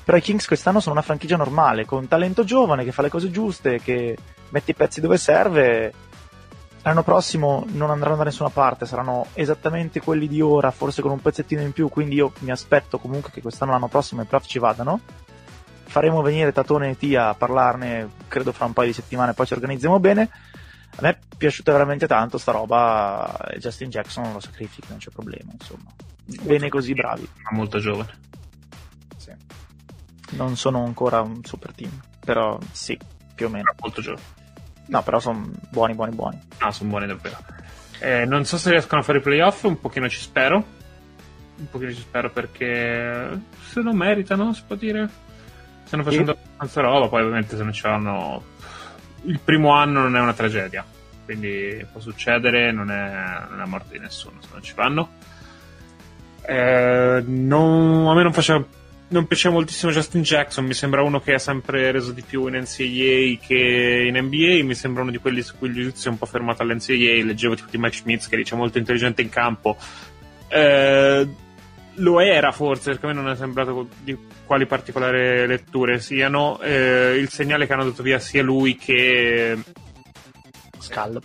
S1: Però i Kings quest'anno sono una franchigia normale, con talento giovane che fa le cose giuste, che mette i pezzi dove serve l'anno prossimo non andranno da nessuna parte, saranno esattamente quelli di ora, forse con un pezzettino in più, quindi io mi aspetto comunque che quest'anno l'anno prossimo i playoff ci vadano. Faremo venire Tatone e Tia a parlarne, credo fra un paio di settimane, poi ci organizziamo bene. A me è piaciuta veramente tanto sta roba Justin Jackson lo sacrifica, non c'è problema, insomma. Bene così, bravi.
S2: Ma molto giovane.
S1: Sì. Non sono ancora un super team, però sì, più o meno.
S2: Molto giovane.
S1: No, però sono buoni, buoni, buoni.
S2: Ah, sono buoni davvero. Eh, non so se riescono a fare i playoff, un pochino ci spero. Un pochino ci spero perché se lo meritano, si può dire. Stanno facendo sì. abbastanza roba, poi ovviamente se non ce l'hanno... Il primo anno non è una tragedia, quindi può succedere, non è, non è la morte di nessuno se non ci vanno. Eh, non, a me non faceva non piaceva moltissimo Justin Jackson, mi sembra uno che ha sempre reso di più in NCAA che in NBA, mi sembra uno di quelli su cui il giudizio è un po' fermato all'NCAA, leggevo tipo di Mike Schmitz che dice molto intelligente in campo. Eh, lo era forse, perché a me non è sembrato di quali particolari letture siano. Eh, il segnale che hanno dato via sia lui che
S1: Skull.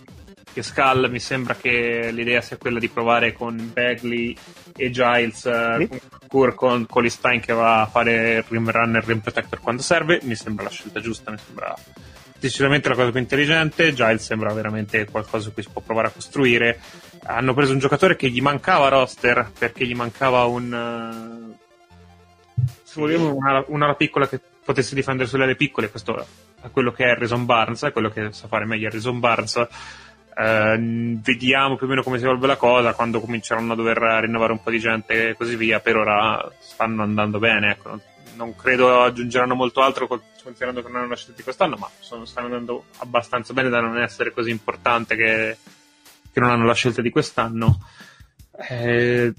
S2: Che Skull mi sembra che l'idea sia quella di provare con Bagley e Giles sì. Kur con Colistein che va a fare il rim runner rim protector quando serve mi sembra la scelta giusta mi sembra decisamente la cosa più intelligente. Giles sembra veramente qualcosa su cui si può provare a costruire. Hanno preso un giocatore che gli mancava roster perché gli mancava un uh, se vogliamo una, una piccola che potesse difendere sulle ali piccole. Questo è quello che è Harrison Barnes è quello che sa fare meglio Harrison Barnes Uh, vediamo più o meno come si evolve la cosa quando cominceranno a dover rinnovare un po' di gente e così via. Per ora stanno andando bene. Ecco. Non credo aggiungeranno molto altro considerando che non hanno scelto quest'anno, ma sono, stanno andando abbastanza bene da non essere così importante che, che non hanno la scelta di quest'anno. Eh,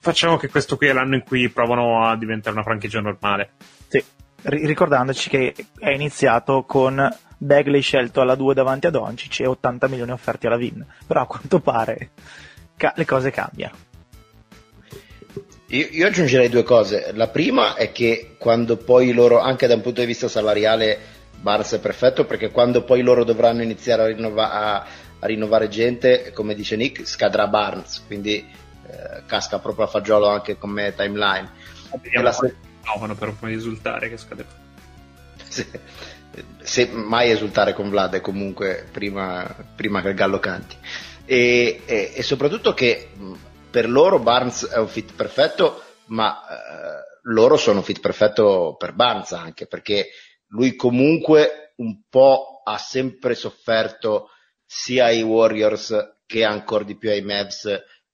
S2: facciamo che questo qui è l'anno in cui provano a diventare una franchigia normale.
S1: Sì, ricordandoci che è iniziato con Bagley scelto alla 2 davanti a Doncic e 80 milioni offerti alla Vin. Però a quanto pare ca- le cose cambiano.
S3: Io, io, aggiungerei due cose. La prima è che quando poi loro, anche da un punto di vista salariale, Barnes è perfetto perché quando poi loro dovranno iniziare a, rinnova- a, a rinnovare gente, come dice Nick, scadrà Barnes, quindi eh, casca proprio a fagiolo anche come timeline.
S2: Vediamo se... no, per un po' di risultare che scade. [LAUGHS]
S3: Sì se mai esultare con Vlad comunque prima, prima, che il gallo canti. E, e, e, soprattutto che per loro Barnes è un fit perfetto ma eh, loro sono un fit perfetto per Barnes anche perché lui comunque un po' ha sempre sofferto sia ai Warriors che ancora di più ai Mavs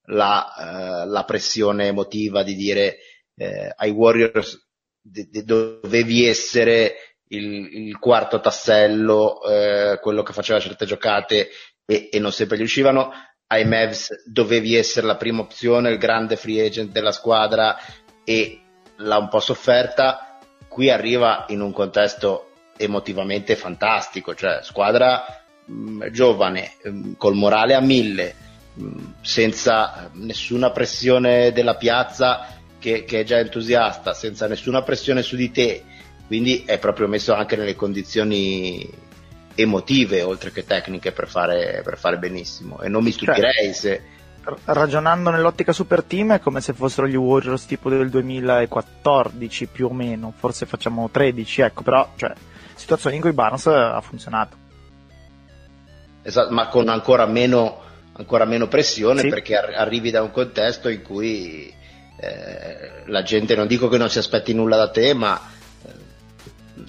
S3: la, eh, la pressione emotiva di dire eh, ai Warriors de- de- dovevi essere il, il quarto tassello, eh, quello che faceva certe giocate e, e non sempre gli uscivano. Ai Mavs dovevi essere la prima opzione, il grande free agent della squadra e l'ha un po' sofferta. Qui arriva in un contesto emotivamente fantastico, cioè squadra mh, mm, giovane, mh, mm, col morale a mille, mh, mm, senza nessuna pressione della piazza che, che, è già entusiasta, senza nessuna pressione su di te, quindi è proprio messo anche nelle condizioni emotive oltre che tecniche per fare, per fare benissimo. E non mi stupirei cioè, se
S1: ragionando nell'ottica super team è come se fossero gli Warriors tipo del 2014 più o meno. Forse facciamo 13 ecco però cioè, situazioni in cui Barnes ha funzionato.
S3: Esatto ma con ancora meno, ancora meno pressione sì. perché arrivi da un contesto in cui eh, la gente non dico che non si aspetti nulla da te ma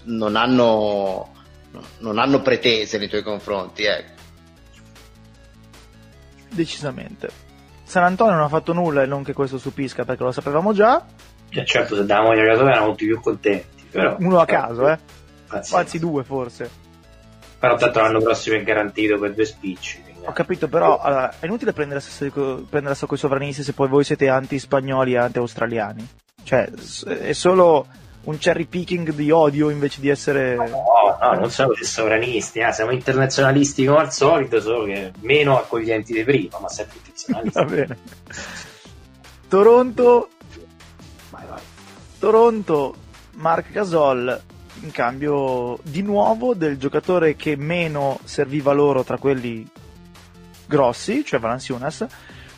S3: non hanno, non hanno pretese nei tuoi confronti. Ecco.
S1: Decisamente. San Antonio non ha fatto nulla e non che questo stupisca perché lo sapevamo già.
S4: Cioè, certo, se davamo i giocatori erano tutti più contenti. Però,
S1: Uno a caso, eh.
S4: Pazienza.
S1: Anzi, due forse.
S4: Però tanto l'anno prossimo è garantito per due spicci. quindi-
S1: Ho capito, però allora, è inutile prendere a prendere con i sovranisti se poi voi siete anti-spagnoli e anti-australiani. Cioè, è solo un cherry picking di odio invece di essere.
S4: No, no, non siamo dei sovranisti, eh, siamo internazionalisti come al solito, solo che meno accoglienti di prima, ma sempre internazionalisti. [LAUGHS]
S1: Va bene. Toronto. Vai, vai. Toronto, Mark Gasol in cambio di nuovo del giocatore che meno serviva loro tra quelli grossi, cioè Valanciunas,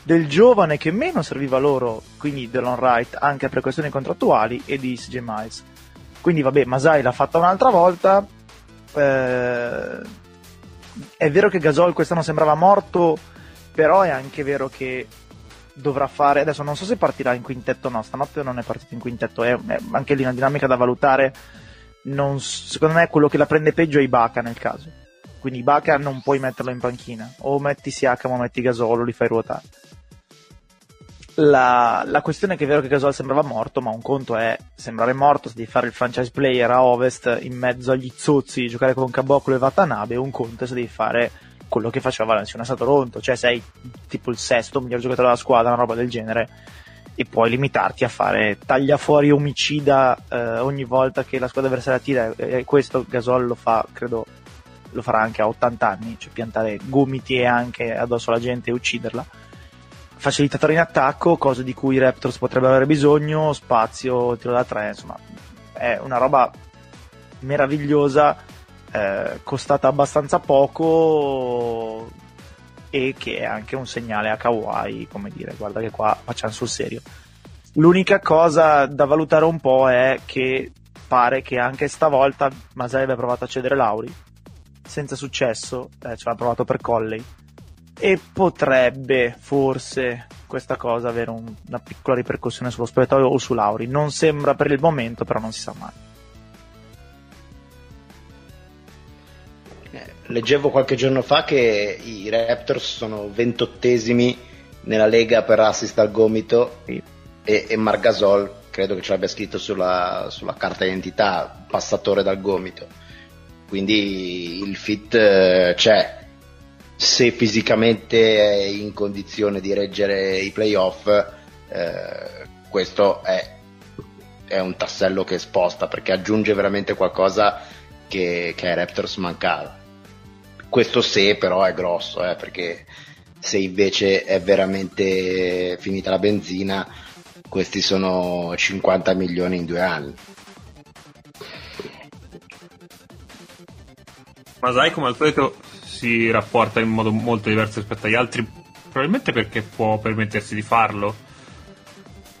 S1: del giovane che meno serviva loro, quindi Delon Wright, anche per questioni contrattuali, e di CJ Miles. Quindi vabbè, Masai l'ha fatta un'altra volta. Eh, è vero che Gasol quest'anno sembrava morto, però è anche vero che dovrà fare adesso non so se partirà in quintetto o no stanotte non è partito in quintetto è, è anche lì una dinamica da valutare non, secondo me quello che la prende peggio è Ibaka nel caso quindi Ibaka non puoi metterlo in panchina o metti Siakam o metti Gasol o li fai ruotare la, la questione è che è vero che Gasol sembrava morto ma un conto è sembrare morto di fare il franchise player a ovest in mezzo agli zozzi giocare con Caboclo e Watanabe un conto è se devi fare quello che faceva Valenciunas a Toronto, cioè sei tipo il sesto miglior giocatore della squadra, una roba del genere, e puoi limitarti a fare taglia fuori omicida eh, ogni volta che la squadra avversaria tira, e questo Gasol lo fa, credo, lo farà anche a 80 anni, cioè piantare gomiti e anche addosso alla gente e ucciderla. Facilitatore in attacco, cose di cui i Raptors potrebbero avere bisogno, spazio, tiro da tre, insomma, è una roba meravigliosa eh, costata abbastanza poco e che è anche un segnale a Kawhi, come dire, guarda che qua facciamo sul serio. L'unica cosa da valutare un po' è che pare che anche stavolta Masai abbia provato a cedere Lauri, senza successo, eh, ce l'ha provato per Colley, e potrebbe forse questa cosa avere un- una piccola ripercussione sullo spogliatoio o su Lauri. Non sembra per il momento, però non si sa mai.
S3: Eh, Leggevo qualche giorno fa che i Raptors sono ventottesimi nella lega per assist al gomito
S1: Sì.
S3: e, e Margasol credo che ce l'abbia scritto sulla, sulla carta d'identità passatore dal gomito quindi il fit eh, c'è se fisicamente è in condizione di reggere i playoff eh, questo è, è un tassello che sposta perché aggiunge veramente qualcosa che, che ai Raptors mancava. Questo se però è grosso eh, perché se invece è veramente finita la benzina questi sono 50 milioni in due anni.
S2: Masai come al solito si rapporta in modo molto diverso rispetto agli altri, probabilmente perché può permettersi di farlo.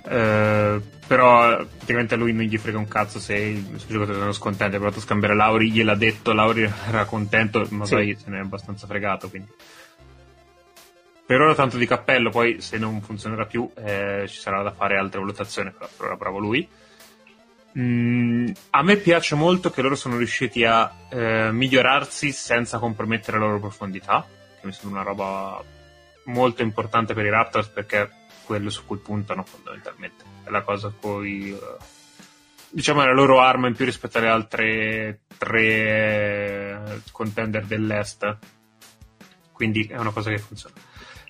S2: Eh, però praticamente a lui non gli frega un cazzo se i suoi giocatori sono scontenti, ha provato a scambiare Lauri, gliel'ha detto, Lauri [LAUGHS] era contento, Masai se ne è abbastanza fregato, quindi per ora tanto di cappello, poi se non funzionerà più eh, ci sarà da fare altre valutazioni, però per ora bravo lui. Mm, a me piace molto che loro sono riusciti a eh, migliorarsi senza compromettere la loro profondità, che mi sembra una roba molto importante per i Raptors perché è quello su cui puntano fondamentalmente. È la cosa cui eh, diciamo è la loro arma in più rispetto alle altre tre eh, contender dell'Est. Quindi è una cosa che funziona.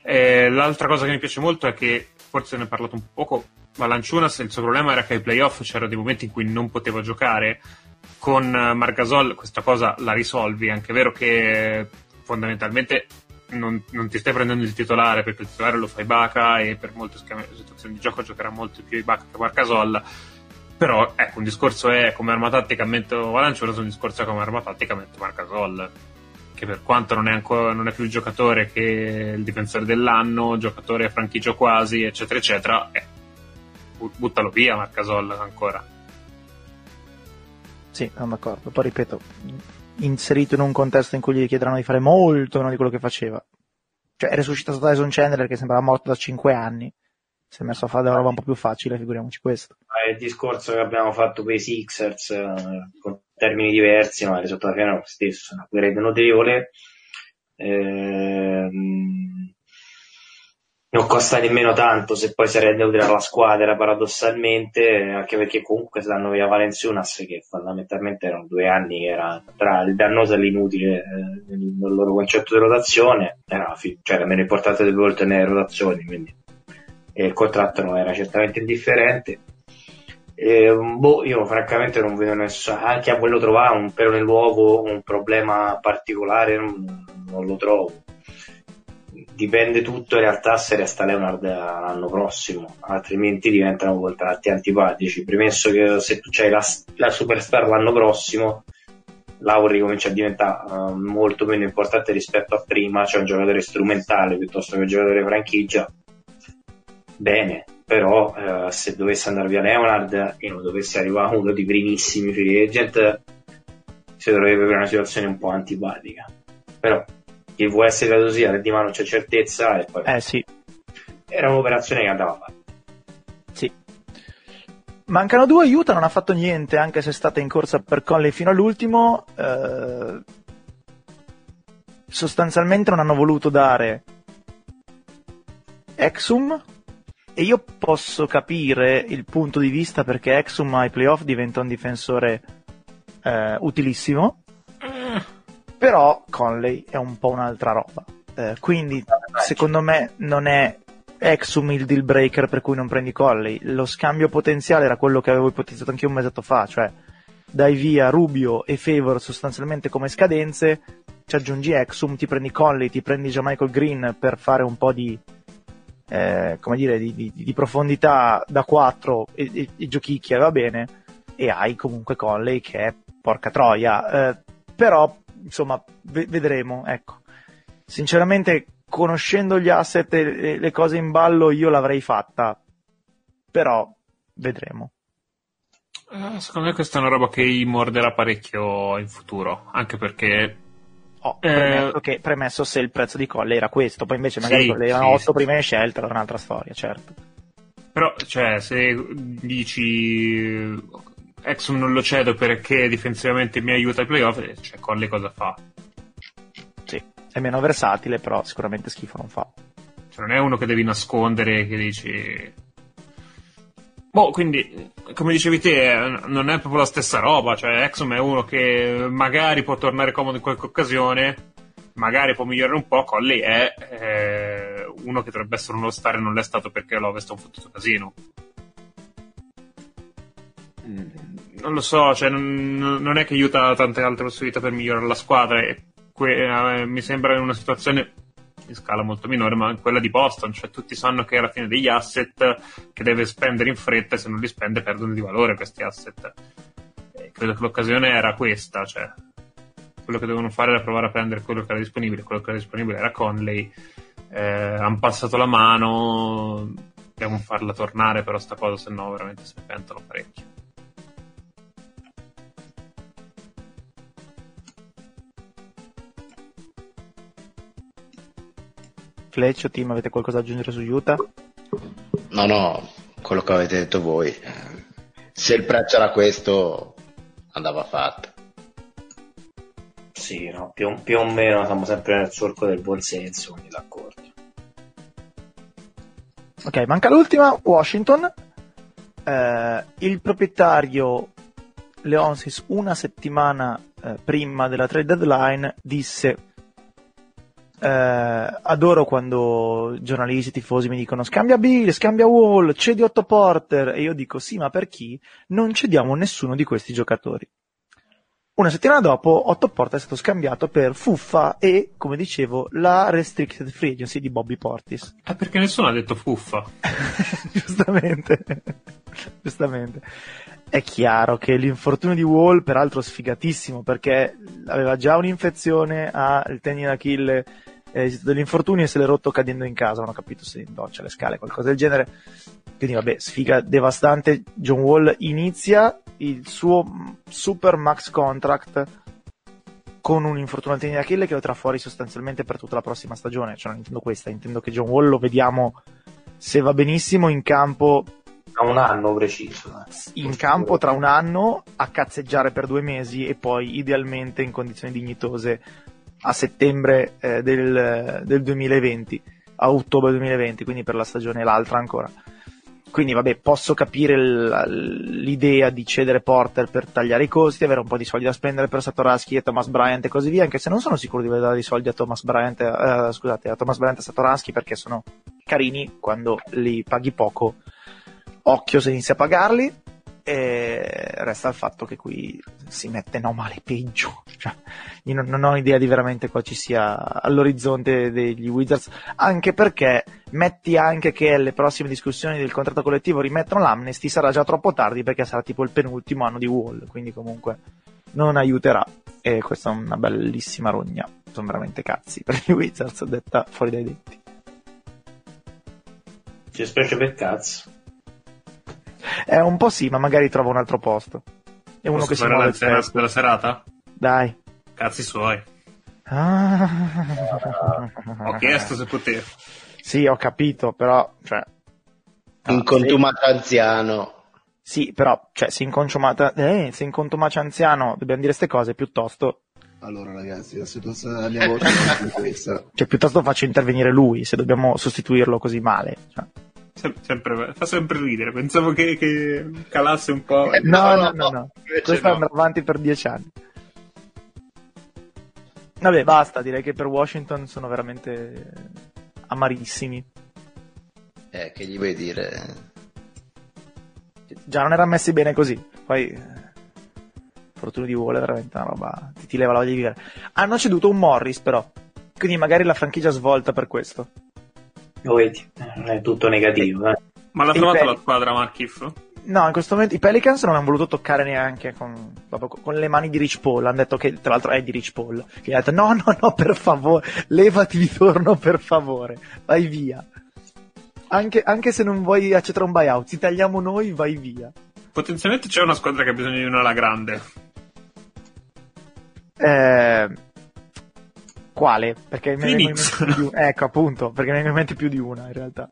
S2: Eh, l'altra cosa che mi piace molto è che, forse ne ho parlato un poco, Valanciunas il suo problema era che ai playoff c'erano dei momenti in cui non poteva giocare. Con eh, Margasol questa cosa la risolvi, è anche vero che fondamentalmente non, non ti stai prendendo il titolare perché il titolare lo fai Baca e per molte situazioni di gioco giocherà molto più Ibaka che Margasol. Però ecco, un discorso è come arma tattica metto Valanciunas, un discorso è come arma tattica metto Margasol che per quanto non è, ancora, non è più il giocatore che il difensore dell'anno, giocatore franchigia quasi, eccetera, eccetera, bu- buttalo via Marcasol ancora.
S1: Sì, sono d'accordo. Poi ripeto, inserito in un contesto in cui gli chiederanno di fare molto meno di quello che faceva. Cioè, è resuscitato Tyson Chandler che sembrava morto da 5 anni. Si è messo a fare della roba un po' più facile, figuriamoci questo.
S4: Ma è il discorso che abbiamo fatto per i Sixers, eh, con termini diversi, ma il risultato finale è lo stesso, un upgrade notevole. Ehm, non costa nemmeno tanto se poi si rende utile alla squadra paradossalmente anche perché comunque se danno via Valenciunas che fondamentalmente erano due anni che era tra il dannoso e l'inutile eh, nel loro concetto di rotazione era, cioè, era meno importante delle volte nelle rotazioni quindi e il contratto non era certamente indifferente. E, boh, io francamente non vedo nessuno anche a quello trovare un pelo nell'uovo un problema particolare non, non lo trovo dipende tutto in realtà se resta Leonard l'anno prossimo, altrimenti diventano contratti antipatici. Premesso che se tu hai la, la superstar l'anno prossimo, Lauri comincia a diventare uh, molto meno importante rispetto a prima, c'è un giocatore strumentale piuttosto che un giocatore franchigia. Bene, però uh, se dovesse andare via Leonard e non dovesse arrivare uno dei primissimi free agent, si dovrebbe avere una situazione un po' antipatica. Però che può essere così, a di mano c'è certezza e poi...
S1: Eh sì.
S4: Era un'operazione che andava fatta.
S1: Sì. Mancano due, Utah non ha fatto niente, anche se è stata in corsa per Conley fino all'ultimo. Eh, sostanzialmente non hanno voluto dare Exum e io posso capire il punto di vista perché Exum ai playoff diventa un difensore eh, utilissimo però Conley è un po' un'altra roba. Eh, quindi secondo me non è Exum il deal breaker per cui non prendi Conley. Lo scambio potenziale era quello che avevo ipotizzato anche un mesetto fa, cioè dai via Rubio e Favor sostanzialmente come scadenze, ci aggiungi Exum, ti prendi Conley, ti prendi già Michael Green per fare un po' di, eh, come dire, di, di, di, profondità da 4 e, e, e giochicchia, va bene, e hai comunque Conley che è porca troia. Eh, però insomma, v- vedremo, ecco. Sinceramente, conoscendo gli asset e le cose in ballo, io l'avrei fatta, però vedremo.
S2: Eh, secondo me questa è una roba che morderà parecchio in futuro, anche perché...
S1: Oh, premesso, eh... che, premesso se il prezzo di colle era questo, poi invece magari sì, erano sì, 8 sì. prime scelte, era un'altra storia, certo.
S2: Però, cioè, se dici Exum non lo cedo perché difensivamente mi aiuta ai playoff, cioè Colli cosa fa?
S1: Sì, è meno versatile, però sicuramente schifo non fa.
S2: Cioè non è uno che devi nascondere, che dici... Boh, quindi, come dicevi te, non è proprio la stessa roba, cioè Exum è uno che magari può tornare comodo in qualche occasione, magari può migliorare un po', Colli è eh, uno che dovrebbe essere uno star e non l'è stato perché l'Ovest è un fottuto casino. Mm non lo so, cioè, non, non, è che aiuta tante altre possibilità per migliorare la squadra. Que- eh, mi sembra in una situazione in scala molto minore, ma quella di Boston, cioè tutti sanno che alla fine degli asset che deve spendere in fretta e se non li spende perdono di valore questi asset. E credo che l'occasione era questa, cioè quello che dovevano fare era provare a prendere quello che era disponibile, quello che era disponibile era Conley, eh, hanno passato la mano, dobbiamo farla tornare però sta cosa, se no veramente si pentono parecchio.
S1: Fleccio, team, avete qualcosa da aggiungere su Utah?
S3: No, no, quello che avete detto voi. Se il prezzo era questo, andava fatto.
S4: Sì, no, più, più, o meno siamo sempre nel solco del buonsenso, quindi d'accordo.
S1: Ok, manca l'ultima, Washington. Eh, il proprietario Leonsis una settimana eh, prima della trade deadline disse eh, adoro quando giornalisti tifosi mi dicono scambia Bill, scambia Wall, cedi Otto Porter e io dico sì ma per chi? Non cediamo nessuno di questi giocatori. Una settimana dopo Otto Porter è stato scambiato per Fuffa e, come dicevo, la Restricted Free Agency di Bobby Portis.
S2: Ah, perché nessuno ha detto Fuffa? [LAUGHS]
S1: Giustamente. [LAUGHS] Giustamente. È chiaro che l'infortunio di Wall, peraltro sfigatissimo, perché aveva già un'infezione al tendine d'Achille eh, dell'infortunio e se l'è rotto cadendo in casa, non ho capito se in doccia, le scale, qualcosa del genere. Quindi vabbè, sfiga devastante. John Wall inizia il suo super max contract con un infortunio al tenine d'Achille che lo tra fuori sostanzialmente per tutta la prossima stagione. Cioè non intendo questa, intendo che John Wall lo vediamo se va benissimo in campo
S4: tra un anno preciso. eh.
S1: in campo tra un anno a cazzeggiare per due mesi e poi idealmente in condizioni dignitose a settembre eh, del, del 2020, a ottobre 2020, quindi per la stagione l'altra ancora. Quindi vabbè, posso capire l'idea di cedere Porter per tagliare i costi, avere un po' di soldi da spendere per Satoransky e Thomas Bryant e così via, anche se non sono sicuro di dare i soldi a Thomas Bryant, eh, scusate, a Thomas Bryant e Satoransky perché sono carini quando li paghi poco. Occhio se inizi a pagarli. E resta il fatto che qui si mette no male peggio. Cioè, io non, non ho idea di veramente qua ci sia all'orizzonte degli Wizards, anche perché metti anche che alle prossime discussioni del contratto collettivo rimettono l'amnesty, sarà già troppo tardi perché sarà tipo il penultimo anno di Wall, quindi comunque non aiuterà. E questa è una bellissima rogna. Sono veramente cazzi per gli Wizards, detta fuori dai denti.
S4: Ci specie per cazzo.
S1: Eh, un po' sì, ma magari trova un altro posto. È uno
S2: Posso
S1: che si muove
S2: l'anziano
S1: spesso.
S2: della serata?
S1: Dai.
S2: Cazzi suoi.
S1: Ah.
S2: Ho chiesto se potevo.
S1: Sì, ho capito, però, cioè,
S3: Un contumato anziano.
S1: sì, però, cioè, se in contumato, eh, se in anziano dobbiamo dire queste cose, piuttosto,
S5: Allora ragazzi, la situazione della mia voce è [LAUGHS] questa.
S1: cioè, piuttosto faccio intervenire lui, se dobbiamo sostituirlo così male. Cioè.
S2: Sem- sempre- fa sempre ridere. Pensavo che, che calasse un po'.
S3: Eh,
S1: No, no,
S3: no,
S1: no,
S3: no,
S1: Questo
S2: no.
S1: andrà avanti per dieci anni. Vabbè, basta, direi che per Washington sono veramente amarissimi.
S3: Eh, che gli vuoi dire?
S1: Già non erano messi bene così. Poi, eh, fortuna di è veramente una roba. Ti, ti leva la voglia di vivere. Hanno ceduto un Morris, però. Quindi magari la franchigia svolta per questo.
S4: Lo vedi, non è tutto negativo. Eh.
S2: Ma l'ha trovato
S1: beh-
S2: la squadra Markif?
S1: No, in questo momento i Pelicans non hanno voluto toccare neanche con, proprio con le mani di Rich Paul. Hanno detto che, tra l'altro, è di Rich Paul. Che gli ha detto: no, no, no, per favore, levati di torno, per favore, vai via. Anche, anche se non vuoi accettare un buyout, ti tagliamo noi, vai via.
S2: Potenzialmente c'è una squadra che ha bisogno di una alla grande.
S1: Eh, quale? Perché me ne più di una. Ecco, appunto, perché me ne mente più di una, in realtà.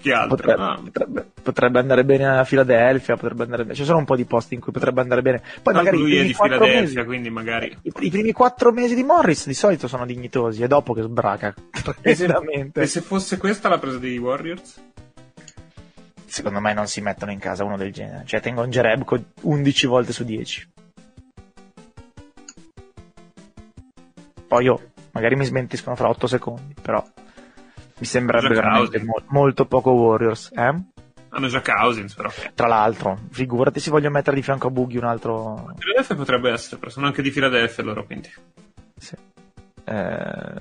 S2: Chi altro?
S1: Potrebbe,
S2: Ah,
S1: potrebbe- potrebbe andare bene a Philadelphia, potrebbe andare bene. Ci sono un po' di posti in cui potrebbe andare bene. Poi
S2: tanto
S1: magari
S2: lui è di Filadelfia,
S1: mesi,
S2: quindi magari.
S1: i, i primi quattro mesi di Morris di solito sono dignitosi, è dopo che sbraca [LAUGHS]
S2: E se, e se fosse questa la presa dei Warriors?
S1: Secondo me non si mettono in casa uno del genere. Cioè, tengo un Jerebko 11 volte su 10. Poi io, magari mi smentiscono fra 8 secondi, però mi sembrerebbe veramente mo- molto poco Warriors. Eh?
S2: Hanno già Cousins, però.
S1: Tra l'altro, figurati se voglio mettere di fianco a Boogie un altro...
S2: Filadelfia potrebbe essere, però sono anche di Filadelfia loro, quindi.
S1: Sì. Eh,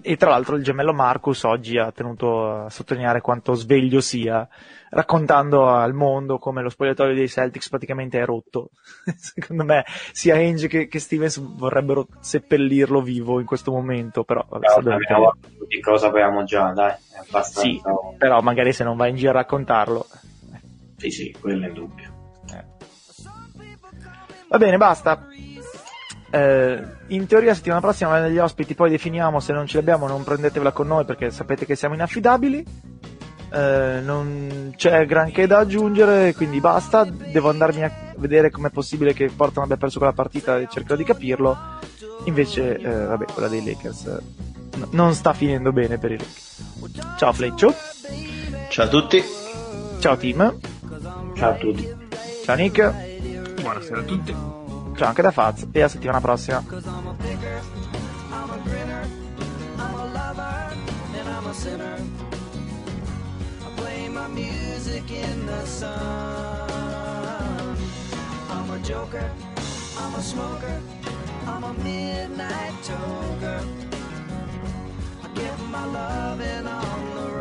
S1: E tra l'altro il gemello Marcus oggi ha tenuto a sottolineare quanto sveglio sia, raccontando al mondo come lo spogliatoio dei Celtics praticamente è rotto. [LAUGHS] Secondo me sia Ainge che, che Stevens vorrebbero seppellirlo vivo in questo momento, però vabbè,
S4: Però tutti cosa sappiamo già, dai, è abbastanza...
S1: Sì, però magari se non vai in giro a raccontarlo.
S4: Sì, sì, quello è indubbio.
S1: eh. Va bene, basta. Eh, in teoria settimana prossima avendo degli ospiti poi definiamo se non ce li abbiamo non prendetevela con noi perché sapete che siamo inaffidabili Eh, non c'è granché da aggiungere quindi basta. Devo andarmi a vedere com'è possibile che Portland abbia perso quella partita e cercherò di capirlo. Invece eh, vabbè quella dei Lakers eh, n- non sta finendo bene per i Lakers. Ciao Fleccio.
S3: Ciao a tutti.
S1: ciao team.
S4: Ciao a tutti.
S1: ciao Nick.
S2: Buonasera a tutti.
S1: ciao anche da Faz e a settimana prossima.
S6: my music in the sun. I'm a joker, I'm a smoker, I'm a midnight toker. I give my love and on the road.